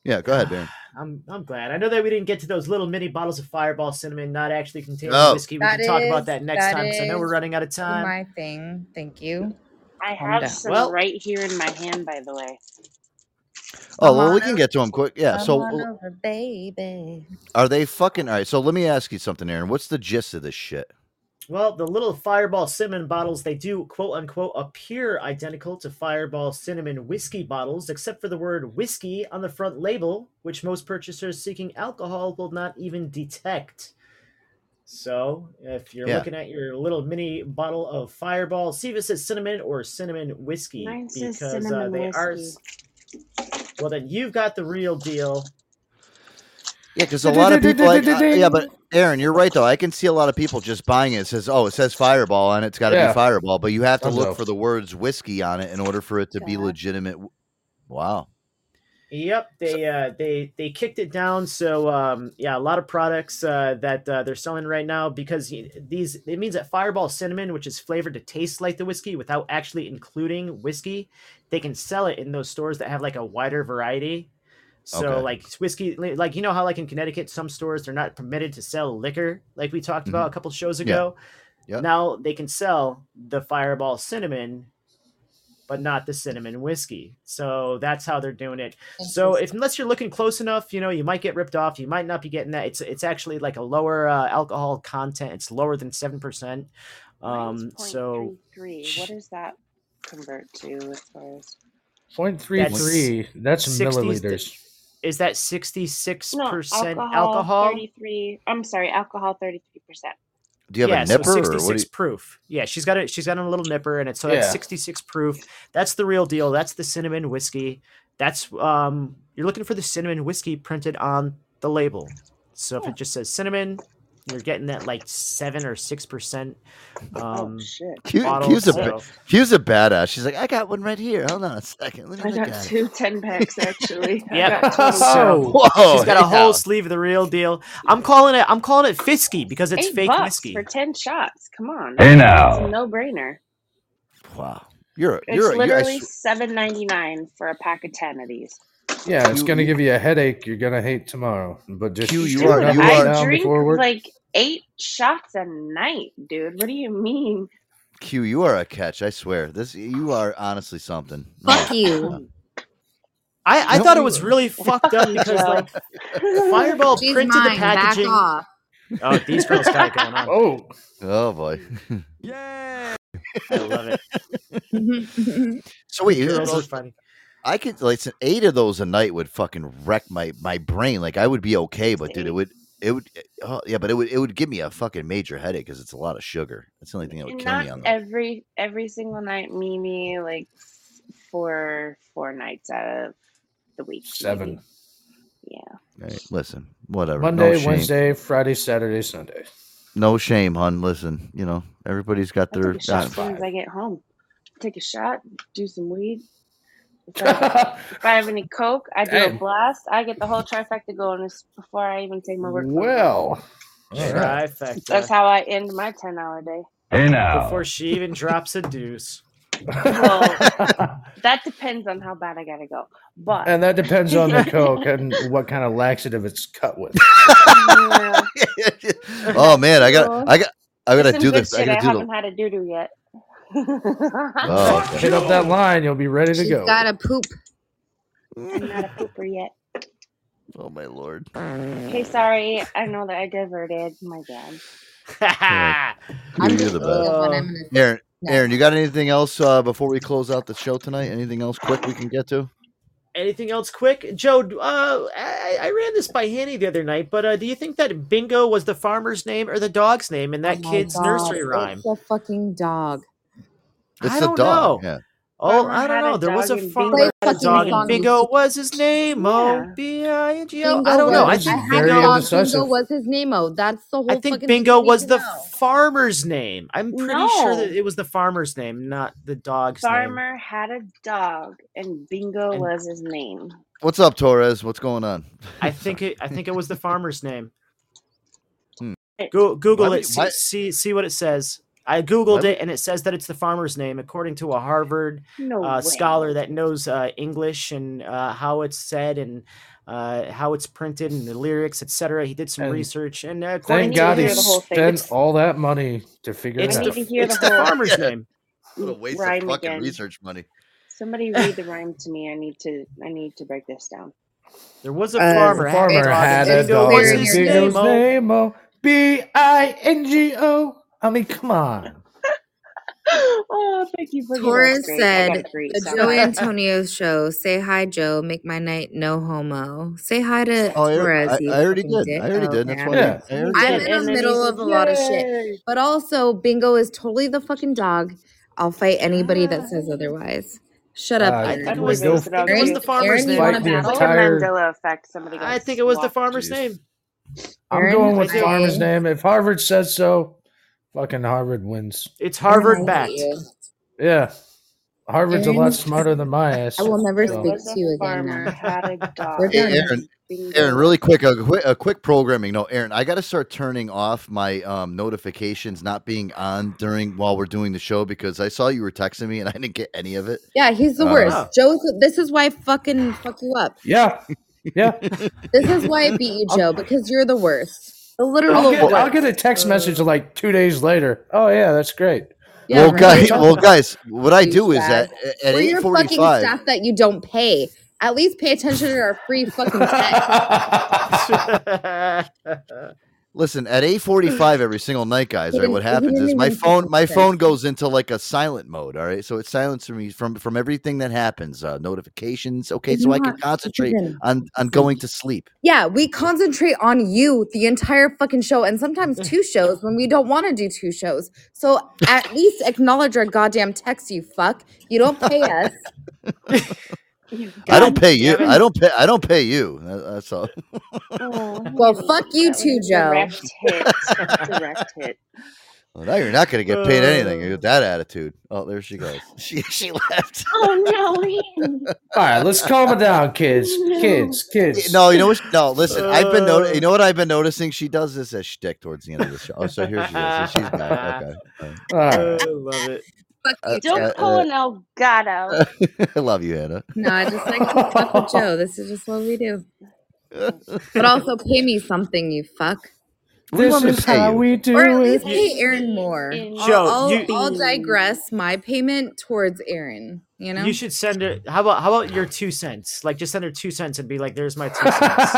Yeah, go ahead, man. I'm I'm glad. I know that we didn't get to those little mini bottles of Fireball cinnamon, not actually containing Oh. whiskey. We That can talk is- about that next that time because I know we're running out of time. My thing. Thank you. I Calm have down. some Well- right here in my hand, by the way. Oh well, we can get to them quick. Yeah. Come So over, baby. are they fucking all right? So let me ask you something, Aaron. What's the gist of this shit? Well, the little Fireball cinnamon bottles, they do quote unquote appear identical to Fireball cinnamon whiskey bottles, except for the word whiskey on the front label, which most purchasers seeking alcohol will not even detect. So, if you're Yeah. looking at your little mini bottle of Fireball, see if it says cinnamon or cinnamon whiskey Mine says because uh, cinnamon they are. Whiskey. Well, then you've got the real deal. Yeah, because a lot of people, like, uh, yeah, but Aaron, you're right though. I can see a lot of people just buying it. it says, "Oh, it says Fireball and it's got to Yeah. be Fireball," but you have to look for the words whiskey on it in order for it to be legitimate. Wow. Yep, they uh, they they kicked it down. So um, yeah, a lot of products uh, that uh, they're selling right now because these it means that Fireball Cinnamon, which is flavored to taste like the whiskey without actually including whiskey, they can sell it in those stores that have like a wider variety. So Okay. like whiskey, like you know how like in Connecticut, some stores they're not permitted to sell liquor, like we talked about a couple shows Mm-hmm. Yeah. ago. Yep. Now they can sell the Fireball Cinnamon but not the cinnamon whiskey. So that's how they're doing it. So if unless you're looking close enough, you know, you might get ripped off. You might not be getting that. It's it's actually like a lower uh, alcohol content. It's lower than seven percent. Um, so three. What does that convert to as far as? 0.33 That's 60 milliliters. Is that sixty six No, percent alcohol. alcohol? Thirty-three. I'm sorry, alcohol thirty-three percent. Do you have yeah, a nipper so or what? 66 you, proof. Yeah, she's got it. She's got a little nipper, and it's so that's Yeah. 66 proof. That's the real deal. That's the cinnamon whiskey. That's um, you're looking for the cinnamon whiskey printed on the label. So if it just says cinnamon, you're getting that like seven or six percent. Um, Q, Q's, a, so- Q's a badass. She's like, I got one right here. Hold on a second. Let me I look got at it. 10 packs actually. I Yeah. So, Whoa, she's got a whole now. sleeve of the real deal. I'm calling it. I'm calling it Fhiskey because it's Eight fake bucks whiskey. for ten shots. Come on. Hey, It's now. a no-brainer. Wow. You're a, It's you're a, you're, I literally s- seven ninety nine for a pack of ten of these. Yeah, it's You- gonna give you a headache. You're gonna hate tomorrow. But just Q, you shut are- you are- now I drink before work. like eight shots a night, dude. What do you mean? Q, you are a catch. I swear. This you are honestly something. Fuck you. I, I No, thought it was really fucked up because like Fireball She's printed mine. the Back packaging. off. Oh, these girls got it going on. Oh, Oh boy. Yay! I love it. So wait, Girls are those- funny. I could like so eight of those a night would fucking wreck my my brain. Like I would be okay, but dude, it would it would eh, oh, yeah, but it would it would give me a fucking major headache because it's a lot of sugar. That's the only thing that would kill Not me on that. every every single night, Mimi, like four four nights out of the week. Seven. maybe. Yeah. Hey, listen, whatever. Monday, no. Wednesday, Friday, Saturday, Sunday. No shame, hun. Listen, you know everybody's got I their. take a shot as soon as I get home. Take a shot, do some weed. If I, if I have any coke, I do a blast. I get the whole trifecta going this- before I even take my work. phone. Well, all right. Trifecta. That's how I end my ten hour day. Hey now. Before she even drops a deuce. Well, that depends on how bad I gotta go. But And that depends on the coke and what kind of laxative it's cut with. Yeah. oh man, I got I got I gotta do good the I gotta do haven't the. had a doo doo yet. Oh, okay. Hit up that line, you'll be ready to She's go. got a poop. I'm not a pooper yet. oh my lord. Okay, sorry. I know that I diverted. My bad. You're, you're the best. Aaron, Aaron, you got anything else uh, before we close out the show tonight? Anything else quick we can get to? Anything else quick, Joe? Uh, I, I ran this by Hanny the other night, but uh, do you think that Bingo was the farmer's name or the dog's name in that Oh kid's God, nursery rhyme? It's a fucking dog. It's I don't dog. know. Yeah. Oh, I don't know. There was a dog and farmer Bingo had a dog, and. Bingo was his name. Yeah. Oh, B I N G O. Bingo I don't know. I think I had very a Bingo. Bingo was his name. Oh, that's the whole. I think Bingo thing was the know. farmer's name. I'm pretty sure that it was the farmer's name, not the dog's name. Farmer had a dog, and Bingo And- was his name. What's up, Torres? What's going on? I think it. I think it was the farmer's name. Hmm. Go, Google Why it. See, why- see see what it says. I googled Why it and it says that it's the farmer's name, according to a Harvard No uh, scholar that knows uh, English and uh, how it's said and uh, how it's printed and the lyrics, etc. He did some And research, and uh, according Thank to God he hear the whole thing. spent all that money to figure it out. need to hear it's the the farmer's Yeah. name. What a waste rhyme of fucking again. research money. Somebody read the rhyme to me. I need to. I need to break this down. There was a Uh, farmer, The had a dog, had a Bingo dog was and his Bingo's name. name, B I N G O. I mean, come on. oh, thank you for Torres. I said, "The Joe. Antonio show. Say hi, Joe. Make my night no homo. Say hi to Oh, Torres. I, you I already fucking did. I already Oh, did. That's why. Yeah. I, I already I'm in the And then he middle of a lot of shit. But also, Bingo is totally the fucking dog. I'll fight anybody that says otherwise. Shut up, Uh, I think I it was it the, was I the think dog it was the farmer's Aaron, name. Fight the to It's battle? like a entire. Mandela effect. Somebody I think it was the farmer's Jeez. name. I'm Aaron, going with I think- farmer's name. If Harvard says so, fucking Harvard wins. It's Harvard I hate backed. Yeah. Harvard's a lot smarter than my ass. I will never so- speak to you again had a dog. Hey. Aaron, Aaron, really quick, a, quick, a quick programming. No, Aaron, I got to start turning off my um, notifications not being on during while we're doing the show because I saw you were texting me and I didn't get any of it. Yeah, he's the Uh, worst. Joe. This is why I fucking fuck you up. Yeah. Yeah. This is why I beat you, Joe, because you're the worst. The literal I'll get. I'll get a text uh, message like two days later. Oh yeah, that's great. Yeah, well, right. guys, well, guys, what I do is sad. at at We're your fucking staff that you don't pay. At least pay attention to our free fucking text. Listen, at eight forty five every single night, guys. Right, what happens is my phone my phone goes into like a silent mode. All right, so it silences me from from everything that happens, uh, notifications. Okay, so I can concentrate on on going to sleep. Yeah, we concentrate on you the entire fucking show and sometimes two shows when we don't want to do two shows. So at least acknowledge our goddamn text, you fuck. You don't pay us. I don't pay you. I don't pay. I don't pay you. That's all. Oh, Well, fuck you too, Joe. Direct hit. Direct hit. Well, now you're not going to get paid anything Uh. with that attitude. Oh, there she goes. She she left. Oh no, Ian. All right, let's calm it down, kids. Kids, kids. No, you know what? No, listen. I've been Uh. noticing. You know what I've been noticing? She does this as shtick towards the end of the show. Oh, so here she is. So she's back. Okay. All right. I love it. Fuck Uh, Don't uh, pull uh, an Elgato. I love you, Anna. No, I just like to fuck with Joe. This is just what we do. But also pay me something, you fuck. We This want is how you. we do Or at least it. pay Aaron more. I'll, Joe, I'll, you- I'll digress my payment towards Aaron. You know? You should send her. How about how about your two cents? Like just send her two cents and be like, "There's my two cents."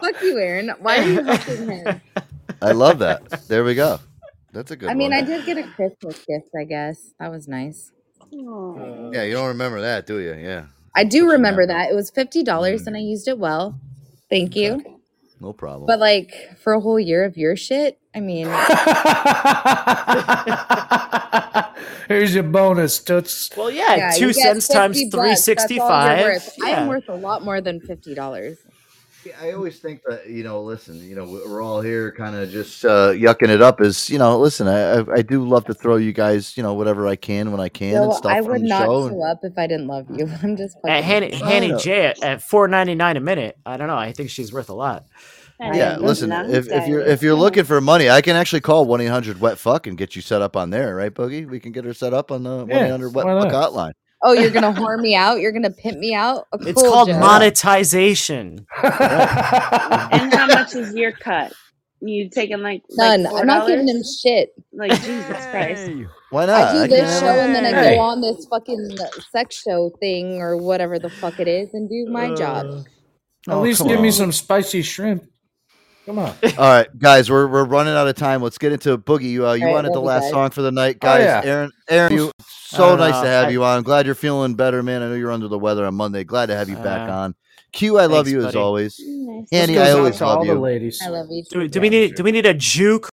Fuck you, Aaron. Why are you huffing him? I love that. There we go. That's a good I mean, one. I did get a Christmas gift, I guess. That was nice. Yeah, you don't remember that, do you? Yeah. I do remember that. It was $50 and I mm. used it well. Thank you. No problem. But like for a whole year of your shit, I mean, Here's your bonus, Toots. Well, yeah, yeah, two cents times 50 three bucks. That's sixty all you're five. worth. I am worth a lot more than $50. I always think that you know, listen, you know, we're all here, kind of just uh, yucking it up. Is you know, listen, I, I I do love to throw you guys, you know, whatever I can when I can and stuff I would not show. show up if I didn't love you. I'm just At Hanny, with you. Hanny. J at, at four ninety nine a minute. I don't know. I think she's worth a lot. Yeah, listen, if, if you're if you're looking for money, I can actually call one eight hundred wet fuck and get you set up on there, right, Boogie? We can get her set up on the one eight hundred wet fuck hotline. Oh, you're gonna whore me out? You're gonna pimp me out? Oh, It's called Joe. monetization. And how much is your cut? You taking like None. Like I'm not giving him shit. Like Jesus Christ. Why not? I do this can- show and then I go on this fucking sex show thing or whatever the fuck it is and do my job. At Oh, least come give me some spicy shrimp. Come on. All right, guys, we're we're running out of time. Let's get into Boogie. You uh, you All right, wanted the last guys. song for the night, Oh, guys. yeah. Aaron, Aaron, you so don't nice know. to have I- you on. Glad you're feeling better, man. I know you're under the weather on Monday. Glad to have you back Uh, on. Q, I love thanks, you as always. Nice. This Annie, goes I out always to all love the you. ladies. I love you Do, too. do we need do we need a juke